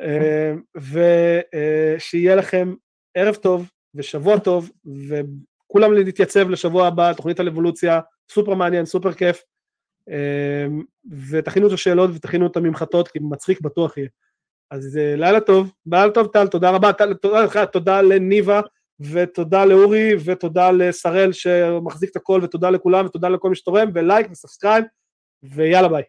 אה, ושיהיה לכם ערב טוב ושבוע טוב, וכולם להתייצב לשבוע הבא, תוכנית על אבולוציה, סופר מעניין, סופר כיף. ותכינו את השאלות ותכינו את הממחטות, כי מצחיק בטוח יהיה. אז לילה טוב, לילה טוב טל, תודה רבה, תודה לך, תודה לניבה, ותודה לאורי, ותודה לישראל שמחזיק את הכל, ותודה לכולם, ותודה לכל מי שתורם, ו like ו subscribe, ויאללה ביי.